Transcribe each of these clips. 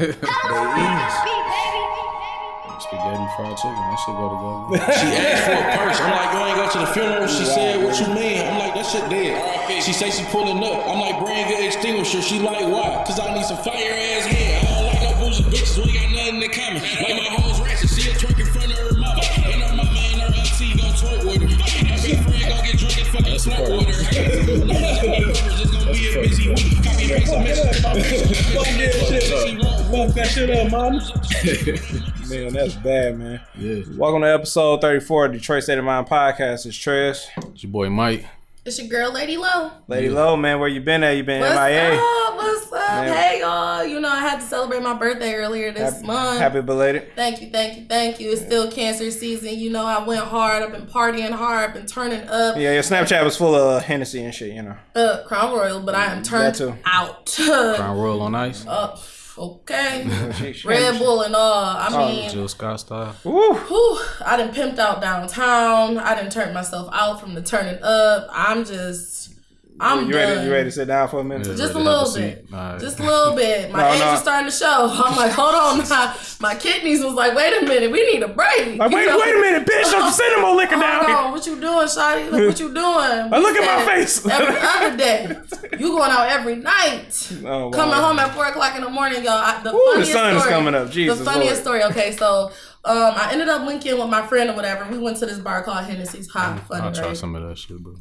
Spaghetti fried chicken. That shit go together. she asked for a purse. I'm like, you ain't go to the funeral. She said, what you mean? I'm like, that shit dead. She say she pulling up. I'm like, bring an extinguisher. She like, why? Cause I need some fire ass hair. I don't like no bougie bitches. We got nothing in common. Like my hoes ratchet. She a twerk in front of her mama. And her mama and her auntie gon' twerk with her. My best friend gon' get drunk and fucking flirt with her. Just gonna be a busy week. Copy and paste a message. Fuck that shit up, mom. man, that's bad, man. Yeah. Welcome to episode 34 of Detroit State of Mind podcast. It's Trez. It's your boy Mike. It's your girl, Lady Low. Lady Low, man, where you been at? You been What's MIA? up? What's up? Man. Hey, y'all. You know, I had to celebrate my birthday earlier this Happy, month. happy belated. Thank you, thank you, thank you. It's still cancer season. You know, I went hard. I've been partying hard. I've been turning up. Yeah, your Snapchat was full of Hennessy and shit, you know. Uh, Crown Royal, but I am turned too. out. Crown Royal on ice. uh, okay. She- she- Red Bull and all. I Oh, mean, Jill Scott style. Woo. whew, I done pimped out downtown. I done turned myself out from the turning up. I'm just, I'm You done. ready, you ready to sit down for a minute? Yeah. Just a Ready to little have a bit. seat? Just a little bit. My No, age no. is starting to show. I'm like, hold on. My, my kidneys was like, wait a minute. We need a break. Like, wait, know? wait a minute, bitch. I'm send him more liquor down Hold here. on. What you doing, Shotty? Look what you doing. look at my face. Every other day. You going out every night. Oh, wow. Coming home at 4 o'clock in the morning, y'all. I, the Woo, the funniest sun is story, coming up. Jesus The funniest Lord. story. Okay, so um, I ended up linking with my friend or whatever. We went to this bar called Hennessy's Hot. Funny, I'll try right? some of that shit, bro.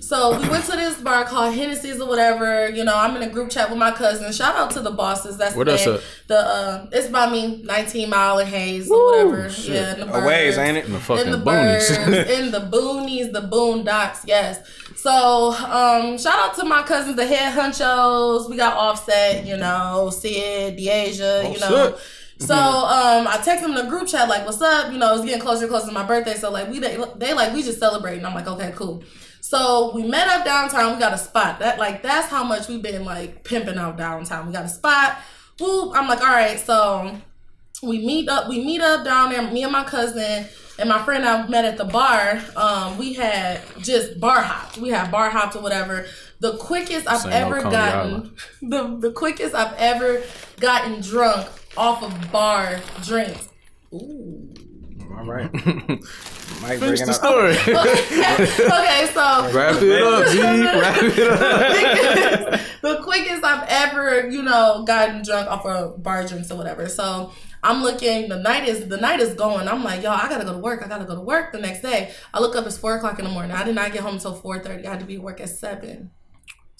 So we went to this bar called Hennessy's or whatever. You know, I'm in a group chat with my cousin. Shout out to the bosses. That's Where the that's at? The uh, it's by me, 19 Mile and Hayes or whatever. Yeah, in the A ways, ain't it? In the In fucking the boonies. birds, in the boonies, the boondocks, yes. So, um, shout out to my cousins, the head hunchos. We got Offset, you know, Sid, Deasia, you know. Offset. So um, I text them in the group chat like, "What's up?" You know, it's getting closer and closer to my birthday, so like we they, they like we just celebrating. I'm like, okay, cool. So we met up downtown. We got a spot. That like that's how much we've been like pimping out downtown. We got a spot. Whoop. I'm like, all right. So we meet up. We meet up down there. Me and my cousin and my friend I met at the bar. Um, we had just bar hopped. We had bar hopped or whatever. The quickest I've Same ever gotten. The the quickest I've ever gotten drunk off of bar drinks. Ooh. All right. Mike Finish bringing the up. story. okay, so Wrap it up, G. Wrap it up. the quickest I've ever, you know, gotten drunk off of bar drinks or whatever. So I'm looking. The night is the night is going. I'm like, yo, I gotta go to work. I gotta go to work the next day. I look up. It's four o'clock in the morning. I did not get home until four thirty. I had to be at work at seven.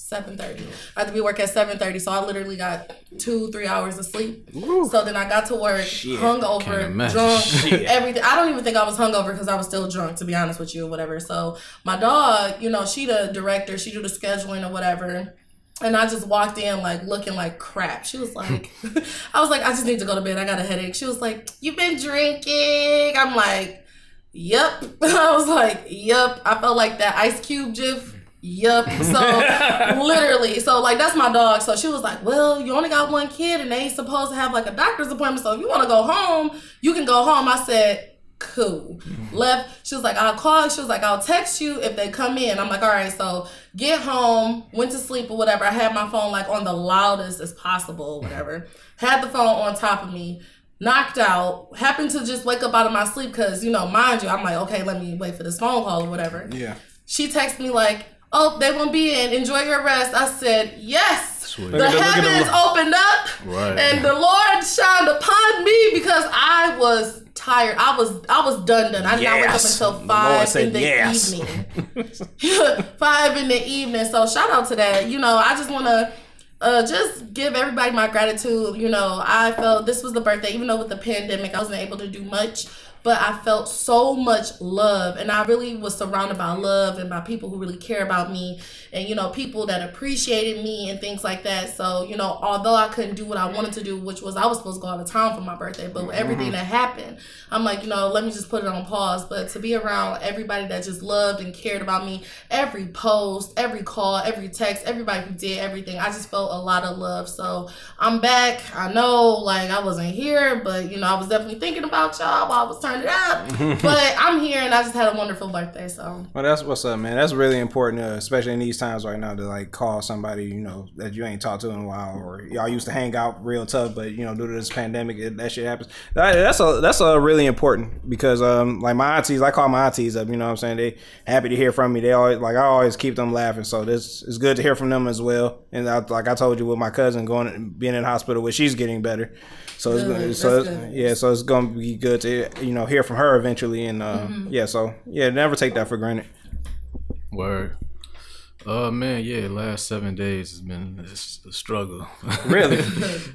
Seven thirty. I had to be at work at seven thirty. So I literally got two, three hours of sleep. So then I got to work, Shit. Hungover, drunk, Shit. everything. I don't even think I was hungover because I was still drunk, to be honest with you, or whatever. So my dog, you know, she the director, she do the scheduling or whatever. And I just walked in like looking like crap. She was like, I was like, I just need to go to bed. I got a headache. She was like, You've been drinking. I'm like, Yep. I was like, Yep. I felt like that Ice Cube gif. Yup. So literally, so like that's my dog. So she was like, "Well, you only got one kid, and they ain't supposed to have like a doctor's appointment. So if you want to go home, you can go home." I said, "Cool." Mm-hmm. Left. She was like, "I'll call." She was like, "I'll text you if they come in." I'm like, "All right." So get home, went to sleep or whatever. I had my phone like on the loudest as possible, whatever. Had the phone on top of me. Knocked out. Happened to just wake up out of my sleep because you know, mind you, I'm like, okay, let me wait for this phone call or whatever. Yeah. She texted me like, "Oh, they won't be in. Enjoy your rest." I said, "Yes." Sweet. The Look at look heavens opened up, Right. and the Lord shined upon me because I was tired. I was I was done done. I did not wake up until five said in the yes. evening. five in the evening. So shout out to that. You know, I just want to uh, just give everybody my gratitude. You know, I felt this was the birthday, even though with the pandemic, I wasn't able to do much. But I felt so much love, and I really was surrounded by love and by people who really care about me, and you know, people that appreciated me and things like that. So, you know, although I couldn't do what I wanted to do, which was I was supposed to go out of town for my birthday, but with everything mm-hmm. that happened, I'm like, you know, let me just put it on pause. But to be around everybody that just loved and cared about me, every post, every call, every text, everybody who did everything, I just felt a lot of love. So I'm back. I know, like, I wasn't here, but you know, I was definitely thinking about y'all while I was turning it up. but I'm here and I just had a wonderful birthday. So Well, that's what's up, man. That's really important, uh, especially in these times right now, to like call somebody you know that you ain't talked to in a while, or y'all used to hang out real tough, but you know due to this pandemic, it, that shit happens. That, that's a that's a really important because um like my aunties, I call my aunties up. You know what I'm saying? They happy to hear from me. They always like I always keep them laughing. So this is good to hear from them as well. And I, like I told you with my cousin going being in hospital, where she's getting better. So it's Good, gonna, so that's it's, good. yeah, so it's gonna be good to you know hear from her eventually, and uh, Mm-hmm. yeah, so yeah, never take that for granted. Word. Uh man, yeah, last seven days has been it's a struggle. Really, on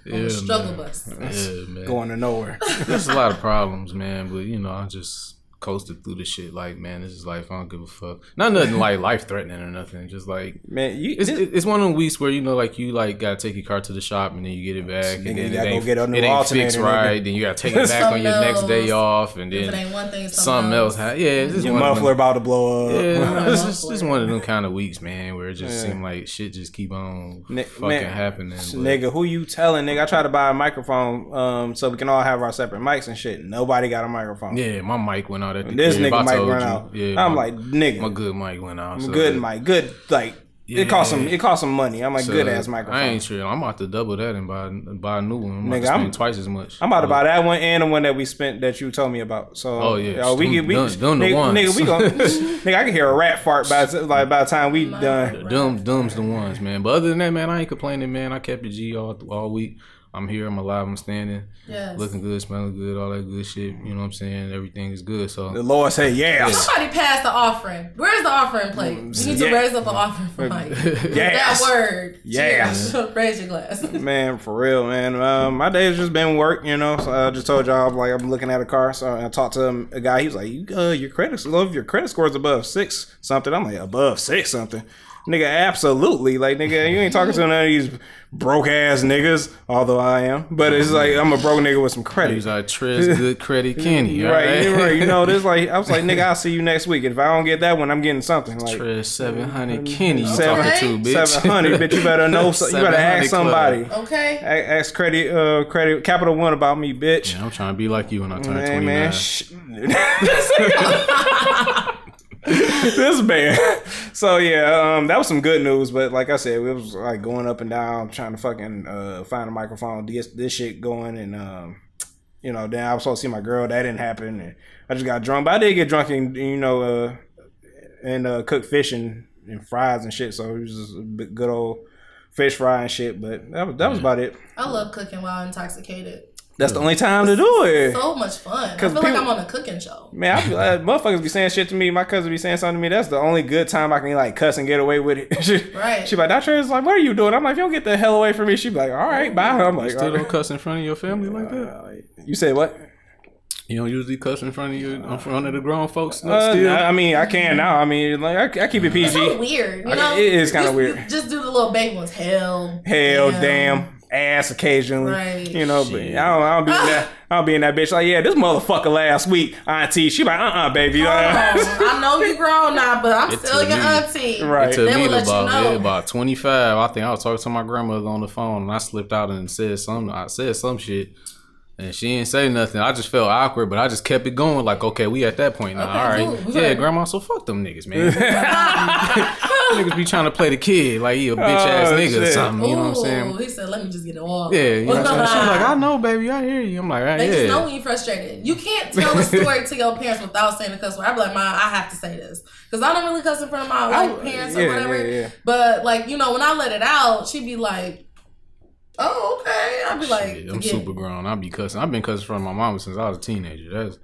Yeah, the struggle man. bus. yeah, man. going to nowhere. There's a lot of problems, man, but you know, I just coasted through the shit like, man, this is life. I don't give a fuck. Not nothing like life threatening or nothing. Just like Man, you it's, it's one of the weeks where you know, like you like gotta take your car to the shop and then you get it back, Nigga, and you then gotta it go ain't, get a new it ain't fixed right. nigga. Then you gotta take it back on your next day off, and If it then ain't one thing, it's something else. Ha- yeah, it's just your one of them- muffler about to blow up. Yeah, it's just it's one of them kind of weeks, man, where it just Yeah. seem like shit just keep on Ni- fucking man, happening. but- Nigga, who you telling? Nigga, I tried to buy a microphone um, so we can all have our separate mics and shit. Nobody got a microphone. Yeah, my mic went out at the This nigga mic run you. out. Yeah, I'm my, like, nigga, my good mic went out. So good mic, good like it cost some it cost some money. I'm like so good ass microphone. I ain't sure. I'm about to double that and buy buy a new one. I'm Nigga, I'm- spend twice as much. I'm about to buy that one and the one that we spent that you told me about. So Oh, yeah. yo, we Them- can we them- them the nigga, ones. nigga we gon' nigga I can hear a rat fart by like by the time we done. Dumb, dumb's the ones, man. But other than that, man, I ain't complaining, man. I kept the G all all week. I'm here. I'm alive. I'm standing, Yes. looking good, smelling good, all that good shit. You know what I'm saying? Everything is good. So the So Lord said yeah. Somebody passed the offering. Where's the offering plate? You need to Mm, Yeah. raise up an offering for Mike. Yes. That word. Yes. Cheers. raise your glass. Man, for real, man. Um, my day's just been work, you know. So I just told y'all, like, I'm looking at a car. So I talked to him, a guy. He was like, "You, uh, your credit, love your credit score's above six something." I'm like, above six something, nigga. Absolutely, like, nigga, you ain't talking to none of these broke ass niggas. Although I am, but it's like I'm a broke nigga with some credit. he's like Trez Good Credit Kenny, all Right, right? you're right. You know, this like I was like, nigga, I'll see you next week. If I don't get that one, I'm getting something like Trez 700 Kenny. You Seven- talking to, bitch? seven hundred. Bitch, you better know. so- You better ask somebody. club. Okay. A- Ask credit, uh, credit, Capital One about me, bitch. Yeah, I'm trying to be like you when I turn Man, 29. man, sh- this man. So yeah, um, that was some good news. But like I said, it was like going up and down, trying to fucking uh, find a microphone, get this shit going, and um, you know, then I was supposed to see my girl. That didn't happen, and I just got drunk. But I did get drunk and you know, uh, and uh, cook fish and, and fries and shit. So it was just a good old fish fry and shit. But that was that was about it. I love cooking while intoxicated. That's the only time to do it. So much fun. I 'Cause feel like I'm on a cooking show. Man, I feel like motherfuckers be saying shit to me. My cousin be saying something to me. That's the only good time I can like cuss and get away with it. she, Right. She be like, Doctor is like, what are you doing? I'm like, if you don't get the hell away from me. She be like, all right, bye. I'm like, Still all don't right. cuss in front of your family like that? Uh, you said what? You don't usually cuss in front of your in front of the grown folks. No, Uh, still. I mean, I can now. I mean, like, I, I keep it It's so PG. weird, you I- it is kinda weird. Just do the little baby ones. Hell. Hell, damn, ass occasionally. Right. You know, but I don't, I don't be in that. I don't be in that bitch. Like, yeah, this motherfucker last week, auntie. She like, uh, uh baby. Hold on. I know you grown now, but I'm It still your me- auntie. Right. It took me will to let you about, know. yeah, about 25. I think I was talking to my grandmother on the phone and I slipped out and said something. I said some shit. And she didn't say nothing. I just felt awkward, but I just kept it going. Like, okay, we at that point now. Okay, All right. cool. Yeah, grandma, so fuck them niggas, man. niggas be trying to play the kid like he a bitch ass Oh, nigga or something. You know what I'm Ooh, saying? He said, "Let me just get it off." Yeah, you know what I'm saying? She's like, I know, baby, I hear you. I'm like, right, They just know yeah. when you're frustrated. You can't tell a story to your parents without saying a cuss word. I'd be like, "Mom, I have to say this," because I don't really cuss in front of my like I- parents yeah, or whatever. yeah, yeah. But like, you know, when I let it out, she'd be like, "Oh, okay." I'd be like, Shit, I'm "Forget super grown. I be cussing. I've been cussing from my mama since I was a teenager. That's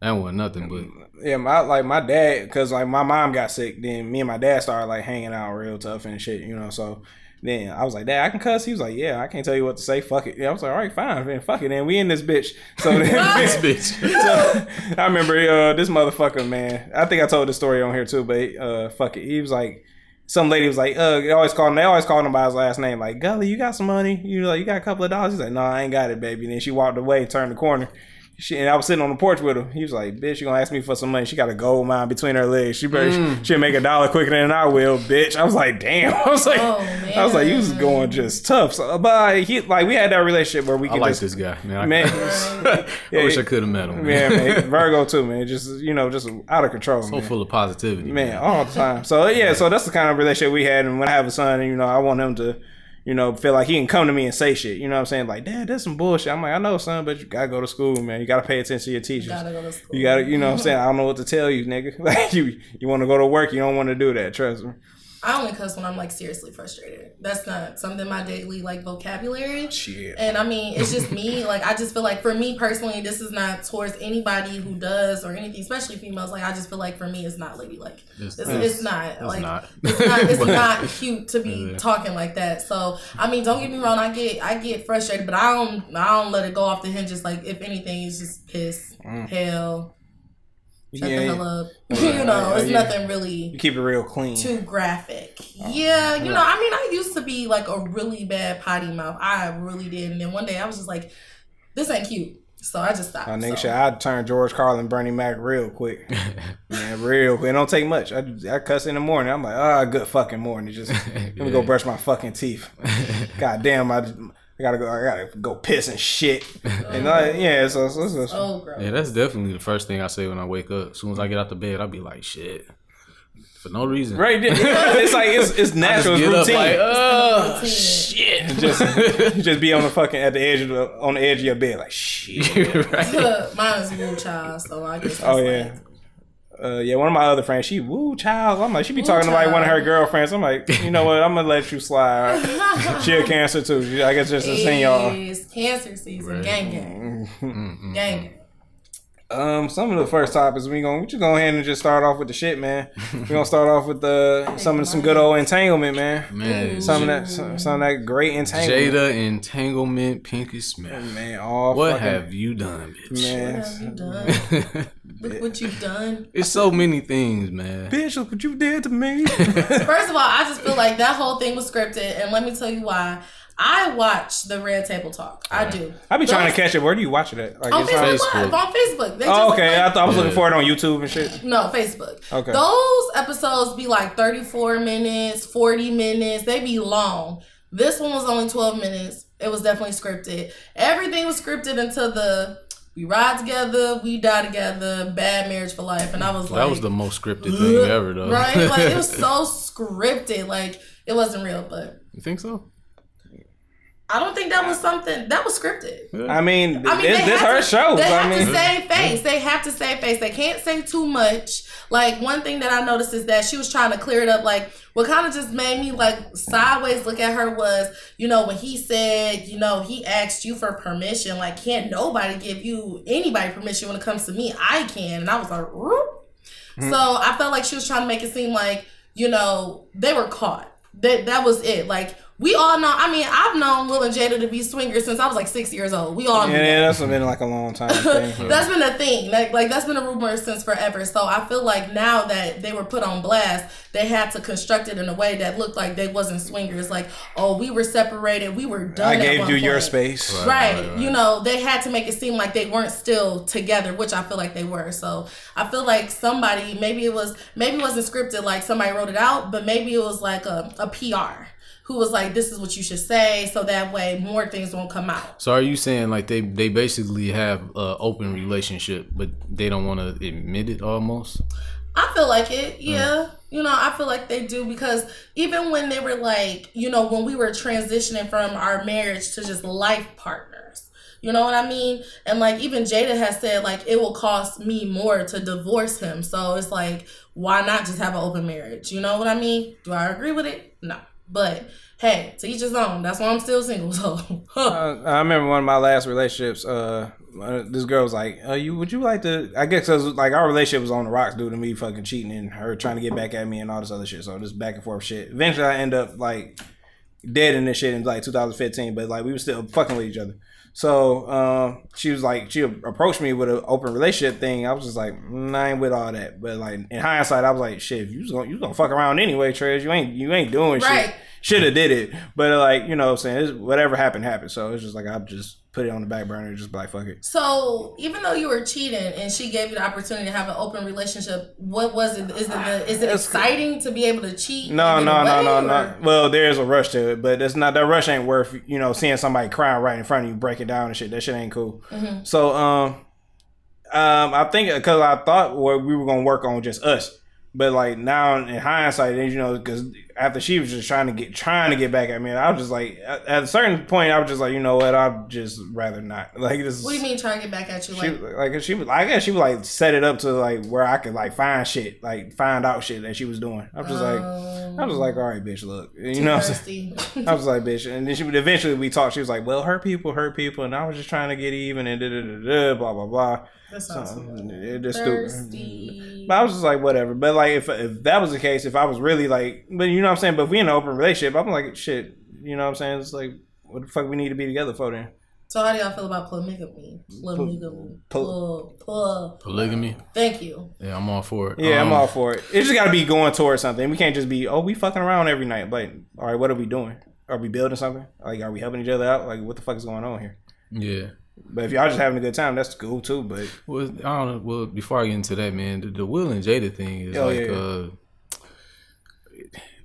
that wasn't nothing but Yeah, my like my dad, cause like my mom got sick. Then me and my dad started like hanging out real tough and shit, you know. So then I was like, Dad, I can cuss. He was like, Yeah, I can't tell you what to say. Fuck it. Yeah, I was like, All right, fine, man, fuck it. Then we in this bitch. So then, this bitch. so I remember uh, this motherfucker, man. I think I told the story on here too, but uh, fuck it. He was like, some lady was like, uh, they always call him. They always called him by his last name, like Gully. You got some money? You like, you got a couple of dollars? He's like, No, I ain't got it, baby. And then she walked away, turned the corner. She and I was sitting on the porch with him. He was like, "Bitch, you gonna ask me for some money? She got a gold mine between her legs. She better Mm. she'll make a dollar quicker than I will, bitch." I was like, "Damn." I was like, Oh, I was like, you was going just tough. So, but uh, he like we had that relationship where we I could like just this guy, man. I, man. I Yeah, wish I could have met him. Yeah, Man. man, Virgo too, man. Just you know, just out of control, so man. full of positivity, man, all the time. So yeah, so that's the kind of relationship we had. And when I have a son, you know, I want him to, you know, feel like he can come to me and say shit. You know what I'm saying? Like, Dad, that's some bullshit. I'm like, I know, son, but you gotta go to school, man. You gotta pay attention to your teachers. Gotta go to school. You gotta, you know what I'm saying? I don't know what to tell you, nigga. Like you, you want to go to work, you don't want to do that. Trust me. I only cuss when I'm like seriously frustrated. That's not something my daily like vocabulary. Shit. And I mean, it's just me. Like, I just feel like for me personally, this is not towards anybody who does or anything, especially females. Like, I just feel like for me, it's not ladylike. It's- It's, it's- not. it's like, not. It's not. It's not cute to be Yeah. talking like that. So, I mean, don't get me wrong. I get, I get frustrated, but I don't, I don't let it go off the hinges. Like, if anything, it's just piss, mm. hell, shut the hell up. you know, it's yeah. nothing really You keep it real clean. too graphic. Yeah, you know, I mean, I used to be like a really bad potty mouth. I really did, and then one day I was just like, "This ain't cute," so I just stopped. Uh, nigga, so. shit, I'd turn George Carlin, Bernie Mac real quick. Man, real quick. It don't take much. I, I cuss in the morning. I'm like, ah, good fucking morning. Just let me go brush my fucking teeth. God damn, I, I gotta go. I gotta go piss and shit. And I, yeah, so, so, so, so- Oh, gross. Yeah, that's definitely the first thing I say when I wake up. As soon as I get out the bed, I'll be like, shit. For no reason. right. It's like it's, it's I just natural. It's get up routine. like, uh, Routine. shit. just just be on the fucking at the edge of the on the edge of your bed like shit. right. Mine is woo child, so I guess. Oh yeah. like- Uh, yeah, one of my other friends, she woo child. I'm like, she be talking to like one of her girlfriends. I'm like, you know what? I'm gonna let you slide. She a cancer too. I guess just to see y'all. It's cancer season. Right. Gang gang. Gang gang. Um, some of the first topics we going we just go ahead and just start off with the shit, man. We gonna start off with the some of some good old entanglement, man. Man, Some of that some, some of that great entanglement. Jada entanglement, Pinkett Smith. man, all What fucking, have you done, bitch? man? What have you done? Look what you've done. it's so many things, man. Bitch, look what you did to me. First of all, I just feel like that whole thing was scripted, and let me tell you why. I watch the Red Table Talk. I do. I be trying Those- to catch it. Where do you watch it at? Like, on it's Facebook, on- Facebook. Live, on Facebook. They Oh, okay. like- I thought I was looking for it on YouTube and shit. No, Facebook. Okay. Those episodes be like 34 minutes, 40 minutes. They be long. This one was only 12 minutes. It was definitely scripted. Everything was scripted until the we ride together, we die together, bad marriage for life. And I was like, that was the most scripted thing ever, though. right? Like it was so scripted. Like it wasn't real, but you think so? I don't think that was something that was scripted. I mean, I mean, this, they this her to, show. They so I have mean, to save face. They have to save face. They can't say too much. Like one thing that I noticed is that she was trying to clear it up. Like what kind of just made me like sideways look at her was, you know, when he said, you know, he asked you for permission. Like can't nobody give you anybody permission when it comes to me. I can, and I was like, Whoop. Mm-hmm. so I felt like she was trying to make it seem like, you know, they were caught. That that was it. Like. We all know. I mean, I've known Will and Jada to be swingers since I was like six years old. We all knew yeah, that. yeah, that's been like a long time thing. That's been a thing. Like, like that's been a rumor since forever. So I feel like now that they were put on blast, they had to construct it in a way that looked like they wasn't swingers. Like, oh, we were separated, we were done. I at gave one you your space. Right. Right. Right, right. You know, they had to make it seem like they weren't still together, which I feel like they were. So I feel like somebody, maybe it was, maybe it wasn't scripted, like somebody wrote it out, but maybe it was like a, a PR who was like, this is what you should say. So that way more things won't come out. So are you saying like they they basically have a open relationship, but they don't want to admit it almost? I feel like it, yeah. You know, I feel like they do because even when they were like, you know, when we were transitioning from our marriage to just life partners, you know what I mean? And like even Jada has said, like, it will cost me more to divorce him. So it's like, why not just have an open marriage? You know what I mean? Do I agree with it? No. But hey, to each his own. That's why I'm still single. So, Uh, I remember one of my last relationships. Uh, uh, this girl was like, uh, "You would you like to?" I guess 'cause, like our relationship was on the rocks due to me fucking cheating and her trying to get back at me and all this other shit. So just back and forth shit. Eventually, I end up like dead in this shit in like 2015, but like we were still fucking with each other. So um, she was like, she approached me with an open relationship thing. I was just like, mm, I ain't with all that. But like in hindsight, I was like, shit, if you was gonna you was gonna fuck around anyway, Trez. You ain't you ain't doing Right. shit. should have did it, but like you know, what I'm saying it's, whatever happened happened. So it's just like I'm just put it on the back burner, and just like fuck it. So even though you were cheating and she gave you the opportunity to have an open relationship, what was it? Is it the, is it It's- exciting to be able to cheat? No, no, no, no, no. Well, there is a rush to it, but it's not that rush ain't worth you know seeing somebody crying right in front of you, breaking down and shit. That shit ain't cool. Mm-hmm. So um, um, I think because I thought well, we were gonna work on just us, but like now in hindsight, and you know, because after she was just trying to get trying to get back at me, I was just like at, at a certain point, I was just like, you know what, I'd just rather not. Like this. What do you mean trying to get back at you? She Like, like she was I guess she was like set it up to like where I could like find shit like find out shit that she was doing. I was just like I was like um, all right bitch look you know what I'm saying. I was like bitch and then she would eventually we talked she was like well hurt people hurt people and I was just trying to get even and da da da da blah blah blah. That's So, stupid. it just stupid. thirsty. But I was just like whatever. But like if if that was the case if I was really like but you know what I'm saying but if we in an open relationship I'm like shit you know what I'm saying it's like what the fuck we need to be together for then. So how do y'all feel about polygamy? Polygamy. Pol- pol- Polygamy. Thank you. Yeah, I'm all for it. Yeah, I'm Um, all for it. It just got to be going towards something. We can't just be, oh, we fucking around every night. But all right, what are we doing? Are we building something? Like, are we helping each other out? Like, what the fuck is going on here? Yeah. But if y'all just having a good time, that's cool too. But Well, I don't know. Well, before I get into that, man, the, the Will and Jada thing is Oh, like, yeah, yeah. uh,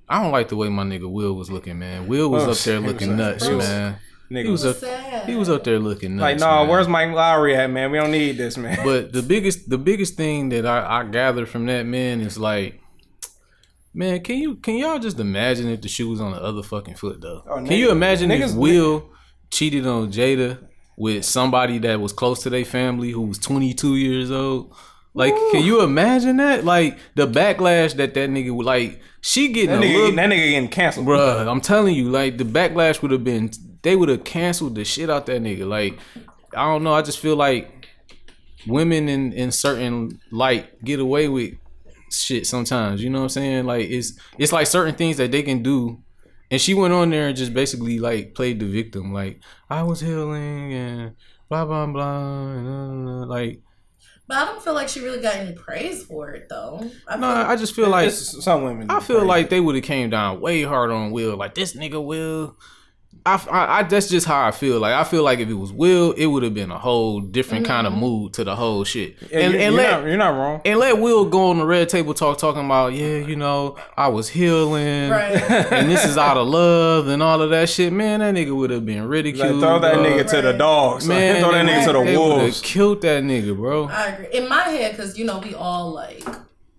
I don't like the way my nigga Will was looking, man. Will was Oh, up there he was looking nuts, was- man. nigga, He was up, Sad. he was up there looking like, nuts. no, man. where's Mike Lowrey at, man? We don't need this, man. But the biggest, the biggest thing that I, I gathered from that man is like, man, can you can y'all just imagine if the shoe was on the other fucking foot though? Oh, can you niggas- imagine if Will cheated on Jada with somebody that was close to their family who was 22 years old? Like, can you imagine that? Like the backlash that that nigga would like. She getting that a nigga, little, that nigga getting canceled, Bruh, I'm telling you, like the backlash would have been they would have canceled the shit out that nigga. Like, I don't know, I just feel like women in in certain light get away with shit sometimes. You know what I'm saying? Like it's it's like certain things that they can do. And she went on there and just basically like played the victim. Like I was healing and blah blah blah. And, uh, like But I don't feel like she really got any praise for it though. I no, feel I just feel like some women. I feel like they would have came down way hard on Will. Like this nigga Will. I, I, I that's just how I feel. Like I feel like if it was Will, it would have been a whole different kind of mm-hmm. mood to the whole shit. Yeah, and you're, and you're let not, you're not wrong. and let Will go on the red table talk talking about yeah, you know, I was healing, Right. and this is out of love and all of that shit. Man, that nigga would have been Like, ridiculed. throw that dog. nigga to the dogs. Man, Man, throw that they nigga to the they would've wolves. Killed that nigga, bro. I agree. In my head, because you know we all like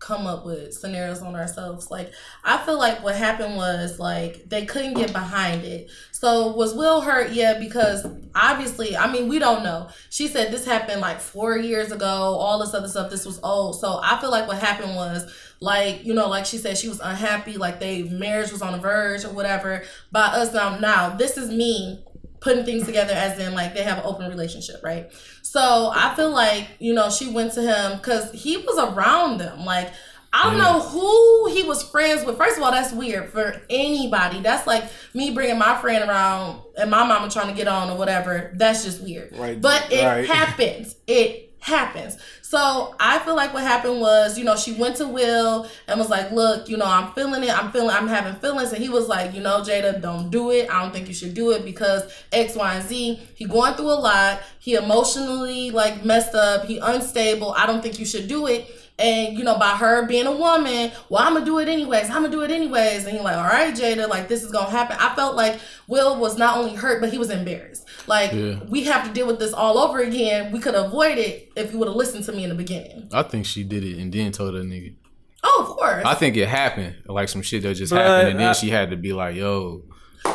come up with scenarios on ourselves. Like I feel like what happened was like they couldn't get behind it. So was Will hurt? Yeah, because obviously, I mean, we don't know. She said this happened like four years ago. All this other stuff. This was old. So I feel like what happened was like you know, like she said, she was unhappy. Like they marriage was on the verge or whatever. By us now, now this is me putting things together as in like they have an open relationship, right? So I feel like, you know, she went to him because he was around them. Like, I don't know who he was friends with. First of all, that's weird for anybody. That's like me bringing my friend around and my mama trying to get on or whatever. That's just weird. Right. But it Right. happens. It happens. So I feel like what happened was, you know, she went to Will and was like, "Look, you know, I'm feeling it. I'm feeling. I'm having feelings." And he was like, "You know, Jada, don't do it. I don't think you should do it because X, Y, and Z. He going through a lot. He emotionally like messed up. He unstable. I don't think you should do it." And you know, by her being a woman, well, I'm gonna do it anyways. I'm gonna do it anyways. And you're like, all right, Jada, like this is gonna happen. I felt like Will was not only hurt, but he was embarrassed. Like Yeah. we have to deal with this all over again. We could avoid it if you would have listened to me in the beginning. I think she did it and then told that nigga. Oh, of course. I think it happened, like some shit that just But, happened, and uh, then she had to be like, "Yo,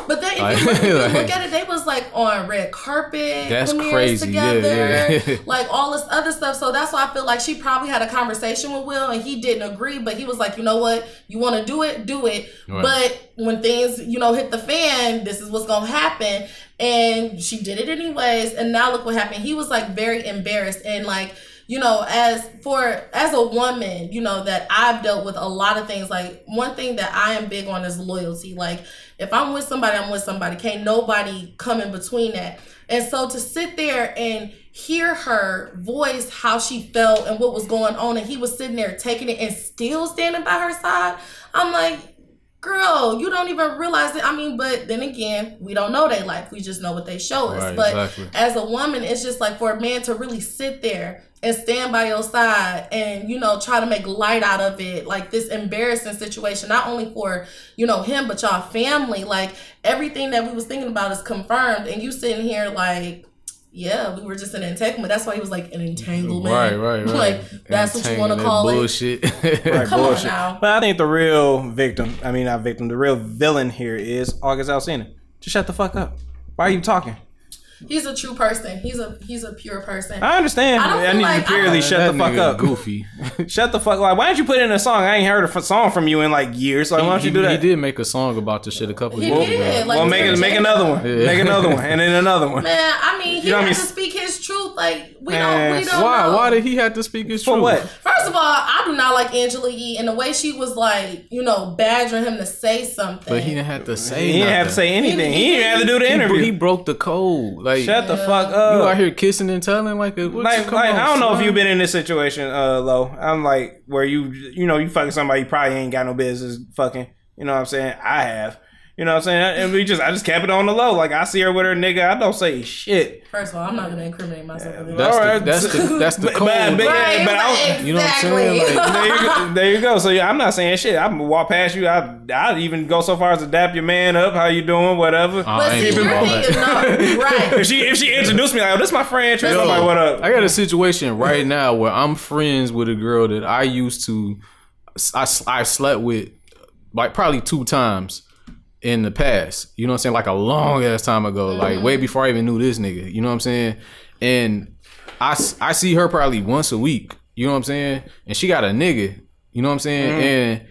but then if you, look, if you look at it, they was like on red carpet. That's crazy. Yeah, Together, yeah. like all this other stuff. So that's why I feel like she probably had a conversation with Will, and he didn't agree. But he was like, you know what, you want to do it, do it. Right. But when things, you know, hit the fan, this is what's gonna happen. And she did it anyways. And now look what happened. He was like very embarrassed and like you know as for as a woman you know that i've dealt with a lot of things like one thing that i am big on is loyalty like if i'm with somebody i'm with somebody. Can't nobody come in between that. And so to sit there and hear her voice how she felt and what was going on and he was sitting there taking it and still standing by her side i'm like girl, you don't even realize it. I mean, but then again, we don't know their life. We just know what they show us. Right, but exactly. as a woman, it's just like for a man to really sit there and stand by your side and you know try to make light out of it like this embarrassing situation not only for you know him but y'all family like everything that we was thinking about is confirmed and you sitting here like yeah we were just an entanglement that's why he was like an entanglement Right, right, right. like that's what you want to Entanglement call it bullshit. Right, Come on now. But I think the real victim, I mean not victim, the real villain here is August Alsina. Just shut the fuck up. Why are you talking? He's a true person he's a he's a pure person I understand. I don't I, need like- you to purely I shut That the fuck up. Goofy. Shut the fuck up. Why didn't you put in a song? I ain't heard a f- song from you in like years. Like, why don't you do that? he did make a song about the shit a couple He years did, ago. like- well, make it, make another one. Yeah. Make another one, and then another one. man i mean he You know what I mean? to speak his truth like we Man, don't we don't Why? know. Why did he have to speak his For truth? what? First of all, I do not like Angela Yee and the way she was like, you know, badgering him to say something. But he didn't have to say. He didn't have to say anything. He didn't have to do the interview. he broke the code. Like Shut the fuck you up. out here kissing and telling like a like, like on, I don't know if you've been in this situation, uh, low. I'm like where you, you know, you fucking somebody you probably ain't got no business fucking. You know what I'm saying? I have. You know what I'm saying? And we just, I just kept it on the low. Like I see her with her nigga, I don't say shit. First of all, I'm not gonna incriminate myself. with That's Alright. the that's the that's the But- code. but- but- right, but I like, you know what I'm saying? exactly. Like, there, you go, there you go. So yeah, I'm not saying shit. I'm gonna walk past you. I I'd even go so far as to dap your man up. How you doing? Whatever. Uh, but I see, ain't your doing all that. no, right. if she if she introduced me like, oh, this my friend. Trey. Yo, I'm like, what up? I got a situation right now where I'm friends with a girl that I used to, I, I slept with like probably two times in the past. You know what I'm saying? Like a long ass time ago, like way before I even knew this nigga. You know what I'm saying? And I, I see her probably once a week. You know what I'm saying? And she got a nigga. You know what I'm saying? And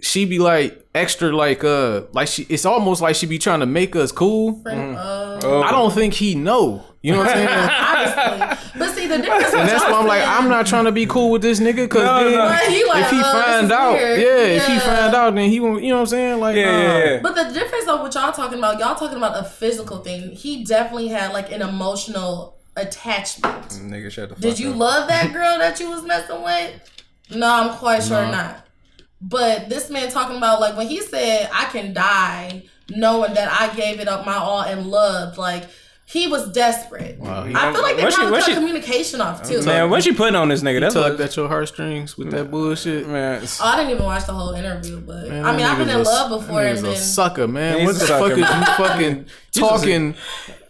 she be like extra like uh like she it's almost like she be trying to make us cool. Uh, Oh. I don't think he know. You know what I'm saying? obviously, but see the difference. And that's why I'm like, I'm not trying to be cool with this nigga because No, no. Like, if he uh, find out, weird. yeah, if he Yeah. find out, then he won't. You know what I'm saying? Like, Yeah, nah. yeah, yeah. But the difference of what y'all talking about, y'all talking about a physical thing. He definitely had like an emotional attachment. Nigga, shut the fuck Did you up. love that girl that you was messing with? No, I'm quite sure No. not. But this man talking about like when he said I can die knowing that I gave it up my all and loved, like he was desperate. Wow, I feel like they What she- probably what cut she- communication off too. Man, what she putting on this nigga? That's tugged what, at your heartstrings with that bullshit. man. Oh, I didn't even watch the whole interview, but Man, I mean, I've been in a- love before and nigga's a sucker, man. He's What the fuck is man. you fucking talking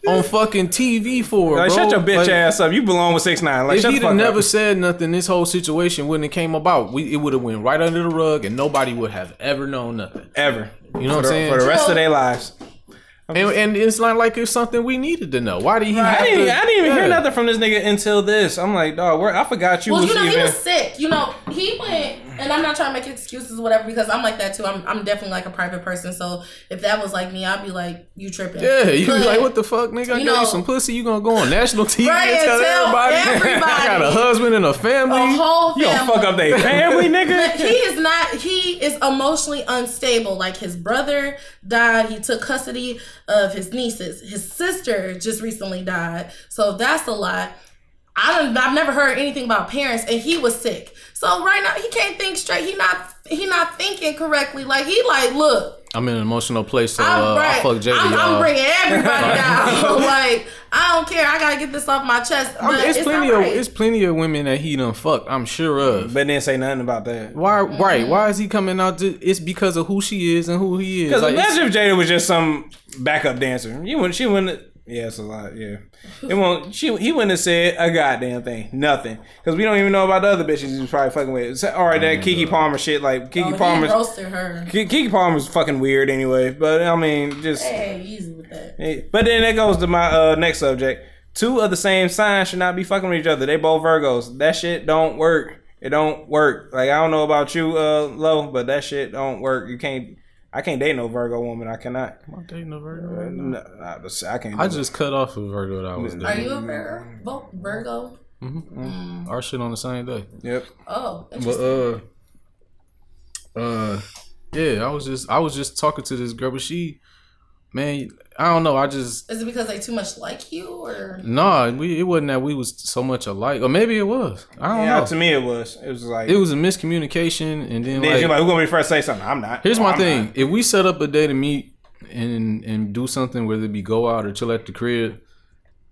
on fucking TV for, Like, bro? shut your bitch Like, ass up. You belong with six nine. Like, if he'd have never up. said nothing, this whole situation wouldn't have came about. We it would have went right under the rug, and nobody would have ever known nothing. ever. You know for what I'm saying? For the rest of their lives. And, and it's not like it's something we needed to know. Why did he? I have didn't, to, I didn't even hear nothing from this nigga until this. I'm like, dog, where I forgot you Well, was you know, even. he was sick. You know, he went, and I'm not trying to make excuses or whatever because I'm like that too. I'm, I'm definitely like a private person. So if that was like me, I'd be like, you tripping. Yeah, you be like, what the fuck, nigga? I you gave know- you some pussy. You gonna go on national TV Right, and tell, tell everybody, everybody. I got a husband and a family. A whole you family. gonna fuck up their family, nigga? he is not. He is emotionally unstable. Like his brother died. He took custody of his nieces. His sister just recently died. So that's a lot. I don't. I've never heard anything about parents, and he was sick. So right now he can't think straight. He not. He not thinking correctly. Like he like look. I'm in an emotional place, so I'm uh, right. I fuck Jada, I'm, I'm bringing everybody down. like I don't care. I gotta get this off my chest. I mean, it's, it's plenty of right. it's plenty of women that he done fucked. I'm sure of. But didn't say nothing about that. Why? Mm-hmm. Right? Why is he coming out? To, it's because of who she is and who he is. Because Like, imagine if Jada was just some backup dancer. You wouldn't. She wouldn't. Yeah, it's a lot. Yeah, it won't. She he wouldn't have said a goddamn thing. Nothing. Because we don't even know about the other bitches he was probably fucking with. So- All right, that Keke Palmer shit. Like Keke Oh, he Palmer's. roasted her. Ki- Keke Palmer's fucking weird anyway. But I mean, just. Hey, easy with that. Hey, But then that goes to my uh, next subject. Two of the same sign should not be fucking with each other. They both Virgos. That shit don't work. It don't work. Like I don't know about you, uh, Lo, but that shit don't work. You can't. I can't date no Virgo woman. I cannot. I'm not dating a Virgo right now. No, I, just- I can't. I do it. just cut off a Virgo that I was Are dating. you a Virgo? Vo- Virgo? Our shit on the same day. Yep. Oh, But uh, uh, yeah, I was just I was just talking to this girl, but she man, I don't know. I just Is it because they too much like you or? no, we it wasn't that we was so much alike, or maybe it was. I don't Yeah, know. to me it was. It was like It was a miscommunication, and then Then like, you're like, who gonna be the first to say something? I'm not. Here's Oh, my I'm thing: not. if we set up a day to meet and and do something, whether it be go out or chill at the crib,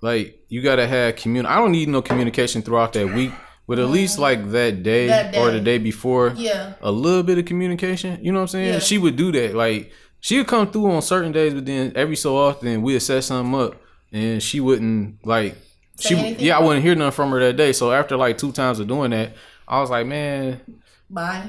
like you gotta have commun. I don't need no communication throughout that week, but at least like that day, That or the day. day before, Yeah. a little bit of communication. You know what I'm saying? Yeah. She would do that. Like she would come through on certain days, but then every so often we'd set something up, and she wouldn't like. Say She anything? yeah, I wouldn't hear nothing from her that day. So after like two times of doing that, I was like, man, Bye.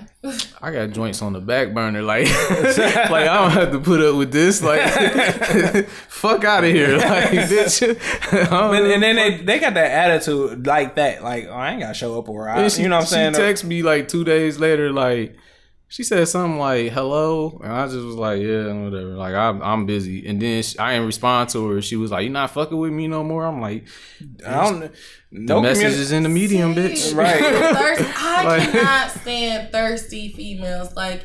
I got joints on the back burner. Like, like I don't have to put up with this. Like, fuck out of here. Like, bitch. And, and then they, they got that attitude like that, like oh, I ain't gotta show up or I, And she, you know what I'm saying? She texted me like two days later, like she said something like "hello," and I just was like, "Yeah, whatever." Like I'm, I'm busy, and then she, I didn't respond to her. She was like, "You're not fucking with me no more." I'm like, I don't. "The No message communi- is in the medium, See? bitch." Right. Thirst, I Like- cannot stand thirsty females. Like,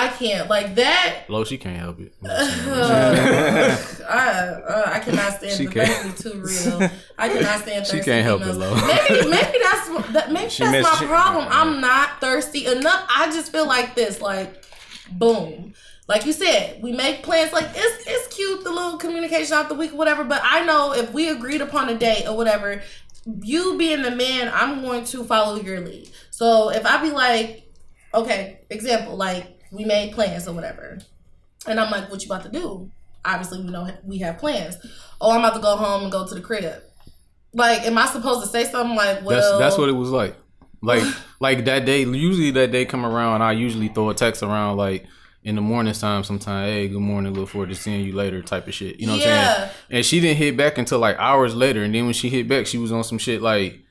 I can't. Like that. Lo, she can't help it. Uh, I, uh, I cannot stand She the can't. thirsty too real. I cannot stand She thirsty can't help it. Lo. Maybe, maybe that's that, maybe She that's missed- my she- problem. I'm not thirsty enough. I just feel like this. Like, boom. Like you said, we make plans. Like it's it's cute the little communication out the week, whatever. But I know if we agreed upon a date or whatever, you being the man, I'm going to follow your lead. So if I be like, okay, example, like we made plans or whatever, and I'm like, what you about to do? Obviously, we know we have plans. Oh, I'm about to go home and go to the crib. Like, am I supposed to say something like, well, That's that's what it was like. Like like that day. Usually that day come around. I usually throw a text around like in the morning time. Sometime, hey, good morning. Look forward to seeing you later. Type of shit. You know what I'm Yeah. saying? And she didn't hit back until like hours later. And then when she hit back, she was on some shit like, I'm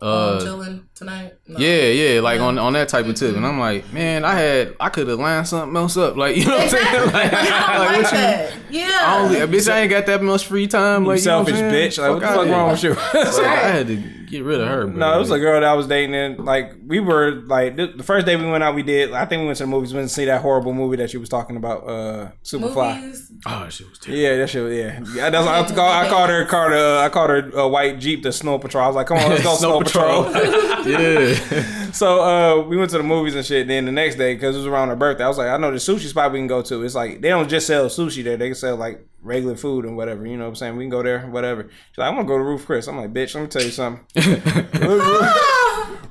uh, chilling tonight? No. yeah, yeah, like Yeah. on on that type of tip. And I'm like, man, I had I could have lined something else up. Like you know what I'm saying? Like, I like, like what you- Yeah. I only, bitch, I ain't got that much free time. Like You selfish you know what bitch. Like what the fuck wrong with you? So I had to get rid of her. Bro. No, it was a girl that I was dating. And like we were like th- the first day we went out, we did. I think we went to the movies. We went to see that horrible movie that you was talking about, uh, Superfly. Movies. Oh, shit was terrible. Yeah, that shit. was- Yeah, yeah. That's I, call, I called her. Called her. I called her a white Jeep, the Snow Patrol. I was like, come on, let's go Snow, Snow Patrol. Patrol. yeah. so uh, we went to the movies and shit. Then the next day, because it was around her birthday, I was like, I know the sushi spot we can go to. It's like they don't just sell sushi there; they can sell like regular food and whatever. You know what I'm saying? We can go there, whatever. She's like, I'm gonna go to Ruth's Chris. I'm like, bitch, let me tell you something.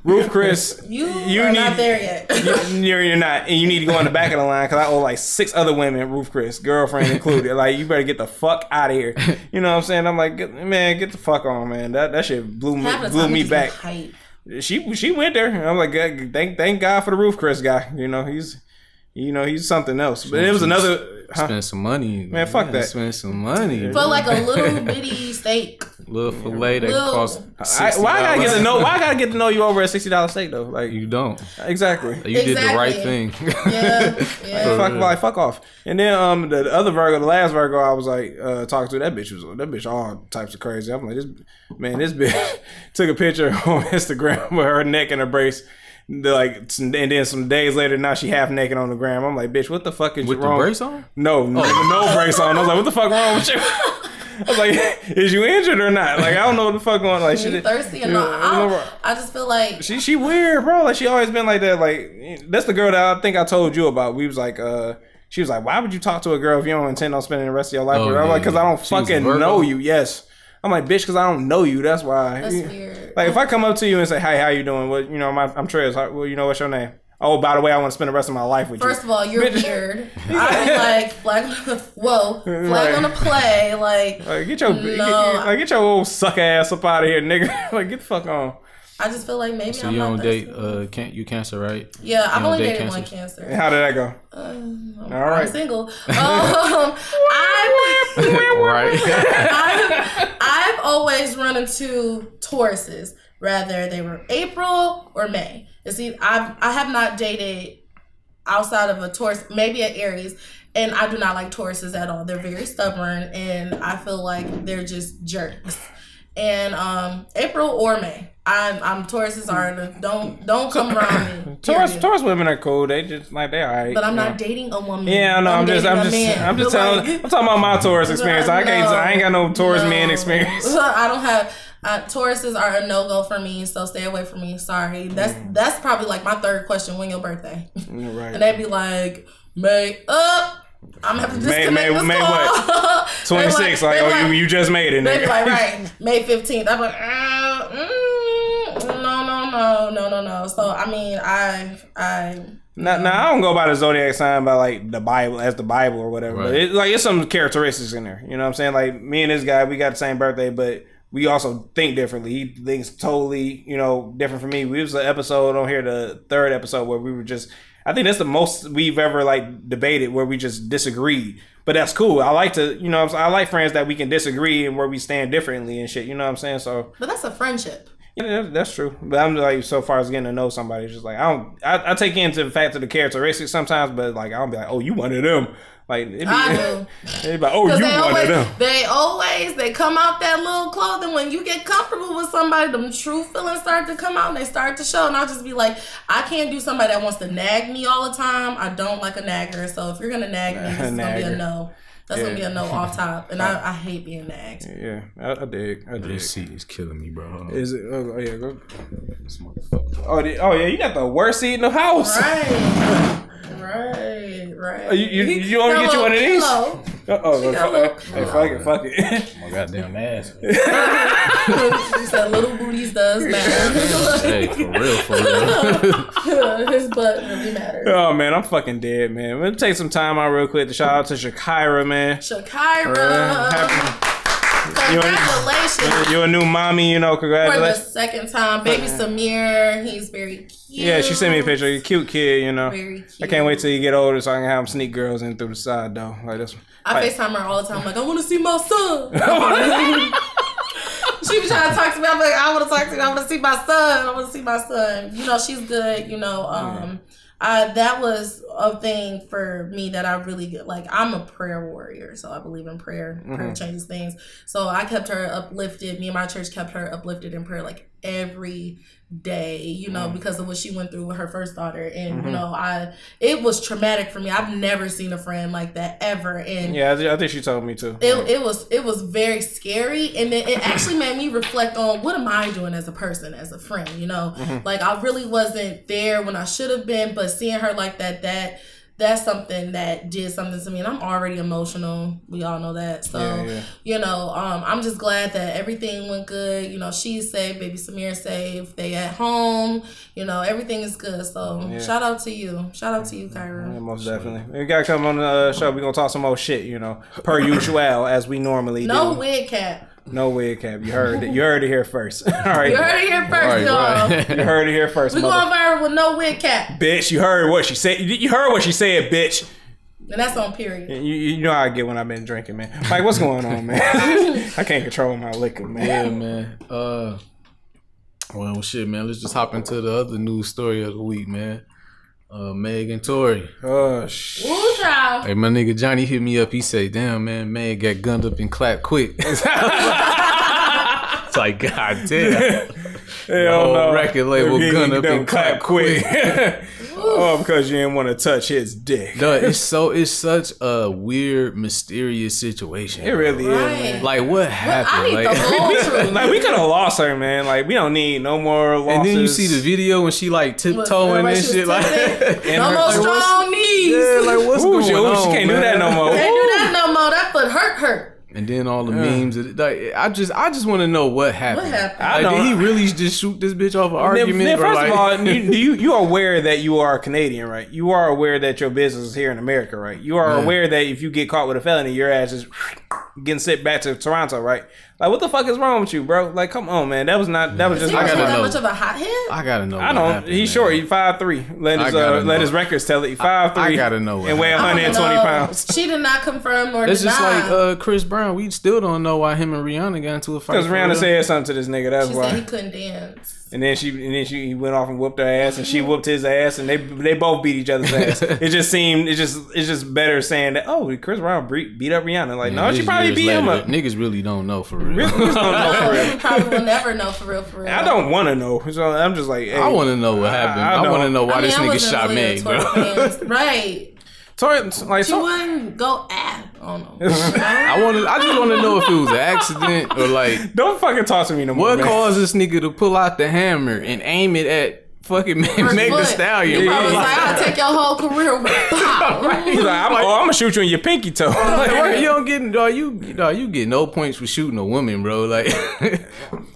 Ruth's Chris, You, You are need- not there yet. you're, you're not, and you need to go in the back of the line because I owe like six other women, Ruth's Chris, girlfriend included. Like, you better get the fuck out of here. You know what I'm saying? I'm like, man, get the fuck on, man. That that shit blew me blew me back. hype. She she went there. I'm like, thank thank God for the Ruth's Chris guy. You know, he's you know he's something else. But it was another. Huh? Spend some money, Man, fuck that. Spend some money. For like a little bitty steak. little fillet that Little- cost. I, why I gotta get to know? Why I gotta get to know you over a sixty dollar steak though? Like You don't. exactly. You did the right thing. Yeah. Yeah. fuck, like, fuck off. And then um the, the other Virgo, the last Virgo, I was like uh talking to that bitch was that bitch all types of crazy. I'm like this man, this bitch took a picture on Instagram with her neck in a brace. The, like and then some days later, now she half naked on the gram. I'm like, bitch, what the fuck is you With the wrong? brace on? No, no, no brace on. I was like, what the fuck wrong with you? I was like, is you injured or not? Like, I don't know what the fuck going. Like, she You thirsty and Yeah, all. you I, know don't- what? I just feel like she she weird, bro. Like she always been like that. Like that's the girl that I think I told you about. We was like, uh, she was like, why would you talk to a girl if you don't intend on spending the rest of your life Oh, with her? I'm yeah, like, because I don't She fucking know you. Yes. I'm like, bitch, because I don't know you. That's why. that's weird. Like if I come up to you and say, hey, how you doing? What you know, my, I'm Trez. How- Well, you know what's your name? Oh, by the way, I want to spend the rest of my life with First you. of all, you're Bitch. weird. Be like, flag whoa, flag Right. on the play. Like, Like get your No. get- like get your old suck ass up out of here, nigga. like get the fuck on. I just feel like maybe So I'm you not don't date uh can't you cancer, right? Yeah, I've only don't date dated one cancer. And how did that go? Um, All right. I'm single. Um, I've, right. I've, I've always run into Tauruses, rather they were April or May. You see, I've I have not dated outside of a Taurus, maybe an Aries, and I do not like Tauruses at all. They're very stubborn, and I feel like they're just jerks. And um, April or May, I'm, I'm Tauruses are the, don't don't come around me. Taurus. Taurus women are cool. They just like they're alright. But I'm not know. dating a woman. Yeah, I know. I'm, just, I'm just, man. I'm just telling. like, I'm talking about my Taurus experience. I can't. No. I ain't got no Taurus No. man experience. I don't have. Uh, Tauruses are a no go for me, so stay away from me. Sorry. That's that's probably like my third question. When your birthday? Mm. right. And they'd be like, May up. I'm gonna have to May- disconnect May- this May call. what? 26. they Like, be oh, you, you just made it, They be like, right, May 15th. I'm like, uh, mm, no, no, no, no, no, no. So I mean, I, I, Now, now I don't go by the zodiac sign by like the Bible as the Bible or whatever, but it, like it's some characteristics in there. You know what I'm saying? Like me and this guy, we got the same birthday, but we also think differently. He thinks totally, you know, different from me. We was an episode on here, the third episode where we were just. I think that's the most we've ever like debated where we just disagreed. But that's cool. I like to, you know, what I'm saying? I like friends that we can disagree and where we stand differently and shit. You know what I'm saying? So but that's a friendship. Yeah, that's true. But I'm like so far as getting to know somebody, it's just like I don't. I, I take into the fact of the characteristics sometimes, but like I don't be like, oh, you one of them. Like it'd be, I do. it'd be like, oh, you one they of always, them. they always, they come out that little clothing. When you get comfortable with somebody, them true feelings start to come out and they start to show. And I'll just be like, I can't do somebody that wants to nag me all the time. I don't like a nagger. So if you're gonna nag me, is gonna be a no. That's gonna be a no off top. And I, I hate being nagged. Yeah, I, I dig. I dig. This seat is killing me, bro. Is it? Oh, oh, yeah, go. This motherfucker. Oh, the, oh yeah, you got the worst seat in the house. Right, right, right. Oh, you- you- you want me to get you one of these? Pillow. Uh oh, got a little- hey, fuck it, fuck it. My goddamn ass. He said little booties does matter. hey, for real, for real. His butt really matters. oh man, I'm fucking dead, man. We'll take some time out real quick to shout out to Shakira, man. Shakira. Uh, happy- Congratulations. You're a new mommy, you know. For the Congratulations. second time, baby Samir, he's very cute. Yeah, she sent me a picture. You're a cute kid, you know. Very cute. I can't wait till you get older so I can have him sneak girls in through the side though. Like this. one. I like- FaceTime her all the time. like, I want to see my son. she was trying to talk to me. I'm like, I want to talk to you. I want to see my son. I want to see my son. You know, she's good. You know, um, I, that was a thing for me that I really get. Like, I'm a prayer warrior, so I believe in prayer. Prayer mm-hmm. changes things. So I kept her uplifted. Me and my church kept her uplifted in prayer, like every day. You know, because of what she went through with her first daughter, and you know, I it was traumatic for me. I've never seen a friend like that ever, and Yeah, I, thi- I think she told me too. it, it was it was very scary and then it actually made me reflect on what am i doing as a person as a friend you know Mm-hmm. like i really wasn't there when i should have been but seeing her like that that that's something that did something to me and i'm already emotional. We all know that. So Yeah, yeah. you know um, i'm just glad that everything went good. You know she's safe baby samir safe they at home you know everything is good. So shout out to you. Shout out to you kyra. Yeah, most definitely. We gotta come on the uh, show. we're gonna talk some more shit, you know, per usual as we normally no do. No wig cap No wig cap. You heard it. You heard it here first. All right. you heard it here first Right, y'all right. You heard it here first, We mother. going viral with no wig cap, Bitch, you heard what she said. You- You heard what she said, bitch. and that's on period. You, you know how I get when I've been drinking, man. Like, what's going on, man? I can't control my liquor, man. Yeah, man. Uh, well, shit, man. Let's just hop into the other news story of the week, man. Uh, Meg and Tory. Oh, sh- Woo child. Hey, my nigga Johnny hit me up. He say, "Damn, man, Meg got gunned up and clapped quick." it's like, god damn. Hell whole no. record label He- gun up and clap clap quick. oh, because you didn't want to touch his dick. No, it's so it's such a weird, mysterious situation. It really is, Right. man. Like what I happened? need Like, the whole. Like we could have lost her, man. Like we don't need no more losses. and then you see the video when she like tiptoeing and shit. Like. And No her- more like, what's- strong knees. yeah, like what's Ooh, going she, on? she can't do that no more. Can't do that no more. That foot hurt, hurt. And then all the memes. that- Like, I just, I just want to know what happened. What happened? I Like, did he really just shoot this bitch off an Then- argument? then first like, of all, you, you you are aware that you are Canadian, right? You are aware that your business is here in America, right? You are Yeah. aware that if you get caught with a felony, your ass is getting sent back to Toronto, right? Like, what the fuck is wrong with you, bro? Like, come on, man. That was not. That was just. he I really gotta that know. much of a hothead? I gotta know. I don't. happened, He's man. short. He's five three. Let his uh, let his records tell it. He five three. I gotta know and weigh happened. 120 pounds. She did not confirm nor It's deny. just like uh, Chris Brown. We still don't know why him and Rihanna got into a fight. Because Rihanna real. said something to this nigga. That's she why. said he couldn't dance. And then she and then she he went off and whooped her ass, and she whooped his ass, and they they both beat each other's ass. it just seemed it just it's just better saying that oh Chris Brown beat beat up Rihanna. Like no, she probably years beat him up. Niggas really don't know for real. real. Really, don't know for real. probably will never know for real, for real. I don't want to know. So I'm just like, hey, I want to know what happened. I I, know. want to know why I mean, this nigga shot really a Meg, bro. Tory right. Tory, like She so, wouldn't go ah. I don't know. I want. I just want to know if it was an accident or like don't fucking talk to me no more. what man. caused this nigga to pull out the hammer and aim it at fucking Meg, Her Meg the foot. Stallion. He bro. probably was like, I'll take your whole career. Pow. He's like, I'm, oh, I'm gonna shoot you in your pinky toe. Like, bro, you don't get dog, you dog, you get no points for shooting a woman, bro. Like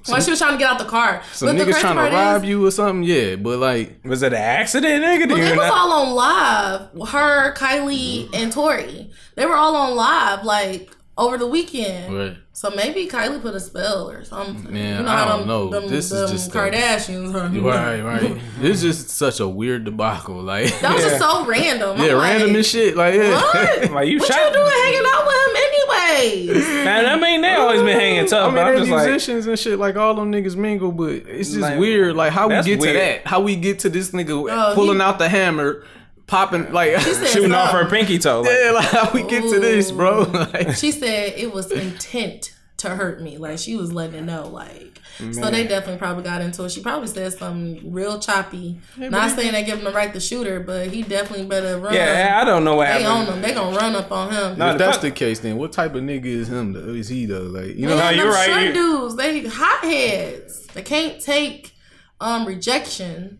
When she was trying to get out the car. some but niggas crazy trying to rob is, you or something, yeah. But like, was it an accident, nigga? Well, Did it was not- all on live. Her, Kylie, and Tory. They were all on live, like over the weekend. right. So maybe Kylie put a spell or something. Man, you know I how don't them, know. Them, This is them just a- Kardashians. huh? Right, right. This is just such a weird debacle. Like, That was just so random. I'm yeah, like, random and shit. Like, yeah. What? Like you what shot. you doing hanging out with him anyways? Man, I mean, they always been hanging I tough. mean, but I'm they're just like, musicians and shit. Like all them niggas mingle, but it's just Like, weird. Like how we get weird. to that? How we get to this nigga Oh, pulling he- out the hammer, popping like said shooting off her pinky toe. Like, yeah. Like how we get to this, bro? Like, She said it was intent to hurt me. Like she was letting it know. Like so they definitely probably got into it. She probably said something real choppy. Not saying they give him the right to shoot her, but he definitely better run. yeah, I don't know what they own happened. him. They gonna run up on him. No, if that's the case, then what type of nigga is him? Though? Is he though? Like you know? Man, you're them right. short dudes, they hotheads. They can't take um rejection.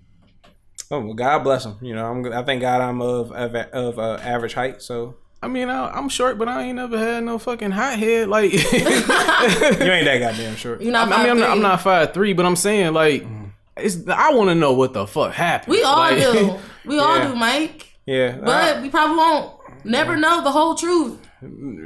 Oh well, God bless him. You know, I'm. I thank God I'm of of, of uh, average height. So I mean, I, I'm short, but I ain't never had no fucking hot head. Like, you ain't that goddamn short. You know, I mean, I'm not, I'm not five three, but I'm saying like, Mm. it's. I want to know what the fuck happened. We all Like, do. We all do, Mike. Yeah, But we probably won't never know the whole truth.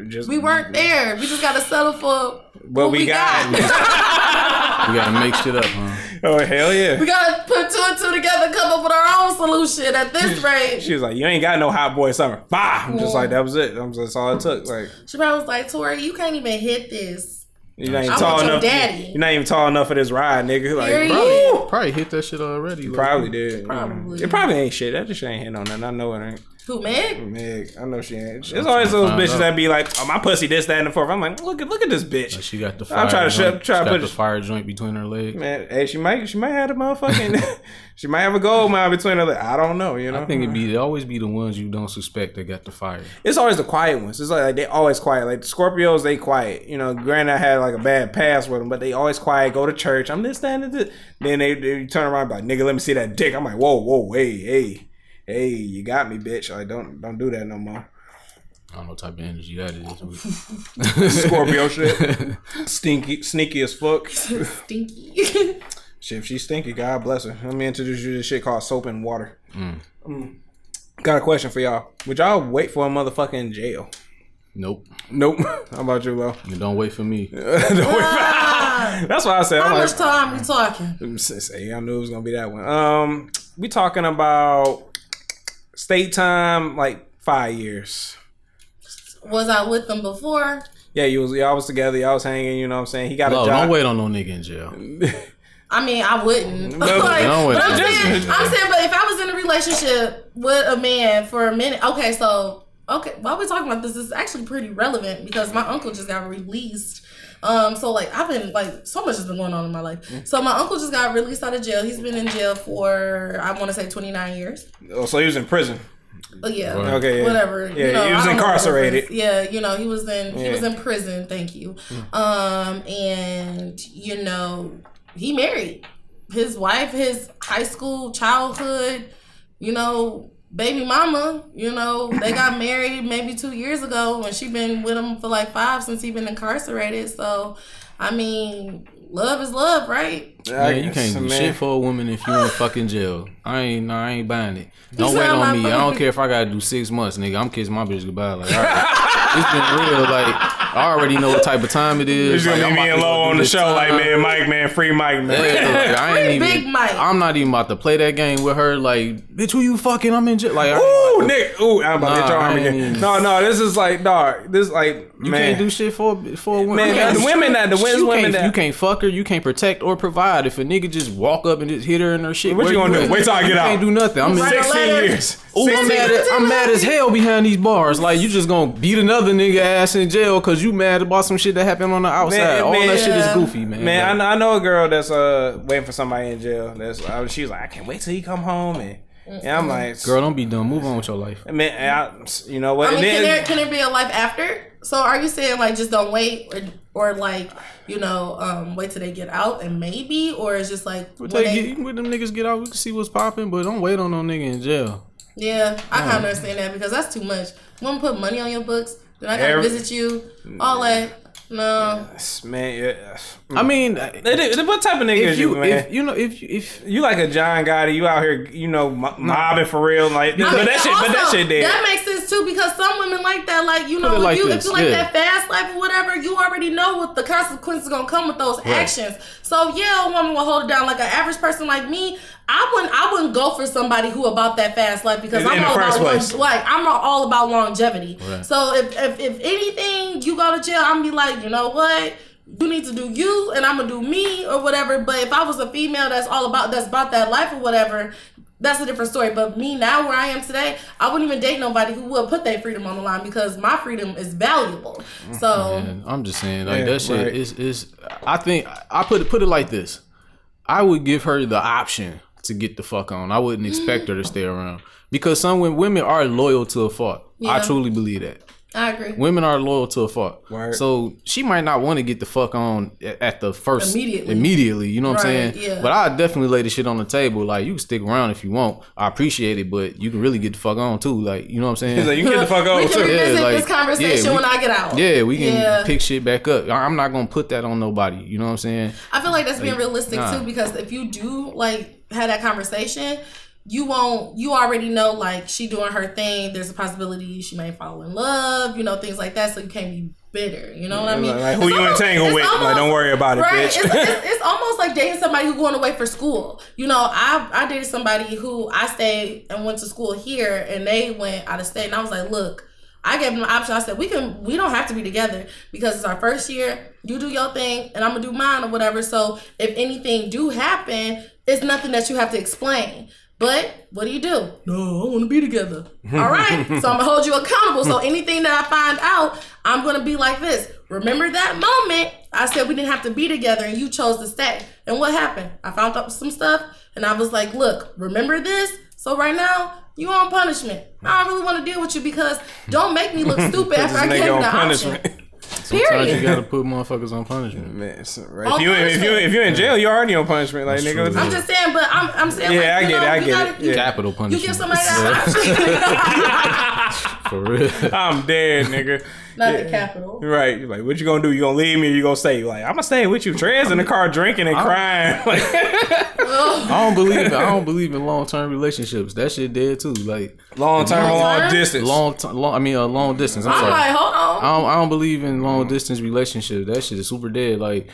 Just We weren't there. We just gotta settle for What what we we got. got. We gotta make shit up, huh? Oh hell yeah. we gotta put two and two together, come up with our own solution at this rate. She was like, "You ain't got no hot boy summer." Bah! I'm just like that was it. I'm just, that's all it took. Like She probably was like, Tori, you can't even hit this. you're not even I tall enough. daddy. You're not even tall enough for this ride, nigga. Like Period. woo! Probably hit that shit already. like- probably did. Probably. It probably ain't shit. That just ain't hitting on nothing. I know it ain't. Who, Meg? Meg, I know she ain't. There's always those bitches out. that be like, "Oh, my pussy, this, that, and the fourth. I'm like, look at look at this bitch. She got the fire. I'm trying to joint, try she to got put the fire joint between her legs. Man, hey, she might she might have a motherfucking she might have a gold mine between her. legs. I don't know. You know, I think it'd be it always be the ones you don't suspect that got the fire. it's always the quiet ones. It's like, like they always quiet. Like the Scorpios, they quiet. You know, granted, I had like a bad past with them, but they always quiet. Go to church. I'm this, that, and this. Then they, they turn around and be like, nigga, let me see that dick. I'm like, whoa, whoa, hey, hey, hey, you got me, bitch. Like, don't don't do that no more. I don't know what type of energy that is. Scorpio shit, stinky, sneaky as fuck. Stinky. Shit, if she's stinky, God bless her. Let me introduce you to this shit called soap and water. Mm. Got a question for y'all. Would y'all wait for a motherfucking jail? nope. Nope. How about you, Lo? And don't wait for me. That's what I said. How I'm much like, time we talking? say, I knew it was gonna be that one. Um, we talking about state time, like five years. Was I with them before? Yeah, you was y'all was together, y'all was hanging. You know what I'm saying? He got No, a job. don't wait on no nigga in jail. I mean, I wouldn't. No, Like, don't but. I'm Just- saying, I'm saying, but if I was in a relationship with a man for a minute, okay, so okay, while we're talking about this, this is actually pretty relevant because my uncle just got released. Um, so like I've been like so much has been going on in my life. So my uncle just got released out of jail. He's been in jail for I want to say 29 years. Oh, so he was in prison. Oh yeah. Okay, yeah. Whatever. Yeah, you know, he was I know incarcerated. Yeah, you know, he was in he was in prison, thank you. Hmm. Um and you know, he married. His wife, his high school childhood, you know, baby mama, you know, they got married maybe 2 years ago and she been with him for like 5 since he been incarcerated. So, I mean, love is love, right? Man, you can't do shit for a woman if you in fucking jail. I ain't, no, I ain't buying it. Don't wait on not me. I don't care if I gotta do six months, nigga. I'm kissing my bitch goodbye. Like, all right. it's been real. Like, I already know what type of time it is. He's gonna be me and Low on the this show, like time. man, Mike, man, free Mike, man. Yeah, like, I ain't Free even. Big Mike. I'm not even about to play that game with her. Like, bitch, who you fucking? I'm in jail. Like, Ooh, about to- Nick. Ooh, I'm about to hit Nah, your arm again. even- No, no, this is like, dog. This is like, You man. can't do shit for for a woman. Man, the women that- the you women that- you can't fuck her. You can't protect or provide. If a nigga just walk up and just hit her in her shit, What where you gonna do? Wait till I get out. Can't do nothing. I'm in 16 years. Ooh, I'm mad, as, I'm mad as hell behind these bars. Like you just gonna beat another nigga ass in jail because you mad about some shit that happened on the outside. Man, All man, that shit is goofy, man. Man, I know, I know a girl that's uh waiting for somebody in jail. That's uh, she was like, I can't wait till he come home, and, and I'm like, girl, don't be dumb. Move on with your life. man, I, you know what? I mean, And can then- there can there be a life after? So are you saying like just don't wait or or like you know um wait till they get out and maybe or it's just like But when they they- get, you can them niggas get out. We can see what's popping, but don't wait on no nigga in jail. yeah I kind of understand that because that's too much. One put money on your books, then I gotta Every- visit you, all that. No, man, yeah. I mean, mm. uh, It- it- what type of nigga is you, you, man? if you know, if you, if you like a John Gotti, you out here, you know, mobbing for real, like, I but mean, that shit, but that shit dead. That makes sense too because some women like that. Like you know, if like you this, if you like yeah. that fast life or whatever, you already know what the consequences gonna come with those actions. So yeah, a woman will hold it down. Like an average person like me, I wouldn't I wouldn't go for somebody who about that fast life because In- I'm in all about place. like I'm all about longevity. Right. So if, if if anything, you go to jail, I'm be like, you know what? You need to do you, and I'm gonna do me or whatever. But if I was a female that's all about that's about that life or whatever, that's a different story. But me now, where I am today, I wouldn't even date nobody who would put their freedom on the line because my freedom is valuable. Mm-hmm. So And I'm just saying, like Yeah, that shit right. is is. I think I put it put it like this. I would give her the option to get the fuck on. I wouldn't expect her to stay around because some women, women are loyal to a fault. I truly believe that. I agree. Women are loyal to a fuck. Word. So she might not want to get the fuck on at, at the first Immediately. Immediately, you know what I'm saying? yeah. But I definitely lay the shit on the table. Like you can stick around if you want. I appreciate it, but you can really get the fuck on too. Like you know what I'm saying? He's like, you can get the fuck we can too. revisit like, this conversation yeah, we- when I get out. Yeah, we can Yeah. pick shit back up. I- I'm not gonna put that on nobody. You know what I'm saying? I feel like that's being Like, realistic nah. too because if you do like have that conversation, you won't you already know like she doing her thing. There's a possibility she may fall in love, you know, things like that. So you can't be bitter. You know what I mean? Like, who It's you almost- entangled with? Like, don't worry about it, right? bitch. It's, it's, it's almost like dating somebody who going away for school. You know, I I dated somebody who I stayed and went to school here, and they went out of state, and I was like, look. I gave them the option. I said, we can, we don't have to be together because it's our first year. You do your thing, and I'm gonna do mine or whatever. So if anything do happen, it's nothing that you have to explain. But what do you do? No, I want to be together. All right, so I'm gonna hold you accountable. So anything that I find out, I'm gonna be like this. Remember that moment I said we didn't have to be together, and you chose to stay. And what happened? I found out some stuff, and I was like, look, remember this. So right now, you on punishment. I don't really want to deal with you because don't make me look stupid after I This gave nigga you on the punishment. option. Sometimes you gotta put motherfuckers on punishment. Man, so- right. On If you if you if you're in jail, you're already on punishment. Like That's nigga, true. I'm just saying, but I'm, I'm saying, Yeah, like, I you get it, I get gotta- it. you- Yeah. Capital You punishment. give somebody that option. For real. I'm dead, nigga. Not the capital. Right. You're like, what you gonna do? You gonna leave me or you gonna stay? You're like, I'm gonna stay with you. Trez in the car drinking and crying. Like, I don't believe I don't believe in long term relationships. That shit dead too. Like long term, Long long distance. long time. Long, I mean, a long distance. I'm I'm sorry. like, hold on. I don't, I don't believe in long distance relationships. That shit is super dead. Like,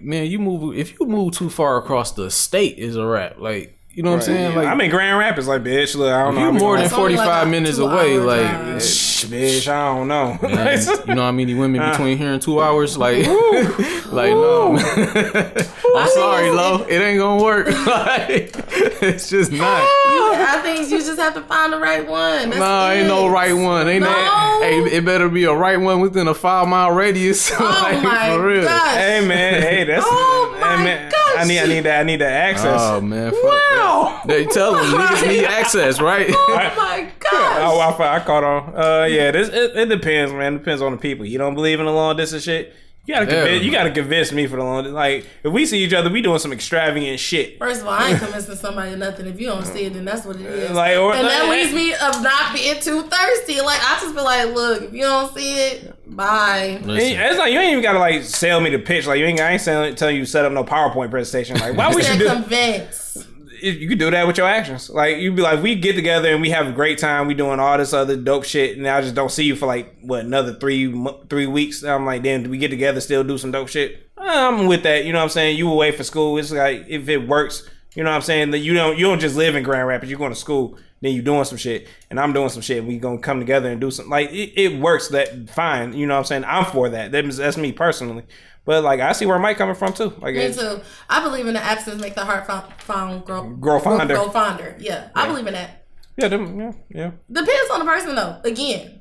man, you move if you move too far across the state is a wrap. Like, you know what I'm saying? Like, I'm in Grand Rapids. Like, bitch, look, I don't know. you how many- more than It's only like 45 minutes away. Like, drive. Shh, bitch, I don't know. man, you know how many women between here and two hours? Like, like no. I'm sorry, Lo. It ain't gonna work. like, it's just not. You- I think you just have to find the right one. That's Nah, it. ain't no right one. Ain't that? No. Hey, it better be a right one within a five mile radius. Oh like, my for real. gosh. hey man, hey, that's. Oh hey, my man, gosh. I need, I need that, I need that access. Oh man, fuck wow. that. They tell them niggas need access, right? Oh my gosh. Oh, I, I caught on. Uh, yeah, this it, it depends, man. It depends on the people. You don't believe in the long distance shit. You gotta convince, you gotta convince me for the long. Like if we see each other, we doing some extravagant shit. First of all, I ain't convincing somebody of nothing. If you don't see it, then that's what it is. Like, or- and that like- leaves me of not being too thirsty. Like I just be like, look, if you don't see it, bye. And It's like you ain't even gotta like sell me the pitch. Like you ain't, I ain't selling, telling you set up no PowerPoint presentation. Like why we should Said do? convince. You could do that with your actions. Like you'd be like, we get together and we have a great time. We doing all this other dope shit, and I just don't see you for like what another three three weeks. I'm like, then do we get together still do some dope shit? Uh, I'm with that. You know what I'm saying? You away for school. It's like if it works. You know what I'm saying? That you don't you don't just live in Grand Rapids. You're going to school. Then you doing some shit, and I'm doing some shit. And we gonna come together and do some like it, it works. That fine. You know what I'm saying? I'm for that. That's, that's me personally. But like I see where Mike coming from too. Like Me too. I believe in the absence make the heart found, found grow Grow fonder. Grow fonder. Yeah, I believe in that. yeah, them, yeah, yeah. Depends on the person though. Again,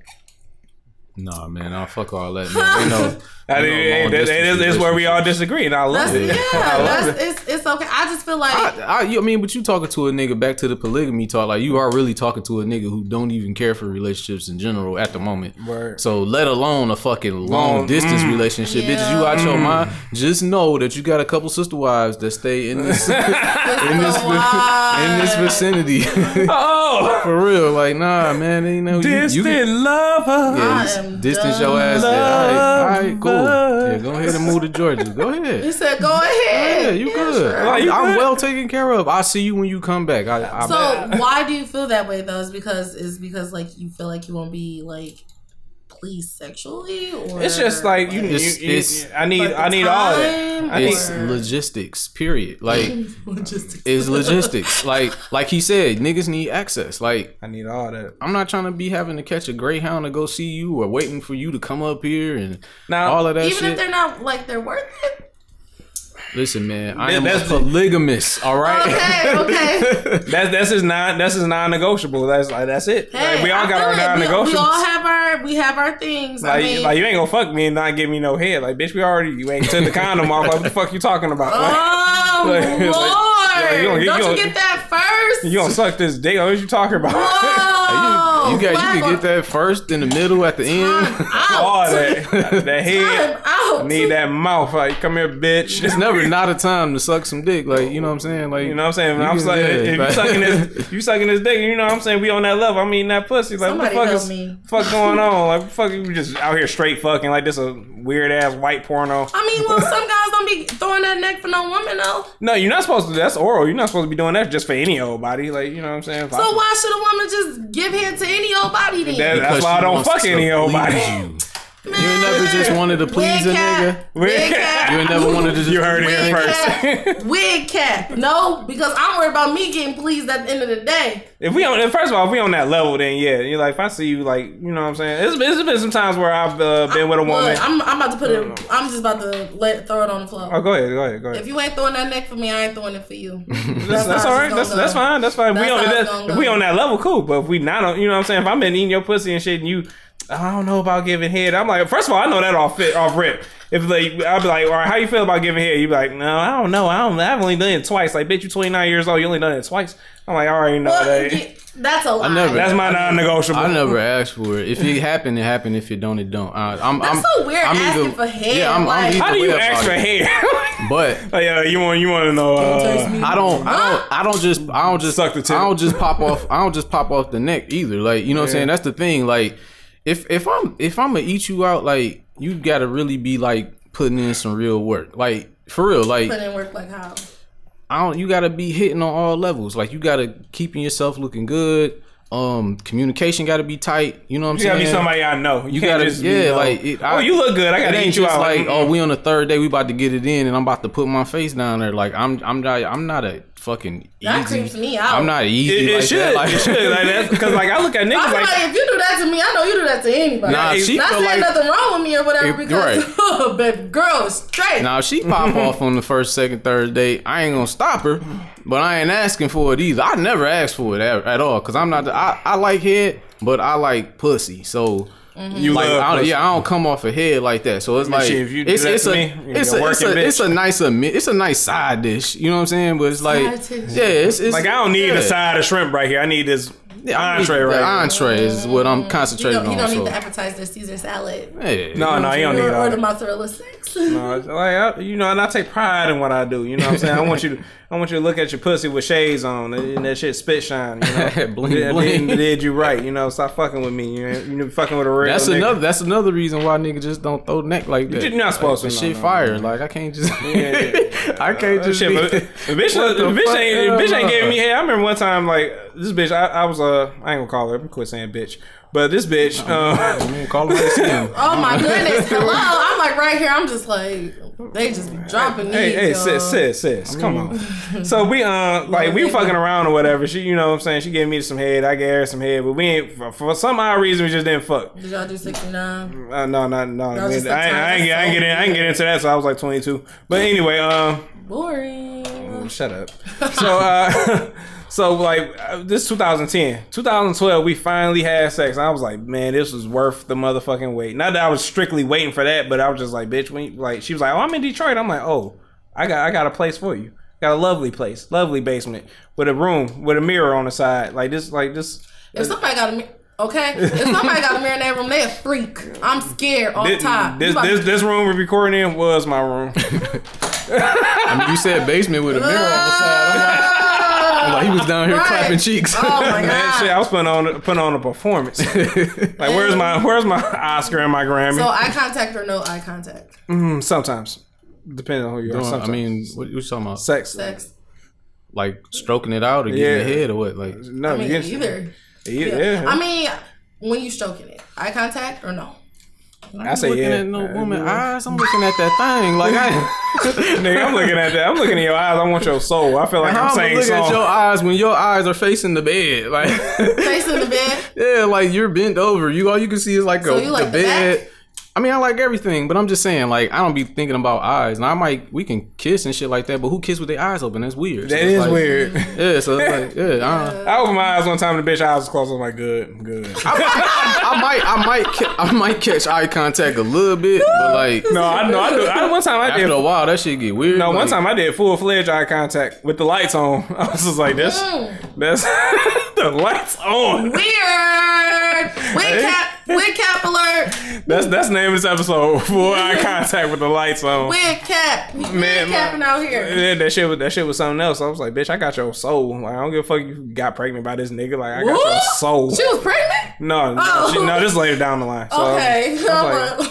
Nah, man, I'll fuck all that. Man. They know. I mean, know hey, long that- distance that is where we all disagree, and I love That's, it. yeah, I love that's, it. it's, it's okay. I just feel like I, I, you- I mean, but you talking to a nigga back to the polygamy talk, like you are really talking to a nigga who don't even care for relationships in general at the moment. Word. So let alone a fucking long Long- distance mm. relationship, bitches. Yeah. You out your mind. Just know that you got a couple sister wives that stay in this in this in this vicinity. Oh, for real, like nah, man. They know you, you can, lover. yeah, I just am distance your ass. There. All right, all right, cool. Lover. Yeah, go ahead and move to Georgia. Go ahead. he said, "Go ahead." Yeah, you good. sure. Like, I'm well taken care of. I'll see you when you come back. I, I, So why do you feel that way though? Is because is because like you feel like you won't be like pleased sexually, or It's just like you. It's- you, you- it's- I need. Like I need all of time, that. It's or- logistics. Period. Like logistics. it's logistics. like like he said, niggas need access. Like I need all that. I'm not trying to be having to catch a greyhound to go see you or waiting for you to come up here and Now- all of that Even if they're not like they're worth it. Listen, man, I Man, am a that's- polygamist. All right. Okay, okay. That's that's his non. That's his non-negotiable. That's like that's it. Hey, like, we all I got our it. Non-negotiables. We, all have our we have our things. I like, mean, like you ain't gonna fuck me and not give me no head. Like, bitch, we already you ain't took the condom off. Like, what the fuck you talking about? Like, oh like- like- Lord! yeah, you gonna- you Don't gonna- you get that first? you gonna suck this dick? What you talking about? Whoa! You got you can get that first in the middle at the end. all that, that head. Time out. Need that mouth. Like, come here, bitch. It's never not a time to suck some dick. Like you know what I'm saying. Like You know what I'm saying? You I'm can- saying yeah, if you sucking this, you sucking this dick. You know what I'm saying? We on that level. I'm eating that pussy. Like Somebody what the fuck help is me. fuck going on? Like what the fuck you just out here straight fucking like this a weird ass white porno? I mean, well, some guys don't be throwing that neck for no woman though. No, you're not supposed to. That's oral. You're not supposed to be doing that just for any old body. Like you know what I'm saying? So why should a woman just give head to any old body then? That- that's why I don't fuck any old body. You. You ain't never just wanted to please a Wig nigga. cap. Wig cap. You ain't never wanted to just You heard it Wig first. cap. Wig cap. No, because I'm worried about me getting pleased at the end of the day. If we on, first of all, if we on that level, then yeah, you're like, if I see you, like, you know what I'm saying? It's, it's been some times where I've uh, been with a woman. Look, I'm, I'm about to put it. I'm just about to let throw it on the floor. oh, go ahead, go ahead, go ahead. If you ain't throwing that neck for me, I ain't throwing it for you. That's, that's how all it's right. gonna That's go. that's fine. That's fine. If we That's on it's that, gonna if we go. on that level, cool. But if we not on, you know what I'm saying? If I'm been eating your pussy and shit, and you, I don't know about giving head. I'm like, first of all, I know that off fit off rip. If like, I'll be like, all right, how you feel about giving head? You be like, no, I don't know. I don't. I've only done it twice. Like, bitch, you 29 years old. You only done it twice. I'm like, I already know Well, that. yeah, that's a lie. never- That's my non-negotiable. I never asked for it. If it happened, it happened. If it don't, it don't. I, I'm, That's I'm, so weird I'm asking for head, like- How do you ask for about it. head? But oh yeah, you want you want to know? taste Uh, me. I don't, I don't, I don't just, I don't just Suck the tip. I don't just pop off, I don't just pop off the neck either. Like you know what I'm saying? That's the thing. Like if if I'm if I'm gonna eat you out, like you gotta really be like putting in some real work. Like for real, like Put in work like how? I don't. You gotta be hitting on all levels. Like you gotta keeping yourself looking good. Um, communication gotta be tight. You know what I'm you saying? You gotta be somebody I know. You, You can't gotta, just yeah, like it, oh, you look good. I gotta ain't eat you out. like, oh, we on the third day, we about to get it in, and I'm about to put my face down there. Like I'm, I'm not, I'm not a fucking That easy. creeps me out. I'm not easy. It, it like should. That. Like, it should. Like that because like I look at I niggas feel like. like, if you do that to me, I know you do that to anybody. Nah, Yeah, she Not feel saying like nothing wrong with me or whatever If- because right. oh, baby girl is straight. now if she pop off on the first, second, third date, I ain't gonna stop her, but I ain't asking for it either. I never ask for it at, at all because I'm not. The, I I like head, but I like pussy. So. Mm-hmm. You Like love I don't, yeah, I don't come off a head like that. So it's like shit, if you do it's that it's to a me, it's a a it's working a, it's a nice it's a nice side dish. You know what I'm saying? But it's like yeah, it's, it's Like I don't need yeah. a side of shrimp right here. I need this Yeah, I need- entree right the entree is what I'm mm. you concentrating don't, you don't so. need the appetizer this Caesar salad. yeah. No, no, you don't need or, all or the that. mozzarella sticks. No, it's like I, you know, and I take pride in what I do. You know what I'm saying? I want you to, I want you to look at your pussy with shades on and that shit spit shine. You know, Bling, did, bling. Did, did you right? You know, stop fucking with me. You know, you fucking with a real. That's nigga. another. That's another reason why nigga just don't throw neck like that. You're not supposed like, to, the no, Shit no, fire. Like I can't just. yeah. I can't uh, just. Shit, be- but bitch, What the the bitch ain't, the bitch ain't giving me head. I remember one time, like this bitch. I, I was uh, I ain't gonna call her. I'm quit saying bitch. But this bitch, uh, Mm, Call him how you see him. Oh my goodness! Hello, I'm like right here. I'm just like they just be dropping hey, these. hey, y'all. sis, sis, sis, come on. So we, uh, like we were fucking around or whatever. She, you know, what I'm saying she gave me some head. I gave her some head, but we ain't for, for some odd reason we just didn't fuck. Did y'all do 69? Uh, no, no, no. I, mean, just I, ain't- I, ain't, get- I ain't get in, I ain't get into that. So I was like 22. But anyway, um, Boring. shut up. So, uh, so like uh, this 2010, 2012, we finally had sex. I was like, man, this was worth the motherfucking wait. Not that I was strictly waiting for that, but I was just like, bitch, when like she was like, oh, I'm in Detroit. I'm like, oh, I got I got a place for you. Got a lovely place, lovely basement with a room with a mirror on the side, like this, like this. If somebody got a mi- okay, if somebody got a mirror in that room, they a freak. I'm scared all the This, time. this, You about- this, this room we're recording in was my room. I mean, you said basement with a mirror on the side. I'm like, he was down here Right. clapping cheeks. Oh my Man, shit, I was putting on putting on a performance. like, where's my where's my Oscar and my Grammy? So eye contact or no eye contact? Mm, sometimes, depending on who you are. Doing- I mean, what, what you talking about? sex. Sex. Like stroking it out or getting Yeah. the head or what? Like, No, I mean, either. Yeah, yeah. I mean, when you stroking it, eye contact or no? I say looking yeah. at no Uh, woman eyes. I'm looking at that thing. Like, I, Nigga, I'm looking at that. I'm looking at your eyes. I want your soul. I feel like I'm I'm saying looking at your eyes when your eyes are facing the bed. Like, Facing the bed. yeah, like you're bent over. You all you can see is like So a, you like the the bed. back? I mean, I like everything, but I'm just saying, like, I don't be thinking about eyes. And I might, we can kiss and shit like that, but who kiss with their eyes open? That's weird. So That it's is like- weird. Yeah, so it's like, yeah, I, don't- I opened my eyes one time and the bitch eyes was closed. I'm like, good, good. I might, I might, ca- I might catch eye contact a little bit, but like, No, I know. I do. I, one time I after did. a while, that shit get weird. No, one time I did full fledged eye contact with the lights on. I was just like, this, mm. that's the lights on. Weird. Wig cap. Wig cap alert. That's that's the name of this episode. Full eye contact with the lights on. Wig cap. Man, capping out here. Yeah, that shit was that shit was something else. I was like, bitch, I got your soul. Like, I don't give a fuck you got pregnant by this nigga. Like, I got your soul. She was pregnant. No, no, Oh. she, no, this later down the line. So Okay. I was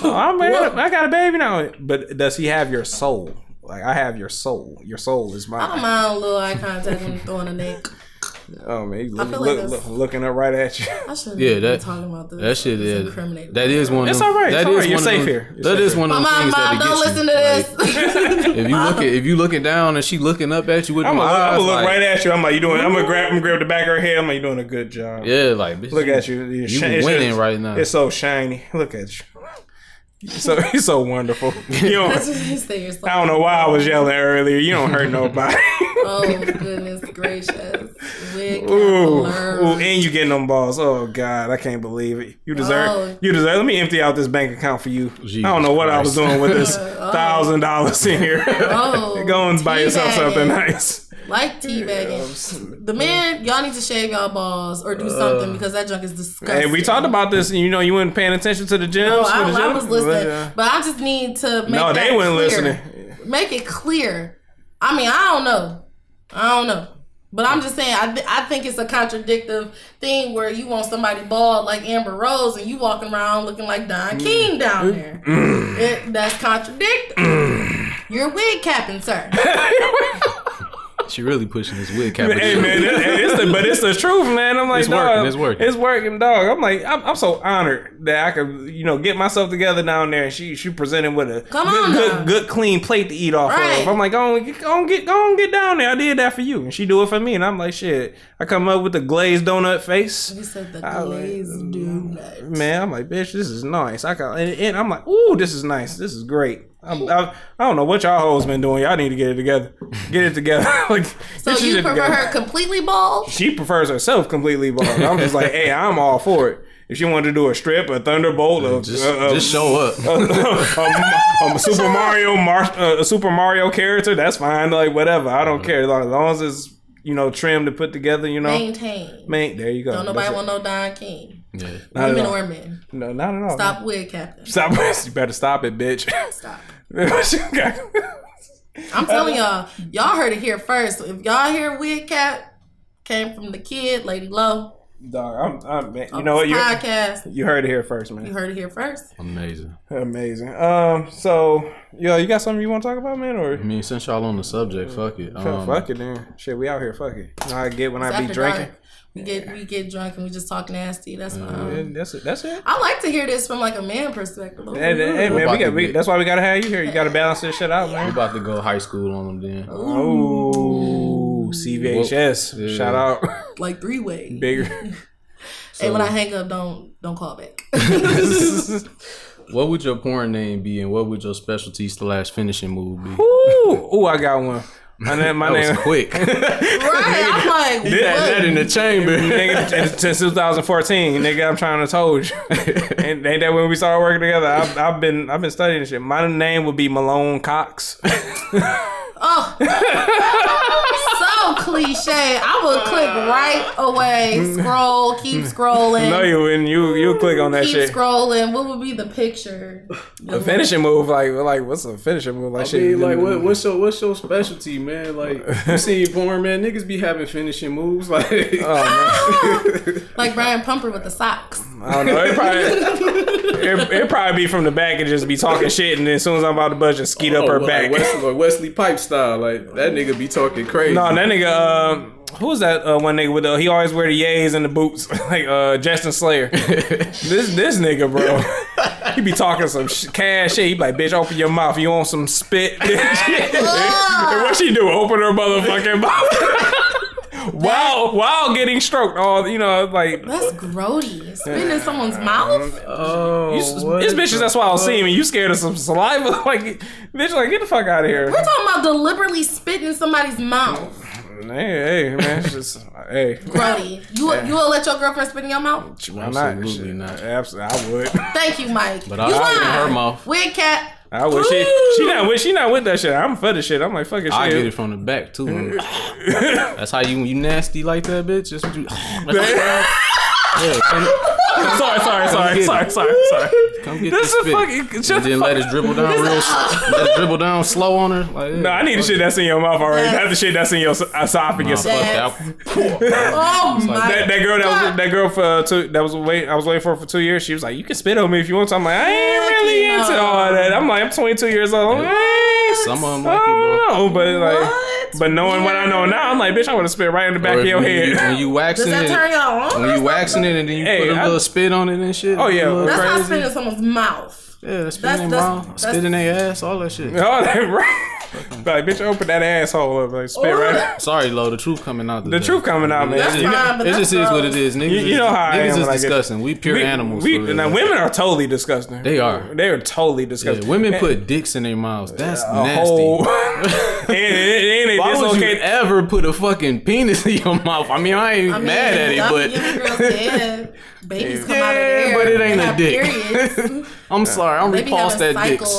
like, I'm like, oh, I'm-? I got a baby now. But does he have your soul? Like, I have your soul. Your soul is mine. I don't mind a little eye contact when throwing a neck. Oh man, he look, feel like look, looking up right at you. I shouldn't Yeah, be that- talking about this. That shit is incriminating. that is one. Of It's all right, it's that all is right, you're one safe here. You're That safe is here. one of them Mom, things mom, that don't get listen you. to Like, this. if you look at if you looking down and she looking up at you with I'm gonna, I'm gonna look like, right at you. I'm like, you doing? I'm gonna grab, I'm gonna grab the back of her head. I'm like, you doing a good job. Yeah, like bitch, Look at you. You're You shi- it's winning just- right now. It's so shiny. Look at you. So he's so wonderful. You don't, That's what he says. I don't know why I was yelling earlier. You don't hurt nobody. Oh goodness gracious! Wig Ooh, ooh, and you getting them balls. Oh God, I can't believe it. You deserve. Oh. You deserve. Let me empty out this bank account for you. Jesus I don't know what I was doing with this Oh. thousand dollars in here. Oh, Go and buy yourself something nice. Like teabagging. The man, y'all need to shave y'all balls or do uh, something because that junk is disgusting. Hey, we talked about this. and You know, you weren't paying attention to the gym. No, I, the I was listening, Yeah. but I just need to make No, they weren't listening. Make it clear. I mean, I don't know. I don't know. But I'm just saying, I, th- I think it's a contradictive thing where you want somebody bald like Amber Rose and you walking around looking like Don mm. King down there. Mm. Mm. It, that's contradictory. You're wig capping, sir. She really pushing this wig cap. Hey man, it- it's the, but it's the truth, man. I'm like, It's dog, working, it's working. it's working, dog. I'm like, I'm, I'm so honored that I could, you know, get myself together down there, and she she presented with a Come good, on good, now. good, clean plate to eat off Right. of. I'm like, go on, go on, get, go on, get down there. I did that for you, and she do it for me, and I'm like, shit. I come up with the glazed donut face. You said the I like- glazed mm, donut. Man, I'm like, bitch, this is nice. I got, and, and I'm like, ooh, this is nice. This is great. I'm, I, I don't know what y'all hoes been doing. Y'all need to get it together. Get it together. like, So you prefer together. her completely bald? She prefers herself completely bald. I'm just like, hey, I'm all for it. If she wanted to do a strip, a thunderbolt, a, Just, a, a, just show up. a, a Super Mario, Mar- uh, a Super Mario character, that's fine. Like whatever, I don't care. Like, as long as it's you know trimmed to put together, you know. Maintain. Man, there you go. Don't nobody That's want it. no Don King. Yeah. Not at Women or men. No, not at all. Stop wig capping. Stop. You better stop it, bitch. Stop. Dog, I'm telling y'all, y'all heard it here first. If y'all hear wig cap came from the kid, Lady Low, Dog, I'm, I'm, man, you know what? You, podcast, you heard it here first, man. you heard it here first. Amazing. Amazing. Um. So, yo, you got something you want to talk about, man? Or I mean, since y'all on the subject, fuck it. fuck, Um, fuck it, then. Shit, we out here. Fuck it. You know I get when I be drinking. dark, we get we get drunk and we just talk nasty. That's fine. Yeah, um, that's it. That's it. I like to hear this from like a man perspective. Hey, hey, hey, man, we got. We, get- that's why we gotta have you here. You gotta balance this shit out, We man. about to go high school on them then. Oh, CVHS. Yeah. Shout out, like three ways. bigger. and when I hang up, don't don't call back. What would your porn name be, and what would your specialty slash finishing move be? Ooh, ooh, I got one. My name, my That was name. quick. Right. I'm like, Had that what? in the chamber. nigga, since 2014, nigga, I'm trying to told you. and ain't that when we started working together? I've, I've been I've been studying this shit. My name would be Malone Cox. Oh. so cliche. I would click right away, scroll, keep scrolling. no, you wouldn't. You you click on that keep shit. scrolling. What would be the picture? A finishing move, like like what's a finishing move? Like I shit. mean, like, what, what's your what's your specialty, man? Like, you see porn, man. Niggas be having finishing moves, like. Oh, Like Brian Pumper with the socks. I don't know. It probably it, it probably be from the back and just be talking shit, and then as soon as I'm about to buzz, just skeet up Oh, her like back. Wesley, Wesley Pipe style, like that nigga be talking crazy. No, that nigga. Uh, who's that uh, one nigga with the? He always wear the yays and the boots, like uh, Justin Slayer. this this nigga, bro. He be talking some sh- cash shit. He be like, bitch, open your mouth. You want some spit? and what she do? Open her motherfucking mouth. while while getting stroked. All you know, like That's grody. Spit in someone's mouth. oh, you, it's bitches. That's why I'll see him. You scared of some saliva? Like, bitch, like get the fuck out of here. We're talking about deliberately spitting in somebody's mouth. Hey, hey, man, it's just hey. Grody. You you will let your girlfriend spit in your mouth? Why not? Absolutely Shit. not. Absolutely, I would. Thank you, Mike. But you I'll spit in her mouth. Wig cat. I would. She, she not with. She not with that shit. I'm for the shit. I'm like fucking shit. I get it from the back too. That's how you you nasty like that, bitch. Just you, yeah, come, sorry, sorry, sorry, sorry, sorry, sorry. come get This this is spit. fucking. Shut and then fuck. let it dribble down real, let it dribble down slow on her. Like, yeah, No, I need the shit that's in your mouth already. Not the shit that's in your esophagus. Nah, fuck that. Oh my. That, that girl that was that girl for uh, two that was wait I was waiting for for two years. She was like, "You can spit on me if you want to." I'm like, I ain't really into all that. I'm like, I'm 22 years old. I'm like, Some of 'em I like it, bro. don't know, but like, What? but knowing what I know now, I'm like, bitch, I would have spit right in the back Or of your when You, head. when you waxing Does that it, turn y'all on? when you waxing it and then you Hey, put a I- little spit on it and shit. Oh, yeah. a little That's not spit in someone's mouth. Yeah, spit That's- in their mouth, that's- spit in their ass, all that shit. All that right. Like, bitch, open that asshole up, like spit right. Sorry, Lo, the truth coming out. The truth coming out, man. That's You know- fine, but It that's just is what it is. Niggas, You- you know how I niggas is when I get- disgusting. We pure we- animals. We, for real. now, women are totally disgusting. They are. They are totally Yeah, disgusting. women put dicks in their mouths. That's a nasty. whole. and, and, and it Why would you ever put a fucking penis in your mouth? I mean, I ain't I mean, mad at it, young- but young girls dead. Babies come out of Yeah, there. But it ain't a dick. I'm sorry. I'm They be repulsed having at dicks.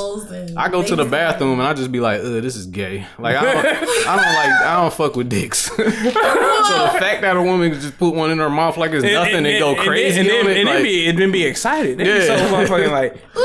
I go to the babies come out. bathroom and I just be like, ugh, this is gay. Like I don't, I don't like, I don't fuck with dicks. so the fact that a woman could just put one in her mouth like it's nothing and, go crazy and, on then, it, and like, then be, it then be excited. They be so Yeah. motherfucking like, Ooh.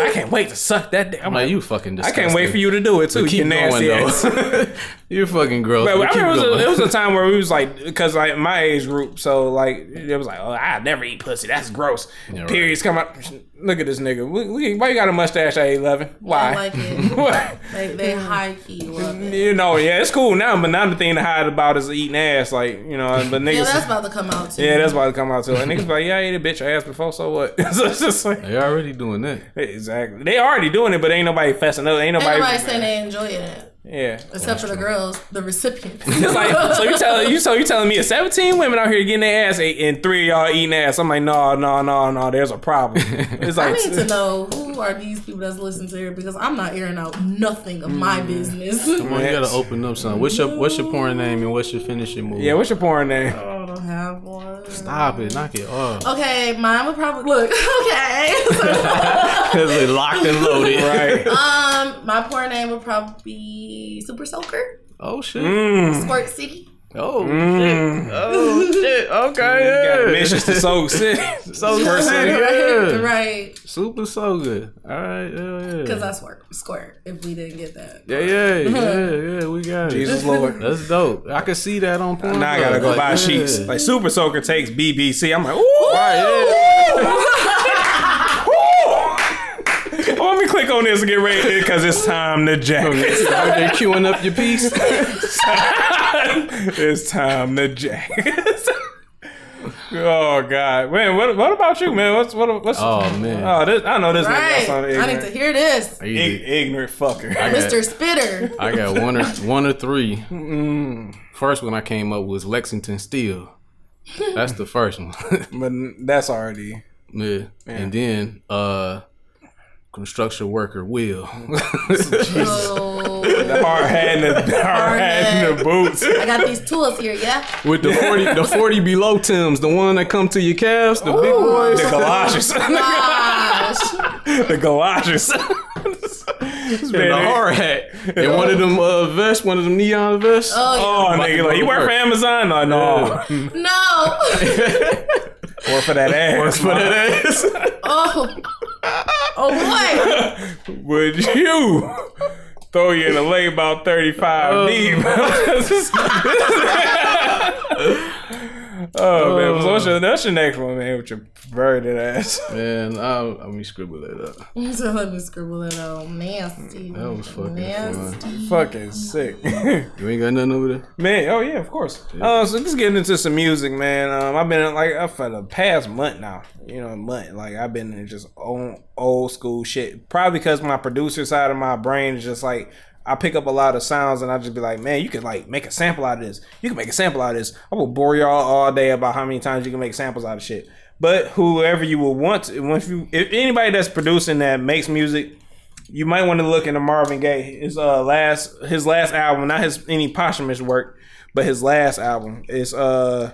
I can't wait to suck that dick. I'm I'm like, like, you fucking I can't wait for you to do it too. But you keep nasty going ass. Though. You're fucking gross. But but I keep remember it was, a, it was a time where we was like, because like my age group, so like it was like, oh, I never eat pussy. That's gross. Yeah, right. Periods come out. Look at this nigga. Look- look- Why you got a mustache at eleven? Why? I like it. What? They, they high key love it. You know, yeah, it's cool now, but now the thing to hide about is eating ass, like you know. But niggas, Yeah, that's about to come out too. yeah, that's about to come out too. And niggas be like, yeah, I ate a bitch ass before, so what? so it's just like They already doing that. exactly. They already doing it, but ain't nobody fessing up. Ain't Ain't nobody. nobody saying they enjoying it. Yeah. Except for the girls, the recipients. It's like so you tell you so you telling me 17 women out here getting their ass ate and three of y'all eating ass. I'm like, no, no, no, no. There's a problem. It's like I need to know who are these people that's listening to here because I'm not airing out nothing of my business. Come on, you gotta open up something. What's your What's your porn name and what's your finishing move? yeah. What's your porn name? I don't have one. Stop it, knock it off. Okay, mine would probably look okay. Cause they locked and loaded. Right. um, my porn name would probably be Super Soaker, Oh shit. Mm. Squirt City. Oh Mm. shit. Oh shit. Okay. Got Yeah. missions to soak city. So Squirt City. Yeah. right? Super so good. All right. Yeah. Yeah. Because I squirt, squirt. If we didn't get that, Yeah. Yeah. Yeah. Yeah. We got it. Jesus Lord. That's dope. I can see that on porn. Now I gotta go Like, buy yeah. sheets. Like Super Soaker takes BBC. I'm like, ooh. Right, yeah. Oh, let me click on this and get ready because it's time to jack. Out there queuing up your piece. it's time to jack. oh God, man! What what about you, man? What's what what's? Oh man. Oh, this, I know this nigga got right? something I need ignorant. to hear this, Are Ig- ignorant fucker. I got, Mr. Spitter. I got one or one or three. First one I came up was Lexington Steel. That's the first one. but that's already. yeah. And then uh construction worker Will. Oh, The hard hat and the, the hard hat and the boots. I got these tools here, yeah. With the forty, the forty below Tims, the one that come to your calves, the big boys. The galoshes. Gosh. the galoshes. and the hard hat, and one of them uh, vests, one of them neon vests. Oh, Oh, nigga, like you work for Amazon? No, no. yeah. no. Or for that ass. for that ass. Oh. Oh boy. Would you throw you in a lake about 35 deep? oh, man. So what's your, that's your next one, man, with your perverted ass. Man, I'll, let me scribble that up. So let me scribble it out. Nasty. That was fucking Nasty. Fucking sick. You ain't got nothing over there. Man, oh yeah, of course. Uh, so just getting into some music, man. Um, I've been like uh, for the past month now. You know, month. Like I've been in just old, old school shit. Probably because my producer side of my brain is just like I pick up a lot of sounds and I just be like, man, you could like make a sample out of this. You can make a sample out of this. I will bore y'all all day about how many times you can make samples out of shit. But whoever you will want, to, once you, if anybody that's producing that makes music, you might want to look into Marvin Gaye. His uh last his last album, not his any posthumous work, but his last album is uh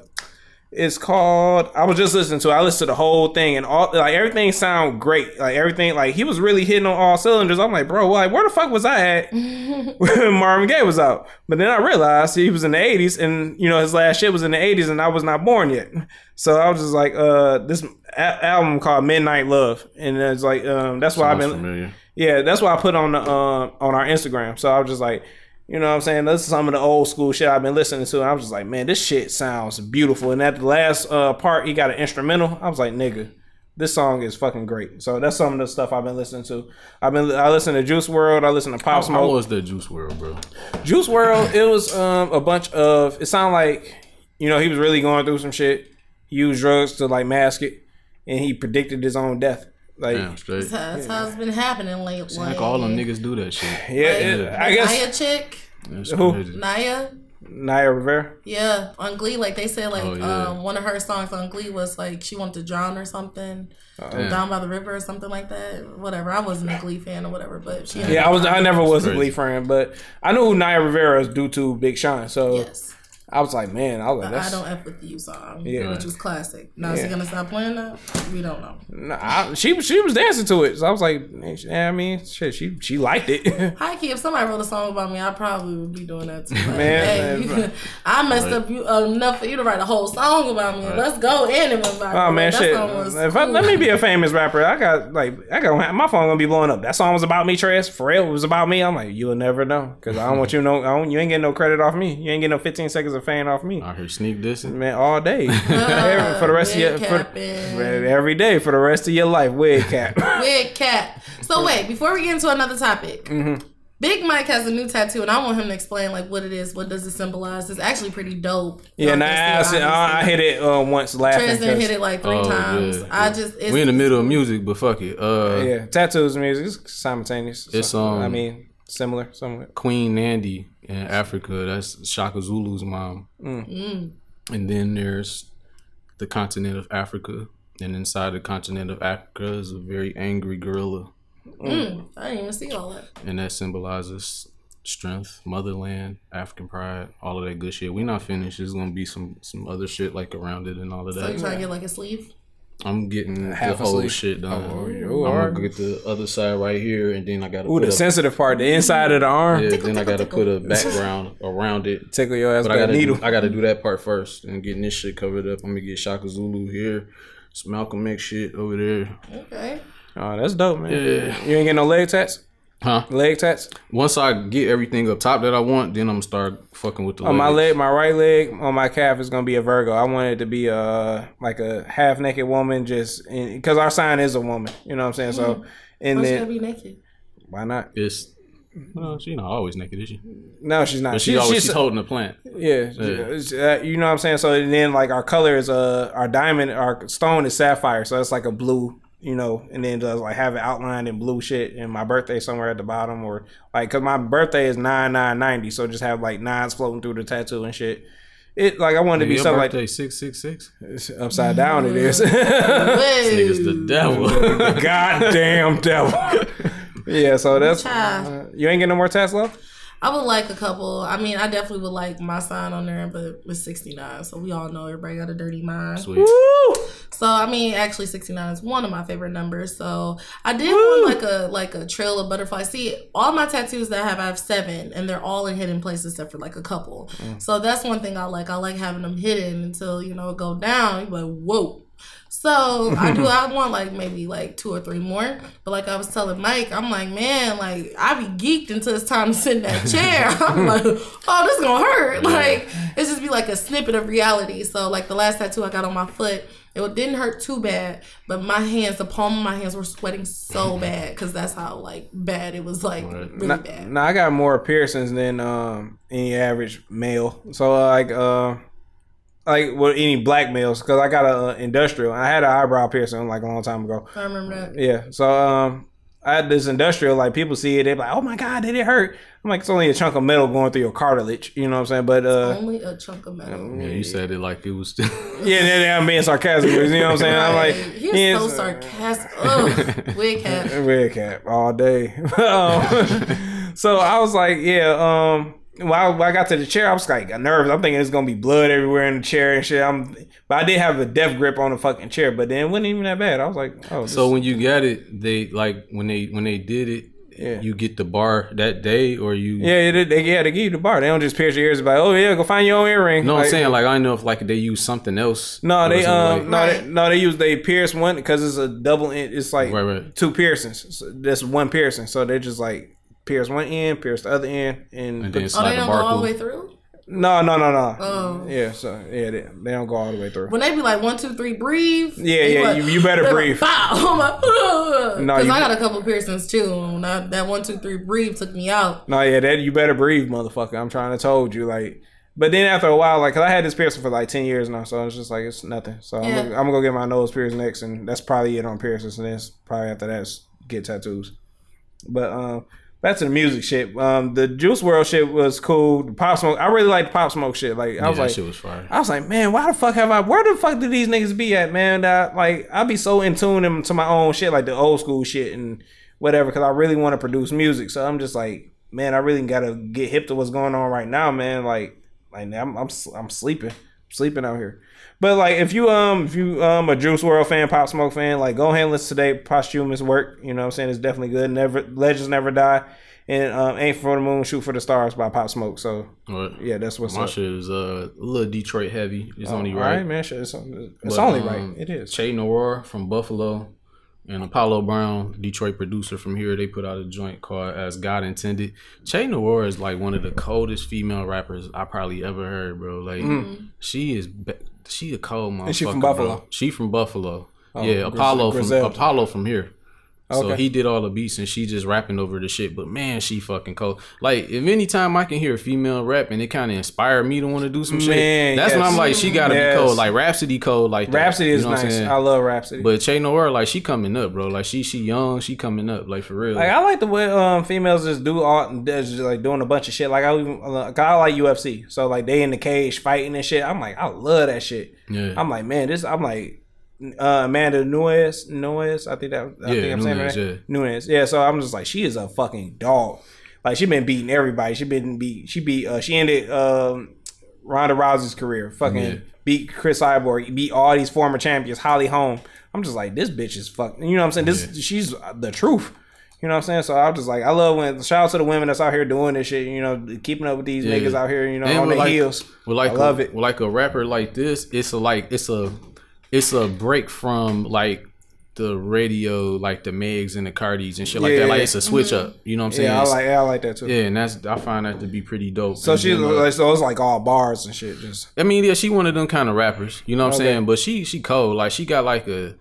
it's called I was just listening to it. I listened to the whole thing and all like everything sound great. Like everything like he was really hitting on all cylinders. I'm like, bro, like where the fuck was I at when Marvin Gaye was out? But then I realized he was in the 80s and you know his last shit was in the 80s and I was not born yet. So I was just like, uh this a- album called Midnight Love. And it's like um that's why I've been familiar. yeah, that's why I put on the um on our Instagram. So I was just like, you know what I'm saying? This is some of the old school shit I've been listening to. I was just like, man, this shit sounds beautiful. And at the last uh part, he got an instrumental. I was like, nigga, this song is fucking great. So that's some of the stuff I've been listening to. I've been I listen to Juice WRLD. I listen to Pop Smoke. how was that Juice WRLD, bro? Juice WRLD, it was um a bunch of. It sounded like you know he was really going through some shit. He used drugs to like mask it, and he predicted his own death. Like Damn, straight. That's how it's been happening lately. Like all them niggas do that shit. yeah, it- I Naya chick, That's Who? crazy. Naya. Naya Rivera. Yeah, on Glee, like they said, like Oh, yeah. um, one of her songs on Glee was like she wanted to drown or something, Damn. down by the river or something like that. Whatever. I wasn't a Glee fan or whatever, but she. Yeah, I was. I never was a. Glee fan, but I knew who Naya Rivera is due to Big Sean. So Yes, I was like, man, I was like, I don't f with you song, Yeah. which was classic. Now is Yeah. she gonna stop playing that? We don't know. Nah, I, she she was dancing to it, so I was like, yeah, I mean, shit, she she liked it. Hi, key, if somebody wrote a song about me, I probably would be doing that too. Like, Man, hey, man, I messed up you uh, enough for you to write a whole song about me. Let's go anyway. oh man, that shit. song was If I, let me be a famous rapper, I got like I got my phone gonna be blowing up. That song was about me, real, it was about me. I'm like, you'll never know because I don't want you to know. I don't, you ain't getting no credit off me. You ain't getting no 15 seconds of fame off me. I here sneak dissing. Man, all day Every- for the rest of your for, every day for the rest of your life. Wig cap. Wig cat. So wait, before we get into another topic, Mm-hmm. Big Mike has a new tattoo, and I want him to explain like what it is. What does it symbolize? It's actually pretty dope. Yeah, and I, I, just, I, I hit it uh, once laughing. Tristan 'cause- hit it like three Oh, times. yeah, I yeah. just it's, We in the middle of music, but fuck it. Uh, Yeah, tattoos and music is simultaneous. It's, So, I um, mean, similar, somewhat. Queen Nandi in Africa. That's Shaka Zulu's mom. Mm. And then there's the continent of Africa. And inside the continent of Africa is a very angry gorilla. Mm, I didn't even see all that. And that symbolizes strength, motherland, African pride, all of that good shit. We not finished. There's gonna be some some other shit like around it and all of that. So you trying to get like a sleeve? I'm getting mm, Half the whole sleeve. shit done. Oh, you I'm are. gonna get the other side right here, and then I gotta Ooh, put the a, sensitive part, the inside of the arm. yeah, then I gotta put a background around it. Tickle your ass But with I a gotta needle. do, I gotta do that part first and getting this shit covered up. I'm gonna get Shaka Zulu here, some Malcolm X shit over there. Okay. Oh, that's dope, man. Yeah. You ain't getting no leg tats? Huh? Leg tats? Once I get everything up top that I want, then I'm gonna start fucking with the On my leg, my right leg, on my calf is gonna be a Virgo. I want it to be a like a half naked woman, just because our sign is a woman. You know what I'm saying? So, and Why she gotta then be naked? why not? It's well, she not always naked, is she? No, she's not. But she She- always she's she's holding a plant. Yeah, uh, you know what I'm saying. So then, like our color is uh our diamond, our stone is sapphire, so it's like a blue, you know, and then does like have it outlined in blue shit, and my birthday somewhere at the bottom, or like because my birthday is nine nine ninety, so just have like nines floating through the tattoo and shit, it like I wanted to be Your something like six six six. it's upside down. It is. Niggas the devil. Goddamn devil. yeah, so that's uh, you ain't getting no more Tesla. I would like a couple. I mean, I definitely would like my sign on there, but with 69. So we all know everybody got a dirty mind. Sweet. So I mean, actually, 69 is one of my favorite numbers. So I did want like a like a trail of butterflies. See, all my tattoos that I have, I have seven, and they're all in hidden places except for like a couple. Mm. So that's one thing I like. I like having them hidden until you know it go down. You're like, whoa. So I do. I want like maybe like two or three more. But like I was telling Mike, I'm like, man, like I be geeked until it's time to sit in that chair. I'm like, oh, this gonna hurt. Like it's just be like a snippet of reality. So like the last tattoo I got on my foot, it didn't hurt too bad, but my hands, the palm of my hands were sweating so bad because that's how like bad it was like really Nah, bad. Now I got more piercings than um any average male. So uh, like uh like well any black males because I got a uh, industrial. I had an eyebrow piercing like a long time ago. I remember that. Yeah. So um I had this industrial, like people see it, they're like, Oh my god, did it hurt? I'm like, it's only a chunk of metal going through your cartilage, you know what I'm saying? But uh Only a chunk of metal. Yeah, you said it like it was. Still- yeah, then then I'm being sarcastic, you know what I'm saying? I'm like He's yeah, so sarcastic. Ugh, wig cap. Red cap all day. Um, so I was like, yeah. Um, when I, when I got to the chair, I was like nervous. I'm thinking it's gonna be blood everywhere in the chair and shit. I'm, but I did have a death grip on the fucking chair. But then it wasn't even that bad. I was like, oh, so this- when you got it, they like when they when they did it, Yeah. you get the bar that day, or you. yeah, they, they, yeah, they give you the bar. They don't just pierce your ears. Like, oh yeah, go find your own earring. No, I'm saying like I know if like they use something else. No, they um like- no they, no they use they pierce one because it's a double. It's like Right, right. two piercings. So that's one piercing. So they're just like pierce one end, pierce the other end, and, And put- then Oh, they the don't go all the way through? no no no no. Oh. Yeah, so yeah, they, they don't go all the way through. When they be like one, two, three, breathe. Yeah, yeah, like- you- you better breathe. Like, Bow. I'm like, No, because you- I got a couple piercings too. And that, that one, two, three, breathe took me out. No, yeah, that you better breathe, motherfucker. I'm trying to told you, like. But then after a while, like, cause I had this piercing for like ten years now, so it's just like it's nothing. So I'm, gonna, I'm gonna go get my nose pierced next, and that's probably it on piercings, and then probably after that is get tattoos. But um, to the music shit. Um, the Juice WRLD shit was cool. The Pop Smoke, I really like the Pop Smoke shit. Like, I was like, shit was fire. I was like, man, why the fuck have I? Where the fuck did these niggas be at, man? That like I be so in tune to my own shit, like the old school shit and whatever, because I really want to produce music. So I'm just like, man, I really gotta get hip to what's going on right now, man. Like, like I'm I'm I'm sleeping, sleeping out here. But like, if you um if you um a Juice WRLD fan, Pop Smoke fan, like go ahead and listen to their posthumous work. You know what I'm saying? It's definitely good. Never Legends never die. And um, Aim for the Moon, Shoot for the Stars by Pop Smoke. So What? yeah, that's what's My up. shit is uh, a little Detroit heavy. It's only All right. right, man. Shit, It's, it's But, only um, right. It is. Che Noir from Buffalo and Apollo Brown, Detroit producer from here. They put out a joint called As God Intended. Che Noir is like one of the coldest female rappers I probably ever heard, bro. Like she is, she a cold motherfucker. Mm. she from. Buffalo? Oh, She from Buffalo. yeah, Griz- Apollo from Apollo from here. So he did all the beats and she just rapping over the shit. But man, she fucking cold. Like if anytime I can hear a female rap and it kind of inspired me to want to do some Man, shit, that's when. I'm like, she gotta Yes. be cold. Like Rapsody cold. Like that. Rapsody You is know what I'm nice. I love Rapsody. But Che Noir, like she coming up, bro. Like she she young, she coming up, like for real. like I like the way um females just do all just like doing a bunch of shit. Like I even like, I like UFC, so like they in the cage fighting and shit. I'm like I love that shit. yeah, I'm like man, this. I'm like uh, Amanda Nunes. Nunes, I think that. I Yeah, think I'm saying Nunes, that. yeah. Nunes. Yeah. So I'm just like she is a fucking dog. Like she been beating everybody. She been beat. She beat. Uh, she ended um, Ronda Rousey's career. Fucking Yeah. beat Cris Cyborg. Beat all these former champions. Holly Holm. I'm just like this bitch is fucking. You know what I'm saying? This she's the truth. You know what I'm saying? So I'm just like I love when shout out to the women that's out here doing this shit. You know, keeping up with these Yeah. niggas out here. You know, And on their like- heels. With like I love a, it. With like a rapper like this, it's a like it's a it's a break from like the radio, like the Megs and the Cardis and shit like Yeah. that. Like it's a switch up. You know what I'm saying? Yeah, I like. Yeah, I like that too. yeah, and that's I find that to be pretty dope. So And she's then, like, so it's like all bars and shit. Just I mean, yeah, she one of them kind of rappers. You know what I'm saying? But she she cold. Like she got like a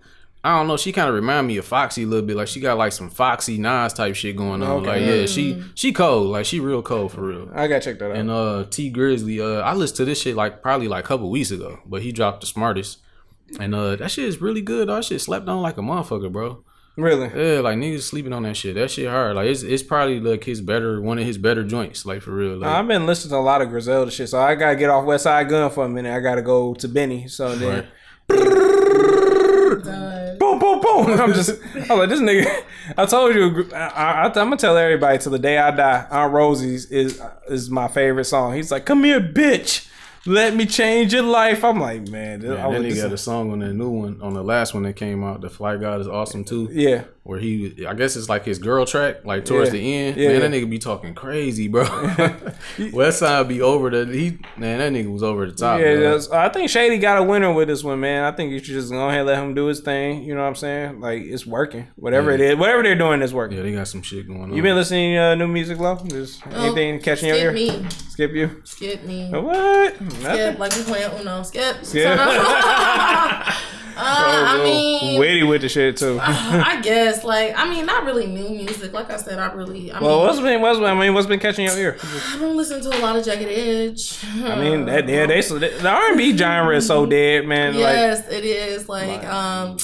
I don't know. She kind of remind me of Foxy a little bit. Like she got like some Foxy Nas type shit going on. Okay. Like yeah, she she cold. Like she real cold for real. I gotta check that out. And uh Tee Grizzley, uh I listened to this shit like probably like a couple weeks ago, but he dropped the smartest. And uh that shit is really good. That shit slept on like a motherfucker, bro. Really? Yeah, like niggas sleeping on that shit. That shit hard. Like it's it's probably like his better one of his better joints. Like for real. Like, I've been listening to a lot of Griselda shit, so I gotta get off Westside Gunn for a minute. I gotta go to Benny. So then, Done. boom, boom, boom. I'm just, I'm like, this nigga. I told you, I, I, I'm gonna tell everybody till the day I die. Aunt Rosie's is is my favorite song. He's like, come here, bitch. Let me change your life. I'm like, man, Man, I then he got a song on that new one, on the last one that came out. The Fly God is awesome too. yeah. Where he, I guess it's like his girl track, like towards Yeah. the end. Yeah, man, yeah. that nigga be talking crazy, bro. Westside be over the he. Man, that nigga was over the top. Yeah, bro. I think Shady got a winner with this one, man. I think you should just go ahead and let him do his thing. You know what I'm saying? Like it's working. Whatever Yeah. it is, whatever they're doing is working. yeah, they got some shit going on. You been listening to uh, new music, Lo? Just Oh, anything catching your Skip ear? me. Skip you? Skip me. What? Skip, like we playing Uno. Skip. Skip. uh, I mean, witty with the shit too. I guess, like, I mean, not really new music. Like I said, I really, I Well, mean, what's been what's been, I mean what's been catching your ear? I don't listen to a lot of Jagged Edge. I mean that yeah, they so the R and B genre is so dead, man. Like yes, it is. Like, um,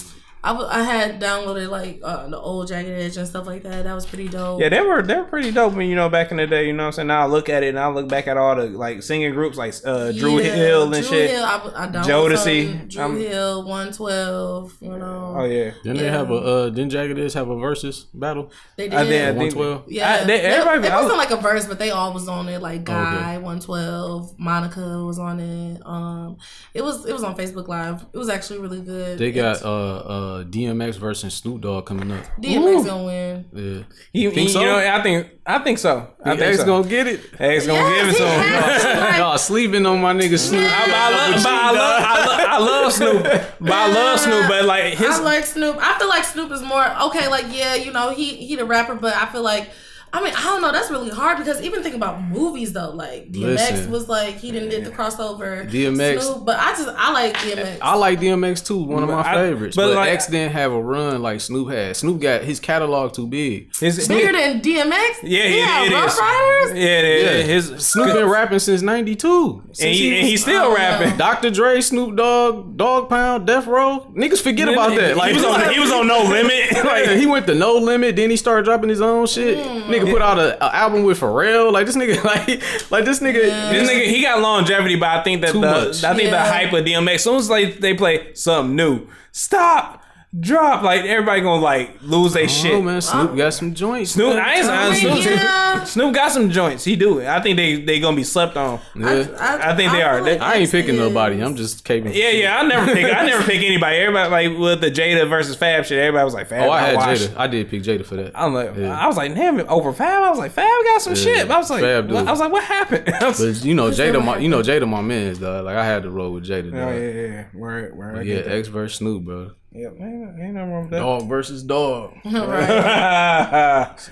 I, w- I had downloaded like uh, the old Jagged Edge and stuff like that. That was pretty dope. yeah, they were they were pretty dope. When you know back in the day, you know what I'm saying. Now I look at it and I look back at all the like singing groups like uh, Dru Yeah, Hill and Dru shit. Hill, I, I downloaded Jodeci. some Dru I'm- Hill, one twelve. You know, Oh yeah, Didn't they have a uh didn't Jagged Edge have a versus battle? they did. I think 112? Yeah, I- they- everybody. It, wasn't like a verse, but they all was on it. Like Oh, Guy, one twelve, Monica was on it. Um, it was it was on Facebook Live. It was actually really good. They got It's- uh uh DMX versus Snoop Dogg coming up. DMX gonna win. Yeah. you, Think you so? know I think I think so. I think X so. gonna get it. X gonna Yes, give it to him. has like- Y'all sleeping on my nigga Snoop. I, I love, but I love, I love, I love Snoop, but I love Snoop, but like his, I like Snoop. I feel like Snoop is more okay. Like yeah, you know he he the rapper, but I feel like. I mean, I don't know. That's really hard because even think about movies though. Like DMX Listen. was like he didn't did the crossover. DMX. Snoop, but I just I like DMX. I like DMX too, one of mm, my I- favorites. but But, like- X didn't have a run like Snoop had. Snoop got his catalog too big. his, Bigger than DMX. Yeah, yeah, it, it Rough is. Riders. Yeah, it is. Yeah. his Snoop been rapping since '92, and, he, and he's still Oh, rapping. Dr. Dre, Snoop Dogg, Dog Pound, Death Row. Niggas forget about that. Like he was on, he was on no limit. Like, like he went to no limit, then he started dropping his own shit. Mm. Nigga put out a, a album with Pharrell. Like this nigga, like like this nigga. this nigga, he got longevity, but I think that Too the much. I think Yeah. the hype of DMX. As soon as like they play something new, stop, drop. Like everybody gonna like lose their Oh shit. man, Snoop got some joints. Snoop, I ain't I saying mean, Snoop. yeah. Snoop got some joints. He do it. I think they they gonna be slept on. Yeah. I think they are. feel They- I ain't picking is- nobody. I'm just caving. Yeah, yeah. I never pick. I never pick anybody. Everybody like with the Jada versus Fab shit. Everybody was like Fab. Oh, I had watched. Jada. I did pick Jada for that. I'm like, Yeah. I was like, damn, over Fab. I was like, Fab got some shit. I was like, Fab do. what- I was like, what happened? But you know, Jada, my, you know, Jada, my man's dog. Like I had to roll with Jada. Dog. Oh yeah, yeah, yeah. Where, where? Yeah. X versus Snoop, bro. Yeah, man, ain't nothing wrong with that. Dog versus dog. right. That's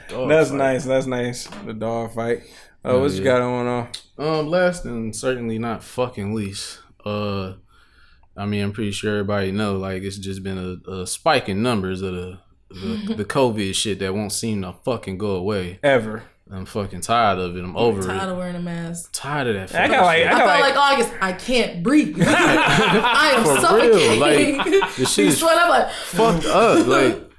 fight. nice. That's nice. The dog fight. Oh, what you yeah. got on on? Um, last and certainly not fucking least. Uh, I mean, I'm pretty sure everybody know. Like, it's just been a, a spike in numbers of the the, the COVID shit that won't seem to fucking go away. Ever? I'm fucking tired of it. I'm over Tired it. Tired of wearing a mask. Tired of that. I got like, shit. I I got felt like, like August. I can't breathe. I am For suffocating. real, like, the shit you is sweat. I'm like, fucked up. Like,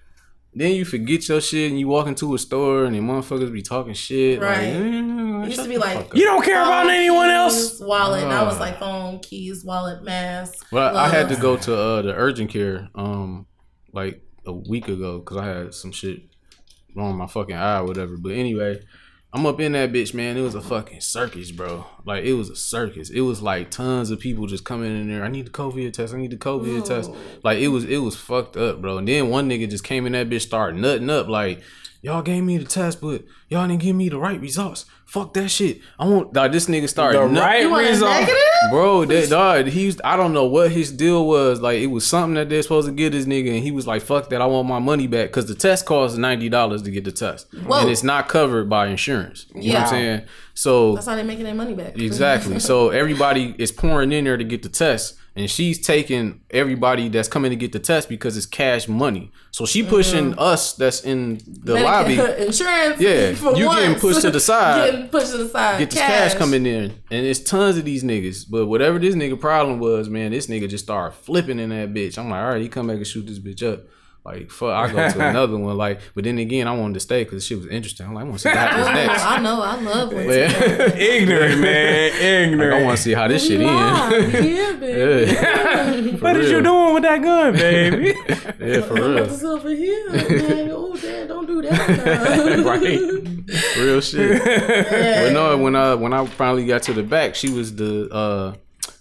then you forget your shit and you walk into a store and the motherfuckers be talking shit. Right. Like, eh, used to be like- you don't care about phone, anyone else. keys, Wallet. And I was like phone, keys, wallet, mask. Well, I had to go to uh, the urgent care um like a week ago because I had some shit wrong with my fucking eye or whatever. But anyway, I'm up in that bitch, man. It was a fucking circus, bro. Like it was a circus. It was like tons of people just coming in there. I need the COVID test. I need the COVID test. Like it was it was fucked up, bro. And then one nigga just came in that bitch, started nutting up like. Y'all gave me the test, but y'all didn't give me the right results. Fuck that shit. I want like this nigga started The nut- right You want a result. Bro, that dog, he's I don't know what his deal was. Like it was something that they're supposed to get this nigga, and he was like, "Fuck that, I want my money back." Because the test costs ninety dollars to get the test, Whoa. and it's not covered by insurance. You know what Yeah. I'm saying? So That's how they're making their money back. exactly. so everybody is pouring in there to get the test, and she's taking everybody that's coming to get the test because it's cash money. So she pushing mm-hmm. us that's in the lobby. Insurance. Yeah, you getting pushed to the side. getting pushed to the side. get this cash. coming in, and it's tons of these niggas. But whatever this nigga problem was, man, this nigga just started flipping in that bitch. I'm like, all right, he come back and shoot this bitch up. Like fuck, I go to another one. Like, but then again, I wanted to stay because shit was interesting. I'm like, I want to see what happens next. I know, I love it. Yeah. Ignorant, man. Like, Ignorant. I want to see how this shit ends. Yeah, baby. Yeah. what is you doing with that gun, baby? Yeah, for real. It's over here, man. Oh, dad, don't do that. Right. Real shit. But no, when I when I finally got to the back, she was the uh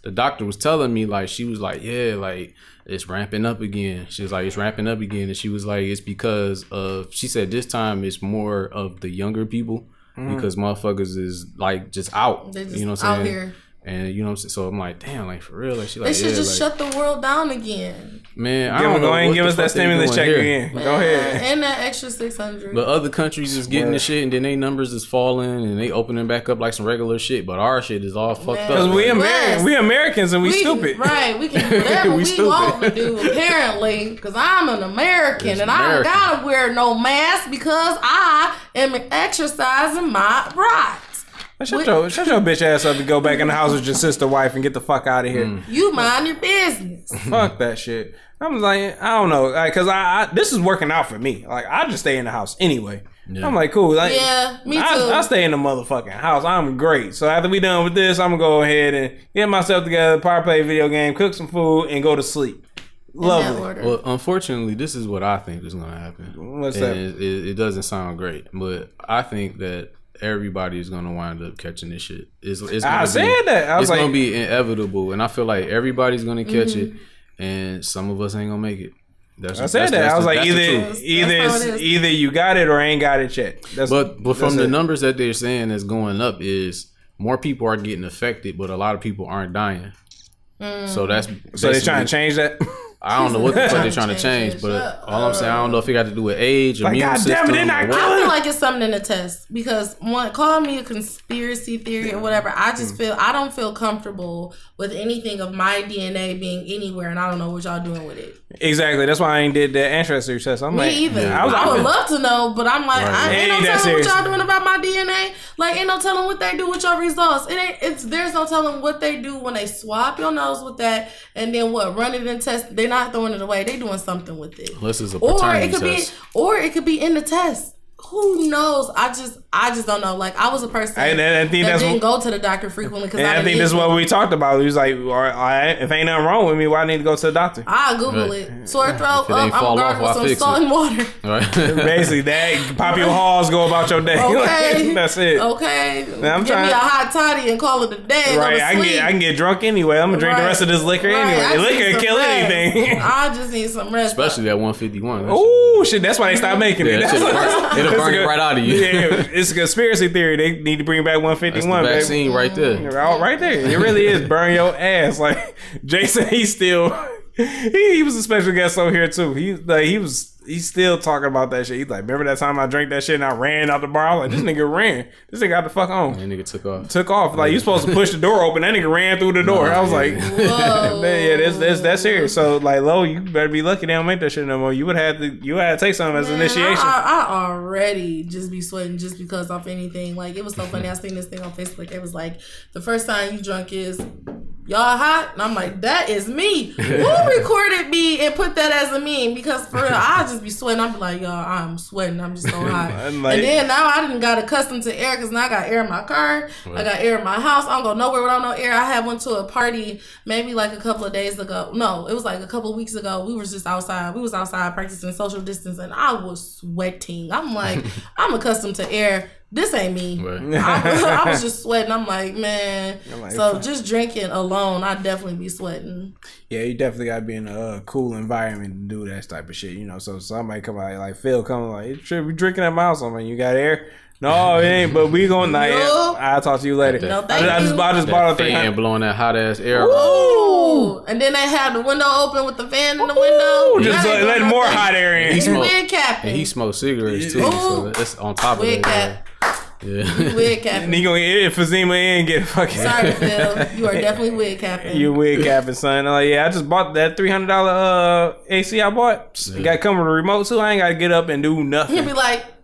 the doctor was telling me like she was like, Yeah, like it's ramping up again. She was like, It's ramping up again. And she was like, It's because of she said this time it's more of the younger people mm. because motherfuckers is like just out. Just you know what I'm out saying? here. And you know what I'm saying? So I'm like, damn, like for real. Like she They should yeah, just like, shut the world down again. man, I Give don't him, know go ahead and give us that fuck they stimulus check here. again. Go ahead. And that extra six hundred. But other countries is getting the shit and then they numbers is falling and they opening back up like some regular shit. But our shit is all fucked Man. Because up. we Yes. American, we Americans and we, stupid. Right, we can do whatever We we, stupid. want to do, apparently, because I'm an American It's and I don't gotta wear no mask because I am exercising my rights. Shut your, shut your bitch ass up and go back in the house with your sister wife and get the fuck out of here. Mm. You mind your business. Fuck that shit. I'm like, I don't know, like, cause I, I this is working out for me. Like, I just stay in the house anyway. I'm like, cool. Like, Yeah, me too. I, I stay in the motherfucking house. I'm great. So after we done with this, I'm gonna go ahead and get myself together, power play a video game, cook some food, and go to sleep. Lovely. Well, unfortunately, this is what I think is going to happen. What's And that? It, it, it doesn't sound great, but I think that everybody is going to wind up catching this shit. It's, it's I gonna said be, that. I was it's like, going to be inevitable, and I feel like everybody's going to catch Mm-hmm. it, and some of us ain't going to make it. That's I said that's- that. that's I was the- like, either either That's how it it's- is. either you got it or ain't got it yet. That's, But but from that's the it. numbers that they're saying is going up is more people are getting affected, but a lot of people aren't dying. So that's so they're trying to change that. I don't know what the fuck they're trying to Change change, but Shut all I'm saying, I don't know if it got to do with age, Like, immune God system. damn it, they're not or what. I feel like it's something in the test because one, call me a conspiracy theory or whatever. I just feel I don't feel comfortable with anything of my DNA being anywhere, and I don't know what y'all doing with it. Exactly. That's why I ain't did the ancestry test. I'm Me like, either. I I, was, would I love to know, but I'm like, Right. I ain't Ain't no that telling serious. what y'all doing about my DNA. Like, ain't no telling what they do with your results. It ain't. It's there's no telling what they do when they swap your nose with that, and then what run it and test. They're not throwing it away. They doing something with it. Unless it's a Or it could test. be, or it could be in the test. Who knows? I just, I just don't know. Like, I was a person and I think that didn't what- go to the doctor frequently because I, I think this is what we talked about. He was like, all right, if ain't nothing wrong with me, why I need to go to the doctor? I Google Right. it. Sore throat. If it ain't Up, I'm fall off, gargling why with some fix salt it? and water. Right? Basically, that pop your halls, go about your day. Okay. That's it. Okay. Now, I'm Give me trying- a hot toddy and call it a day. Right, I can get I can get drunk anyway. I'm gonna drink the rest of this liquor Right, anyway. just Liquor need can some kill rest. anything. I just need some rest. Especially that 151. That shit- Oh shit, that's why they stopped making it. that shit burn- it'll burn a it right out of you. Yeah, it's a conspiracy theory. They need to bring back That's the 151, baby. vaccine right there. All right there. It really is burn your ass. Like Jason, he's still he, he was a special guest over here too. He like he was he's still talking about that shit. He's like, remember that time I drank that shit and I ran out the bar? I was like, this nigga ran. This nigga got the fuck on. That nigga took off. Took off. Like you supposed to push the door open. That nigga ran through the door. I was like, Whoa. Man, yeah, that's that's that's serious. So like, low, you better be lucky they don't make that shit no more. You would have to you had to take something as Man, initiation. I, I already just be sweating just because of anything. Like it was so funny. I seen this thing on Facebook. It was like the first time you drunk is y'all hot, and I'm like that is me. Who recorded me and put that as a meme? Because for real, I just be sweating. I'm like y'all, I'm sweating. I'm just so hot. Like- and then now I didn't got accustomed to air because now I got air in my car. I got air in my house. I don't go nowhere without no air. I had went to a party maybe like a couple of days ago. No, it was like a couple of weeks ago. We was just outside. We was outside practicing social distance, and I was sweating. I'm like, I'm accustomed to air. This ain't me. Right. I, I was just sweating. I'm like, man. like, so fuck. just drinking alone, I'd definitely be sweating. Yeah, you definitely gotta be in a uh, cool environment to do that type of shit. You know, so somebody come out like Phil come like, "Hey, Trip, we drinking at my house. I'm like, you got air? No, it ain't. But we going to No. I'll talk to you later. No, I, thank just, I just you. bought, I just bought That a three fan hundred. blowing that hot ass air. Ooh. And then they have the window open with the fan in the window. Just Now let, they let more hot air in. He smoke- Wig capping. And he smoked cigarettes too, Ooh. so that's on top of Wig that. cap. Yeah. Wig And capping. he gonna get Fazima in get fucking. Sorry, Phil. You are definitely wig capping. You wig capping, son. Like, yeah, I just bought that three hundred dollar uh AC I bought. It got to come with a remote too. I ain't got to get up and do nothing. He'll be like, beep.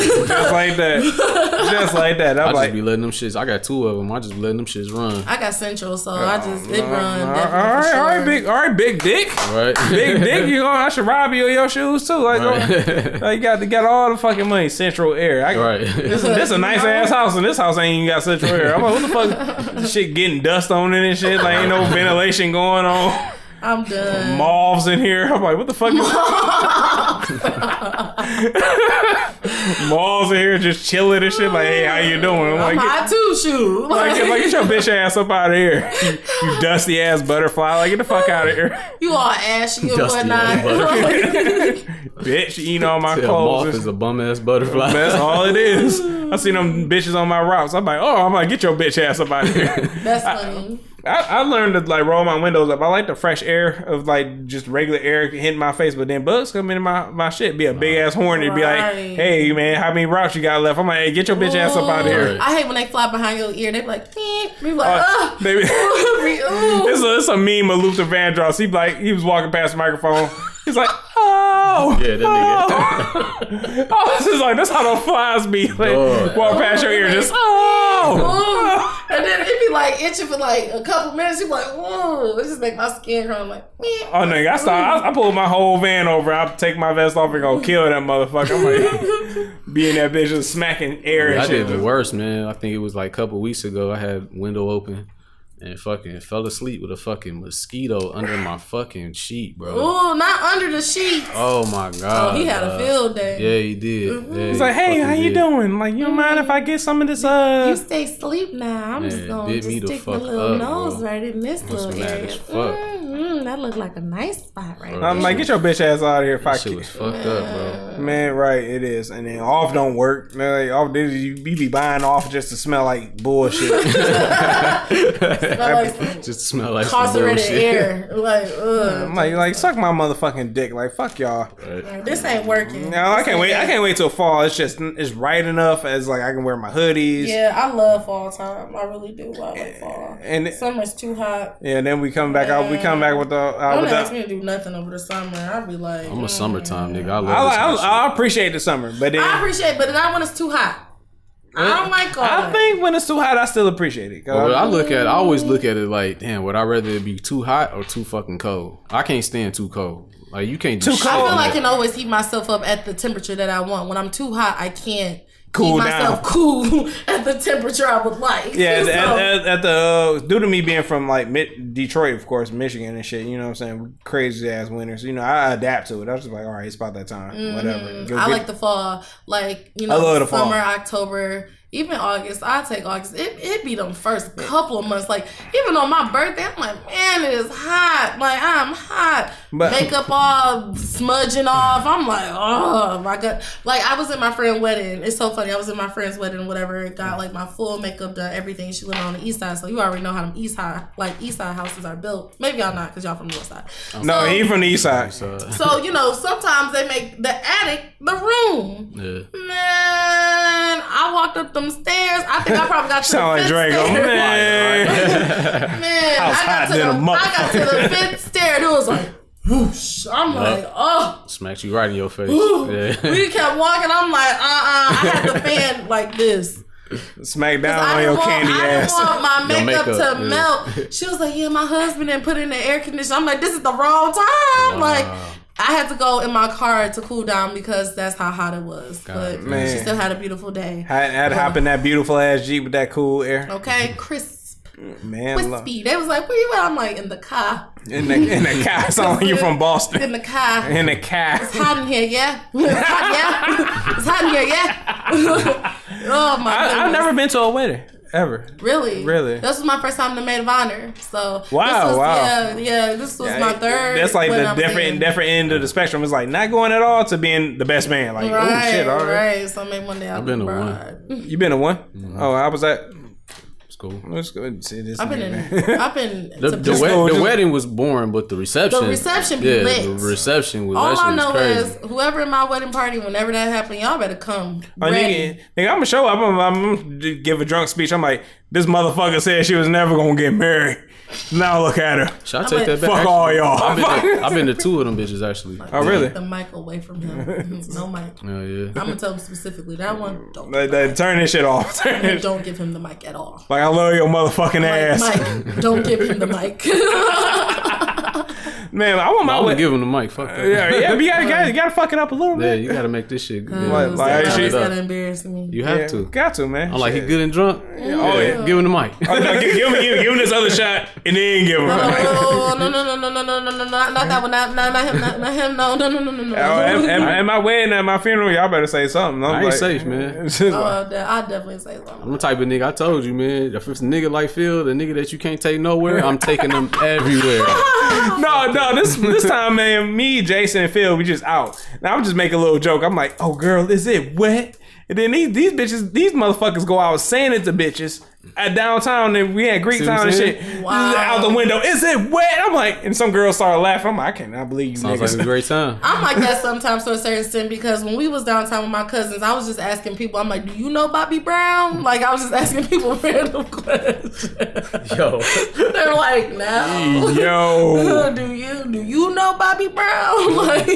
Just like that, just like that. I I'm just like, be letting them shits. I got two of them. I just be letting them shits run. I got Central, so I oh, just it run all definitely right, for all right, big, all right, big dick. Right. Big dick, you know, I should rob you of your shoes too. Like, Right. like you got got all the fucking money. Central Air. I, Right. This, this a nice ass house, and this house ain't even got Central Air. I'm like, what the fuck? This shit getting dust on it and shit. Like, ain't no ventilation going on. I'm done. Moths in here. I'm like, what the fuck? Moths in here just chilling and shit. Like, hey, how you doing? I'm I'm like, get, hot too, shoot. like, get, like, get your bitch ass up out of here. You, you dusty ass butterfly. Like, get the fuck out of here. you all ashy and Dusty whatnot. ass Bitch, you eating all my Yeah, clothes. moth is a bum ass butterfly. That's all it is. I seen them bitches on my routes. I'm like, oh, I'm like, get your bitch ass up out of here. That's funny. I, I learned to like roll my windows up. I like the fresh air of like just regular air hitting my face, but then bugs come into my, my shit, be a big ass horn and be like, hey man, how many routes you got left? I'm like, hey, get your bitch ass up out of here. I hate when they fly behind your ear. They be like, "Beep." We be like, Uh, ugh. baby. It's a, it's a meme of Luther Vandross. He like he was walking past the microphone. He's like, oh, Yeah, that oh. oh, this is like that's how the flies be. Like, Lord. walk past your ear, just oh. And then it be like itching for like a couple minutes. You be like, whoa. It just make my skin crawl. I'm like, "Meep." Oh nigga, I start. I, I pulled my whole van over. I take my vest off and go kill that motherfucker. I'm like, be in that bitch just smacking air and I shit. did the worst, man. I think it was like a couple weeks ago. I had window open and fucking fell asleep with a fucking mosquito under my fucking sheet, bro. Ooh, not under the sheets. Oh my god. Oh, he had a dog. field day. Yeah, he did. Yeah, He's like, hey, how you did. doing? Like, you don't mind if I get some of this? Uh, You stay asleep now. I'm just gonna bit just the stick my little up, nose bro. right in this was little mad area. as fuck. Mm-hmm, that looked like a nice spot right there. I'm like, get your bitch ass out of here. If I That shit can. was fucked up, bro. Man, right, it is. And then off don't work. Man, like, off, you you be buying off just to smell like bullshit. Smell like Just smell like some concentrated bullshit. air. Like, ugh. I'm like, like, suck my motherfucking dick. Like, fuck y'all. Right. This ain't working. No, I can't ain't wait. I can't wait till fall. It's just, it's right enough as like I can wear my hoodies. Yeah, I love fall time. I really do. I like fall. And Summer's too hot. Yeah, and then we come back out. We come back with the. Uh, Don't with ask the me to do nothing over the summer. I'd be like, I'm a mm. summertime nigga. I love I, I, kind of shit. I appreciate the summer, but then I appreciate, but not when it's too hot. I don't uh, like all I that. think when it's too hot, I still appreciate it. 'Cause But I um, look at, I always look at it like, damn, would I rather it be too hot or too fucking cold? I can't stand too cold. Like you can't do Too shit I cold. feel like I can always heat myself up at the temperature that I want. When I'm too hot, I can't Cool keep myself down. cool at the temperature I would like. Yeah, So- at, at, at the uh, due to me being from like mid, Detroit, of course, Michigan and shit. You know what I'm saying? Crazy ass winters. You know, I adapt to it. I was just like, all right, it's about that time. Whatever. Go Mm, I get- like the fall, like you know, love the fall. summer, October, even August. I take August. It it be them first couple of months. Like even on my birthday, I'm like, man, it is hot. Like I'm hot. But- Makeup all smudging off. I'm like, oh my god. Like I was at my friend's wedding. It's so funny. I was at my friend's wedding, whatever. Got like my full makeup done, everything. She lived on the east side, so you already know how them east side, like east side houses are built. Maybe y'all not, cause y'all from the west side. Oh. no, So- he from the east side. So, So you know, sometimes they make the attic the room. yeah. Man, I walked up them stairs. I think I probably got to Sound the like fifth Drago. stair. Man. Man, House I got, to the, a I got to the fifth stair. and It was like, whoosh. I'm like, oh. Smacks you right in your face. Ooh. Yeah. We kept walking. I'm like, uh, uh I had the fan like this. Smack down I on your want, candy I didn't ass. want my makeup, makeup, to yeah. melt. She was like, "Yeah, my husband didn't put in the air conditioner." I'm like, "This is the wrong time." Like, I had to go in my car to cool down because that's how hot it was. but man. she still had a beautiful day. Had, had to hop in that beautiful ass Jeep with that cool air. Okay, crisp, Man, lo- crispy. They was like, "Where you at?" I'm like, "In the car, in the in the car. It sound like you from Boston. in the car." In the car. hot in here, yeah. It's hot, yeah. It's hot in here, yeah. oh my I, goodness. I've never been to a wedding ever. Really? Really? This was my first time to maid of honor. So Wow, this was, wow. Yeah, yeah. This was my third. That's like the I'm different saying. different end of the spectrum. It's like not going at all to being the best man. Like Right, oh shit, all right. right. So maybe one day I'll I've been be to bride. You been to one? Mm-hmm. Oh, I was at. It's cool. Let's go and see this. I've been in. I've been. The, to the, just- wed- the wedding was boring, but the reception. The reception be yeah, lit. The reception was all I know crazy. is whoever in my wedding party, whenever that happened, y'all better come Oh, ready. nigga, nigga, I'm gonna show up. I'm, I'm gonna give a drunk speech. I'm like, this motherfucker said she was never gonna get married. Now look at her. Should I take like, that back? Fuck Actually, all y'all. I've been, to, I've been to two of them bitches actually. Oh really? Take the mic away from him. no mic. Oh yeah. I'm gonna tell him specifically that one. Don't. Like, like, turn this shit off. Turn this- Don't give him the mic at all. like I love your motherfucking ass, Mike, Mike, don't give him the mic. man. I want my I'm gonna give him the mic. Fuck that. Yeah, yeah. But you gotta, gotta, you gotta fuck it up a little bit. Yeah, you gotta make this shit. good. Like- like, Sometimes shit- it's gotta embarrass me. You have Yeah, to. got to, man. I'm like, he good and drunk. Oh yeah. Give him the mic. Oh, no, give, give, him, give, give him this other shot and then give him. Oh, no, no, no, no, no, no, no, no, not, not that one, not, not, not him, not, not him, no, no, no, no, no, no. Oh, at, at, at my wedding, at my funeral, y'all better say something. I'm I ain't like, safe, man. just Oh, that- I'd definitely say something. I'm the type of nigga I told you, man. If it's a nigga like Phil, the nigga that you can't take nowhere, I'm taking them everywhere. no, no, this this time, man, me, Jason, and Phil, we just out. Now I'm just making a little joke. I'm like, oh girl, is it wet? And then these these bitches, these motherfuckers go out saying it to bitches at downtown and we had Greek See town and shit. Wow. Out the window, is it wet? I'm like, and some girls started laughing. I'm like, I cannot believe you Sounds like niggas. a great time. I'm like that sometimes to a certain extent because when we was downtown with my cousins, I was just asking people, I'm like, do you know Bobby Brown? Like, I was just asking people random questions. Yo, They're like, no. Yo, do you do you know Bobby Brown? Like,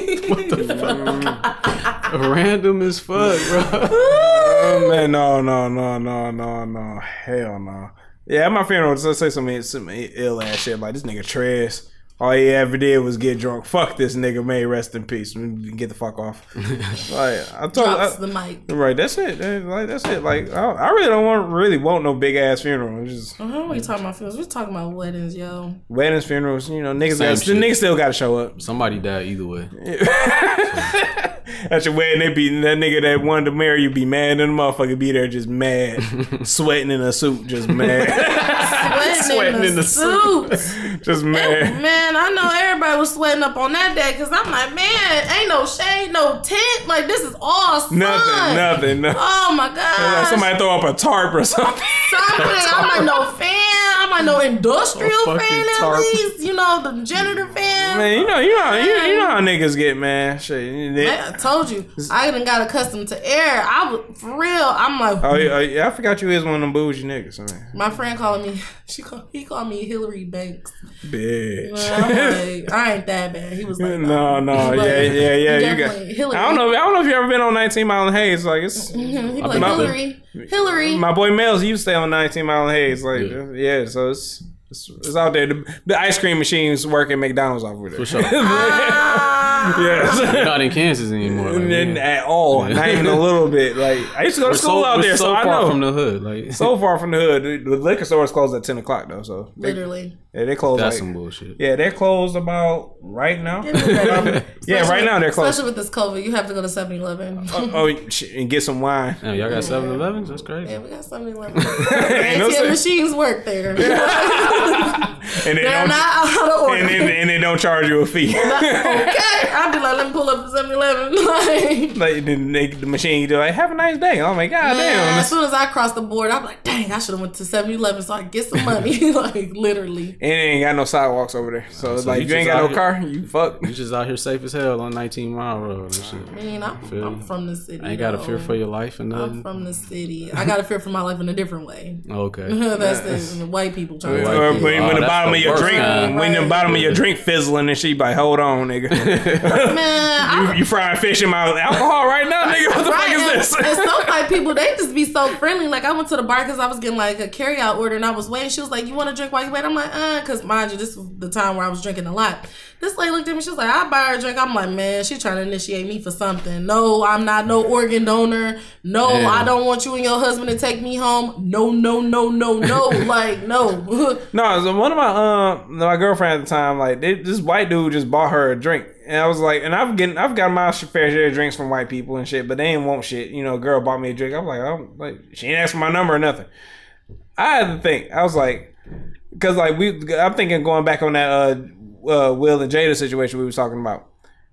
random as fuck, bro. oh, man, no, no, no, no, no, no, hell no. Yeah, at my funeral, just say some some ill ass shit like this nigga trash. All he ever did was get drunk. Fuck this nigga. May rest in peace. Get the fuck off. like I told. drops I, the mic. Right, that's it. Like that's it. Like I, I really don't want really want no big ass funeral. It's just How are we talking about films? We're talking about weddings, yo. weddings, funerals. You know, niggas. Same Got, the shit. niggas still got to show up. Somebody died either way. At your wedding, they be that nigga that wanted to marry you be mad, and the motherfucker be there just mad, sweating in a suit, just mad, Sweating, in, in the the suit. just mad. Man, I know everybody was sweating up on that day because I'm like, man, ain't no shade, no tent. Like, this is all sun. Nothing, nothing. nothing. Oh my god. Like somebody throw up a tarp or something. Something. I'm like, no fan. I'm like, no industrial A fucking fan at least. You know, the janitor fan. Man, you know, you know, you, you know how niggas get, man. Shit. Man, I told you, I even got accustomed to air. I was for real. I'm like, Oh yeah, oh, yeah, I forgot you is one of them bougie niggas, man. my friend called me. She call, he called me Hilary Banks. Bitch. Well, I'm like, I ain't that bad. He was like, No, no, He was yeah, yeah, yeah. You got. Hilary. I don't know. I don't know if you ever been on 19 Mile and Hayes. Like it's mm-hmm. He like My- Hilary, Hilary. my boy Mel's. He used to stay on 19 Mile and Hayes. Like Yeah. yeah, so it's. It's, it's out there. The, the ice cream machines work at McDonald's over there. For sure. Yes. Not in Kansas anymore. Like, And at all, not even a little bit. Like I used to go to We're school so, out there, so, so, I far know. from the hood. Like so far from the hood, the, the liquor stores closed at ten o'clock though. So they, Literally. Yeah, they close. that's like, some bullshit. yeah, they're closed about right now. Yeah, right now they're closed. Especially with this COVID, you have to go to 7 Eleven. Oh, oh shit, and get some wine. Damn, y'all got 7 Elevens? That's crazy. Yeah, we got 7 Eleven. ATM machines work there. And they They're don't. not out of order. and, then, and they don't charge you a fee. okay, I'll be like, let me pull up to 7 Eleven. Like, like then they, the machine, you do like, have a nice day. Oh I'm like, God man, damn. as soon as I cross the board, I'm like, dang, I should have went to 7 Eleven so I could get some money. like, literally. And they ain't got no sidewalks over there. So, it's so like, you if you ain't got no here- car, you fuck. You just out here safe as hell on 19 Mile Road and shit. I mean, I'm, I'm from the city. I ain't got a fear for your life and nothing. I'm from the city. I got a fear for my life in a different way. Okay. That's the, the white people trying to White Or people. when, Oh, when the bottom the of your worst drink, kind. when the bottom of your drink fizzling and she be like, hold on, nigga. Man, you, you frying fish in my alcohol right now, nigga? What the Right, fuck is and this? some white people, they just be so friendly. Like I went to the bar because I was getting like a carry out order and I was waiting. She was like, "You want to drink while you wait?" I'm like, "Uh," because mind you, this was the time where I was drinking a lot. This lady looked at me. She was like, "I buy her a drink." I'm like, "Man, she trying to initiate me for something." No, I'm not no organ donor. No, Damn. I don't want you and your husband to take me home. No, no, no, no, no. like no. No, so one of my um my girlfriend at the time, like they, this white dude just bought her a drink, and I was like, and I've getting I've got my fair share of drinks from white people and shit, but they ain't want shit. You know, a girl bought me a drink. I'm like, I'm like, she ain't asked for my number or nothing. I had to think. I was like, because like we, I'm thinking going back on that uh, uh Will and Jada situation we was talking about.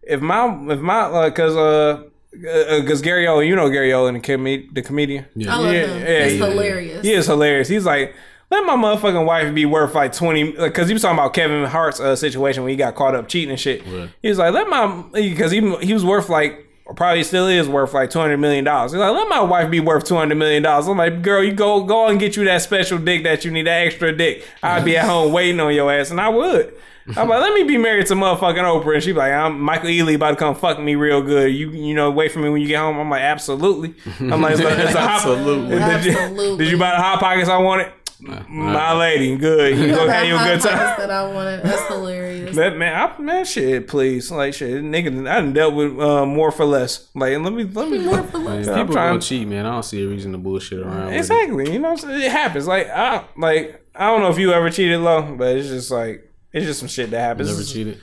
If my if my like, because uh. Because Gary O, you know Gary O, and the, com- the comedian. Yeah. I love Yeah, him. yeah, He's yeah. hilarious. He is hilarious. He's like, let my motherfucking wife be worth like twenty. Because he was talking about Kevin Hart's uh, situation when he got caught up cheating and shit. Right. He was like, let my because he he was worth like probably still is worth like two hundred million dollars. He's like, let my wife be worth two hundred million dollars. I'm like, girl, you go go and get you that special dick that you need, that extra dick. I'd be at home waiting on your ass, and I would. I'm like, let me be married to motherfucking Oprah, and she be like, I'm Michael Ealy about to come fuck me real good. You you know, wait for me when you get home. I'm like, absolutely. I'm like, it's a, it's a hot, Absolutely. Did you, Absolutely. did you buy the hot pockets I wanted? My lady, good. You go have you a good time. That I wanted. That's hilarious. That man, I, man, shit, please, like shit, nigga, I done dealt with uh, more for less. Like, let me, let me, More for less. I'm People trying- gonna cheat, man. I don't see a reason to bullshit around. exactly. You know, what I'm saying? it happens. Like, I, like, I don't know if you ever cheated low, but it's just like, it's just some shit that happens. Never It's- cheated.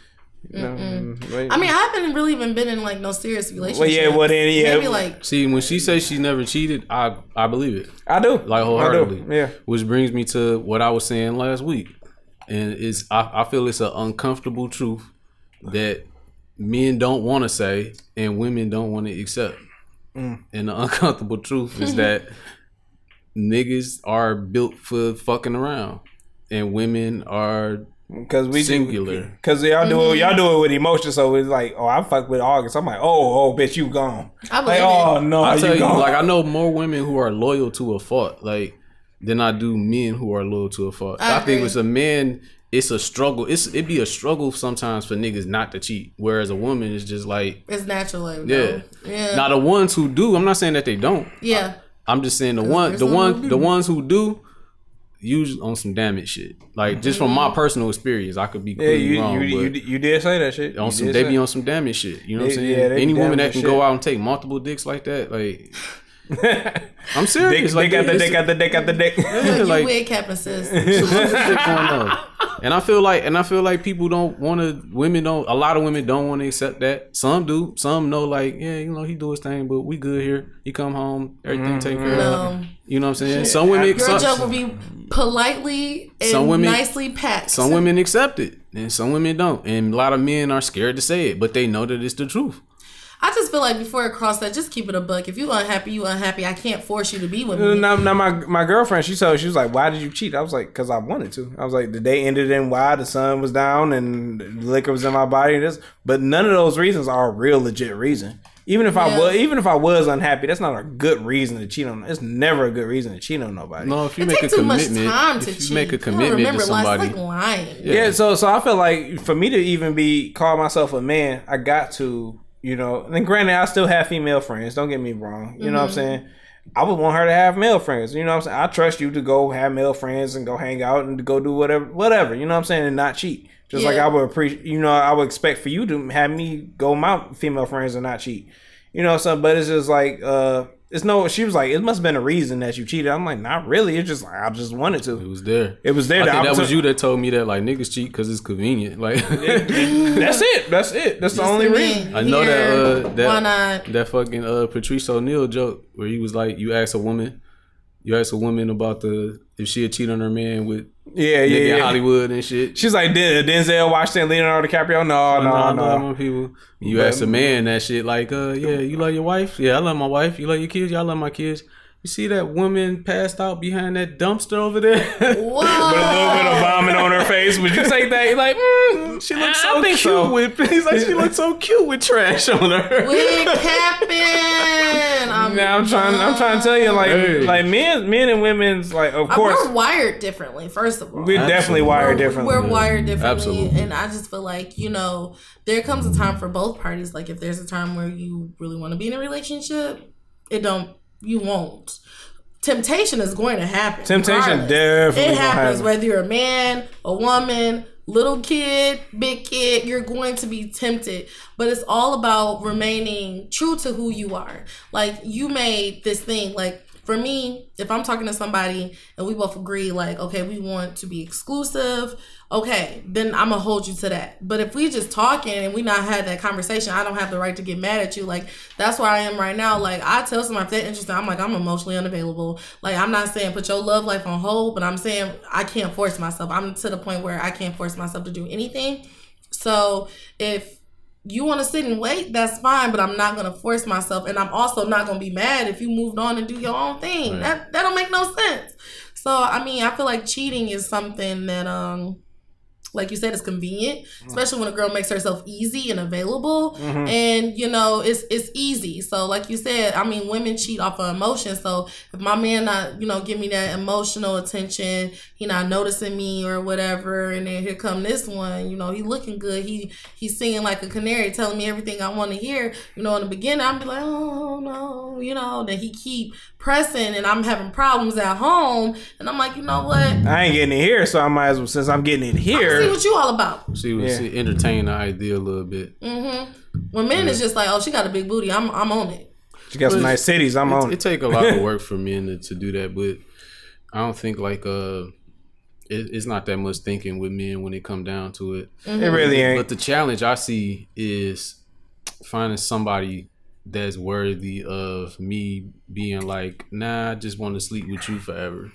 You know, I mean, I haven't really even been in like no serious relationship. Well, yeah, well, then, yeah. Maybe like See, when she says she never cheated, I I believe it. I do, like wholeheartedly. Do. Yeah, Which brings me to what I was saying last week, and it's I, I feel it's an uncomfortable truth that men don't want to say and women don't want to accept. Mm. And the uncomfortable truth is that niggas are built for fucking around, and women are because we Singular. Because y'all do it, y'all mm-hmm. do it with emotion. So it's like, oh, I fuck with August. I'm like, oh, oh, bitch, you gone. I'm Like, oh no, I tell you, gone. like I know more women who are loyal to a fault, like than I do men who are loyal to a fault. I I, think agree. it's a man. It's a struggle. It's it be a struggle sometimes for niggas not to cheat, whereas a woman is just like, It's natural. Yeah. no. yeah, Now the ones who do, I'm not saying that they don't. yeah. I'm just saying the one, the one, the ones who do, usually on some damage shit. Like just from my personal experience, I could be Mm-hmm. yeah, you, wrong, you, you, you did say that shit. on You some, they be on some damage shit. You know what I'm saying? yeah, Any woman that can shit. go out and take multiple dicks like that, like I'm serious. Dick, like dick out the it's- dick out the dick out the dick. Yeah, you like weird Captain Sis. on. And I feel like, and I feel like people don't want to. Women don't. A lot of women don't want to accept that. Some do. Some know, like, yeah, you know, he do his thing, but we good here. He come home, everything taken mm-hmm. care of. No. You know what I'm saying? Some women, Your some, joke will be politely and Some women- nicely packed. some women accept it, and some women don't. And a lot of men are scared to say it, but they know that it's the truth. I just feel like before it crossed that, just keep it a buck. If you unhappy, you unhappy. I can't force you to be with me. Now, now my my girlfriend, she told she was like, "Why did you cheat?" I was like, "Cause I wanted to." I was like, "The day ended in why the sun was down and the liquor was in my body." And this, but none of those reasons are a real legit reason. Even if I Yeah. was, even if I was unhappy, that's not a good reason to cheat on. It's never a good reason to cheat on nobody. No, if you It make a takes too much commitment, time to if you cheat. make a You don't commitment to remember lies. somebody, It's like lying. Yeah, so so I feel like for me to even be call myself a man, I got to, you know. And granted, I still have female friends. Don't get me wrong. You know what I'm saying? I would want her to have male friends. You know what I'm saying? I trust you to go have male friends and go hang out and to go do whatever, whatever. You know what I'm saying? And not cheat. Just like I would appreciate, you know, I would expect for you to have me go with my female friends and not cheat. You know, so but it's just like, uh, it's no. She was like, it must have been a reason that you cheated. I'm like, not really. It's just like I just wanted to. it was there. It was there. I The think that was you that told me that like niggas cheat because it's convenient. Like That's it. That's it. That's the only reason. I know that here. uh that Why not? that fucking uh Patrice O'Neal joke where he was like, you ask a woman, you ask a woman about the if she had cheated on her man with Yeah, yeah, yeah. Hollywood and shit. She's like Den- Denzel Washington, Leonardo DiCaprio. No, no, no. know people. You But- ask a man that shit like, uh, yeah, you love your wife? Yeah, I love my wife. You love your kids? Yeah, I love my kids. You see that woman passed out behind that dumpster over there? With a little bit of vomit on her face. Would you take that? You're like, mm, she looks so cute so. with. He's like, she looks so cute with trash on her. Wig capping. I'm, Now I'm trying. I'm trying to tell you, like, Hey. like men, men and women's, like, of Uh, course, We're wired differently, first of all. we're definitely wired We're- differently. We're wired differently, Absolutely. and I just feel like you know there comes a time for both parties. Like if there's a time where you really want to be in a relationship, it don't. You won't. Temptation is going to happen. Temptation regardless. definitely It happens happen. whether you're a man, a woman, little kid, big kid. You're going to be tempted, but it's all about remaining true to who you are. Like you made this thing like for me, if I'm talking to somebody and we both agree, like, okay, we want to be exclusive, okay, then I'm gonna hold you to that. But if we just talking and we not had that conversation, I don't have the right to get mad at you. Like that's where I am right now. Like I tell somebody if they're interested, I'm like, I'm emotionally unavailable. Like I'm not saying put your love life on hold, but I'm saying I can't force myself. I'm to the point where I can't force myself to do anything. So if you want to sit and wait, that's fine, but I'm not gonna force myself, and I'm also not gonna be mad if you moved on and do your own thing. That that don't make no sense. So I mean, I feel like cheating is something that um like you said, it's convenient, especially when a girl makes herself easy and available. And you know, it's it's easy. So, like you said, I mean, women cheat off of emotion. So, if my man not, you know, give me that emotional attention, he not noticing me or whatever, and then here come this one, you know, he looking good. He he's singing like a canary, telling me everything I want to hear. You know, in the beginning, I'm be like, oh no, you know. Then he keep pressing, and I'm having problems at home, and I'm like, you know what? I ain't getting it here, so I might as well since I'm getting it See here. what you all about. She was Yeah. she entertain the idea a little bit. Mm-hmm. When men is just like, oh, she got a big booty, I'm I'm on it. She got some nice cities. I'm on It, it it. take a lot of work for men to, to do that, but I don't think like uh, it, it's not that much thinking with men when it come down to it. It mm-hmm. really ain't. But the challenge I see is finding somebody that's worthy of me being like, nah, I just want to sleep with you forever.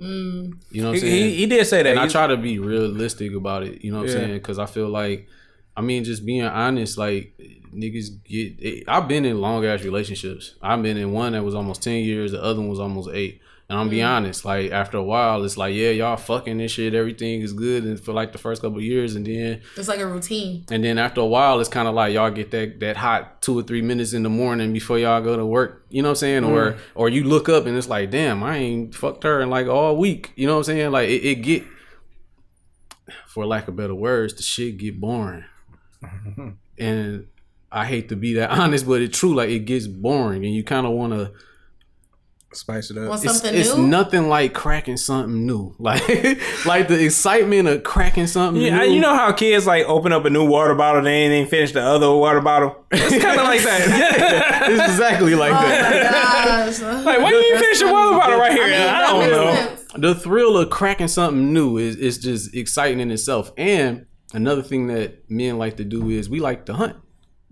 Mm. You know what I'm He, saying? he, he did say that. and I try to be realistic about it. You know what Yeah. I'm saying? Because I feel like, I mean, just being honest, like niggas get. It, I've been in long ass relationships. I've been in one that was almost ten years. The other one was almost eight. And I'm be mm. honest, like after a while, it's like yeah, y'all fucking this shit. Everything is good, and for like the first couple of years, and then It's like a routine. and then after a while, it's kind of like y'all get that that hot two or three minutes in the morning before y'all go to work. You know what I'm saying? Or mm. or you look up and it's like, damn, I ain't fucked her in like all week. You know what I'm saying? Like it, it get, for lack of better words, the shit get boring. and I hate to be that honest, but it's true. Like it gets boring, and you kind of want to. spice it up. Want It's, something it's new? nothing like cracking something new. Like like the excitement of cracking something Yeah, new. You know how kids like open up a new water bottle, they ain't even finish the other water bottle. It's kind of like that. it's exactly like Oh that. my gosh. like, why you ain't finish your water bottle right here? I, that don't makes know. sense. the thrill of cracking something new is is just exciting in itself. And another thing that men like to do is we like to hunt.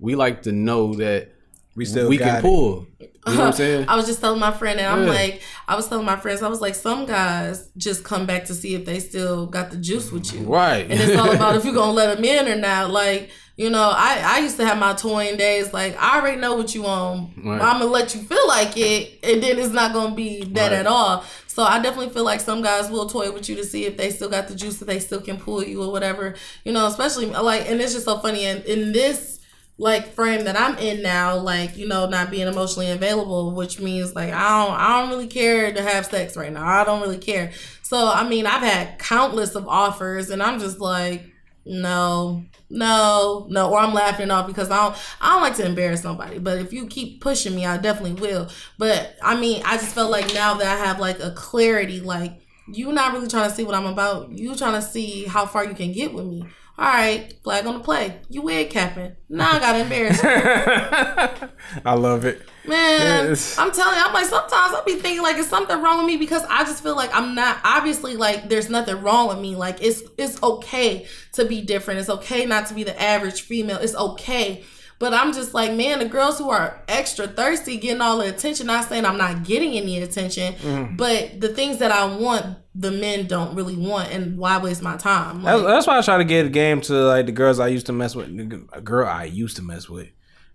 We like to know that We still we can it. pull. You know what I'm saying? I was just telling my friend, and I'm like, I was telling my friends, I was like, some guys just come back to see if they still got the juice with you, Right. And it's all about if you're gonna let them in or not. Like, you know, I I used to have my toying days. Like, I already know what you on. Right. I'm gonna let you feel like it, and then it's not gonna be that Right. at all. So I definitely feel like some guys will toy with you to see if they still got the juice, if they still can pull you or whatever. You know, especially like, and it's just so funny. And in this like frame that I'm in now, like you know, not being emotionally available, which means like I don't, I don't really care to have sex right now. I don't really care. So I mean, I've had countless of offers, and I'm just like, no, no, no, or I'm laughing off because I don't, I don't like to embarrass nobody. But if you keep pushing me, I definitely will. But I mean, I just felt like now that I have like a clarity, like you're not really trying to see what I'm about. You trying to see how far you can get with me. All right, flag on the play. You wig capping. Now I got embarrassed. I love it. Man, Yes. I'm telling you, I'm like sometimes I'll be thinking like is something wrong with me because I just feel like I'm not obviously like there's nothing wrong with me. Like it's it's okay to be different. It's okay not to be the average female. It's okay. But I'm just like, man, the girls who are extra thirsty getting all the attention, not saying I'm not getting any attention, Mm-hmm. but the things that I want, the men don't really want, and why waste my time? That's, Like, that's why I try to get a game to like the girls I used to mess with. A girl I used to mess with.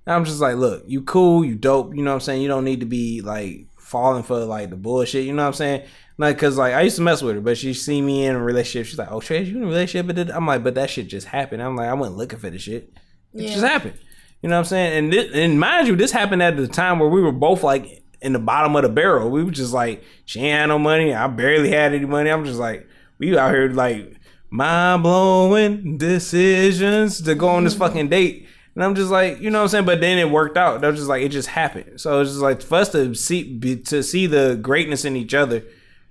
And I'm just like, look, you cool, you dope. You know what I'm saying? You don't need to be like falling for like the bullshit. You know what I'm saying? Like, cause like I used to mess with her, but she see me in a relationship. She's like, "Oh, Trey, you in a relationship?" But I'm like, "But that shit just happened." I'm like, "I wasn't looking for the shit. It Yeah. just happened." You know what I'm saying? And this, and mind you, this happened at the time where we were both like in the bottom of the barrel. We were just like, she ain't had no money. I barely had any money. I'm just like, we out here like mind blowing decisions to go on this fucking date. And I'm just like, you know what I'm saying? But then it worked out. That was just like it just happened. So it's just like for us to see be, to see the greatness in each other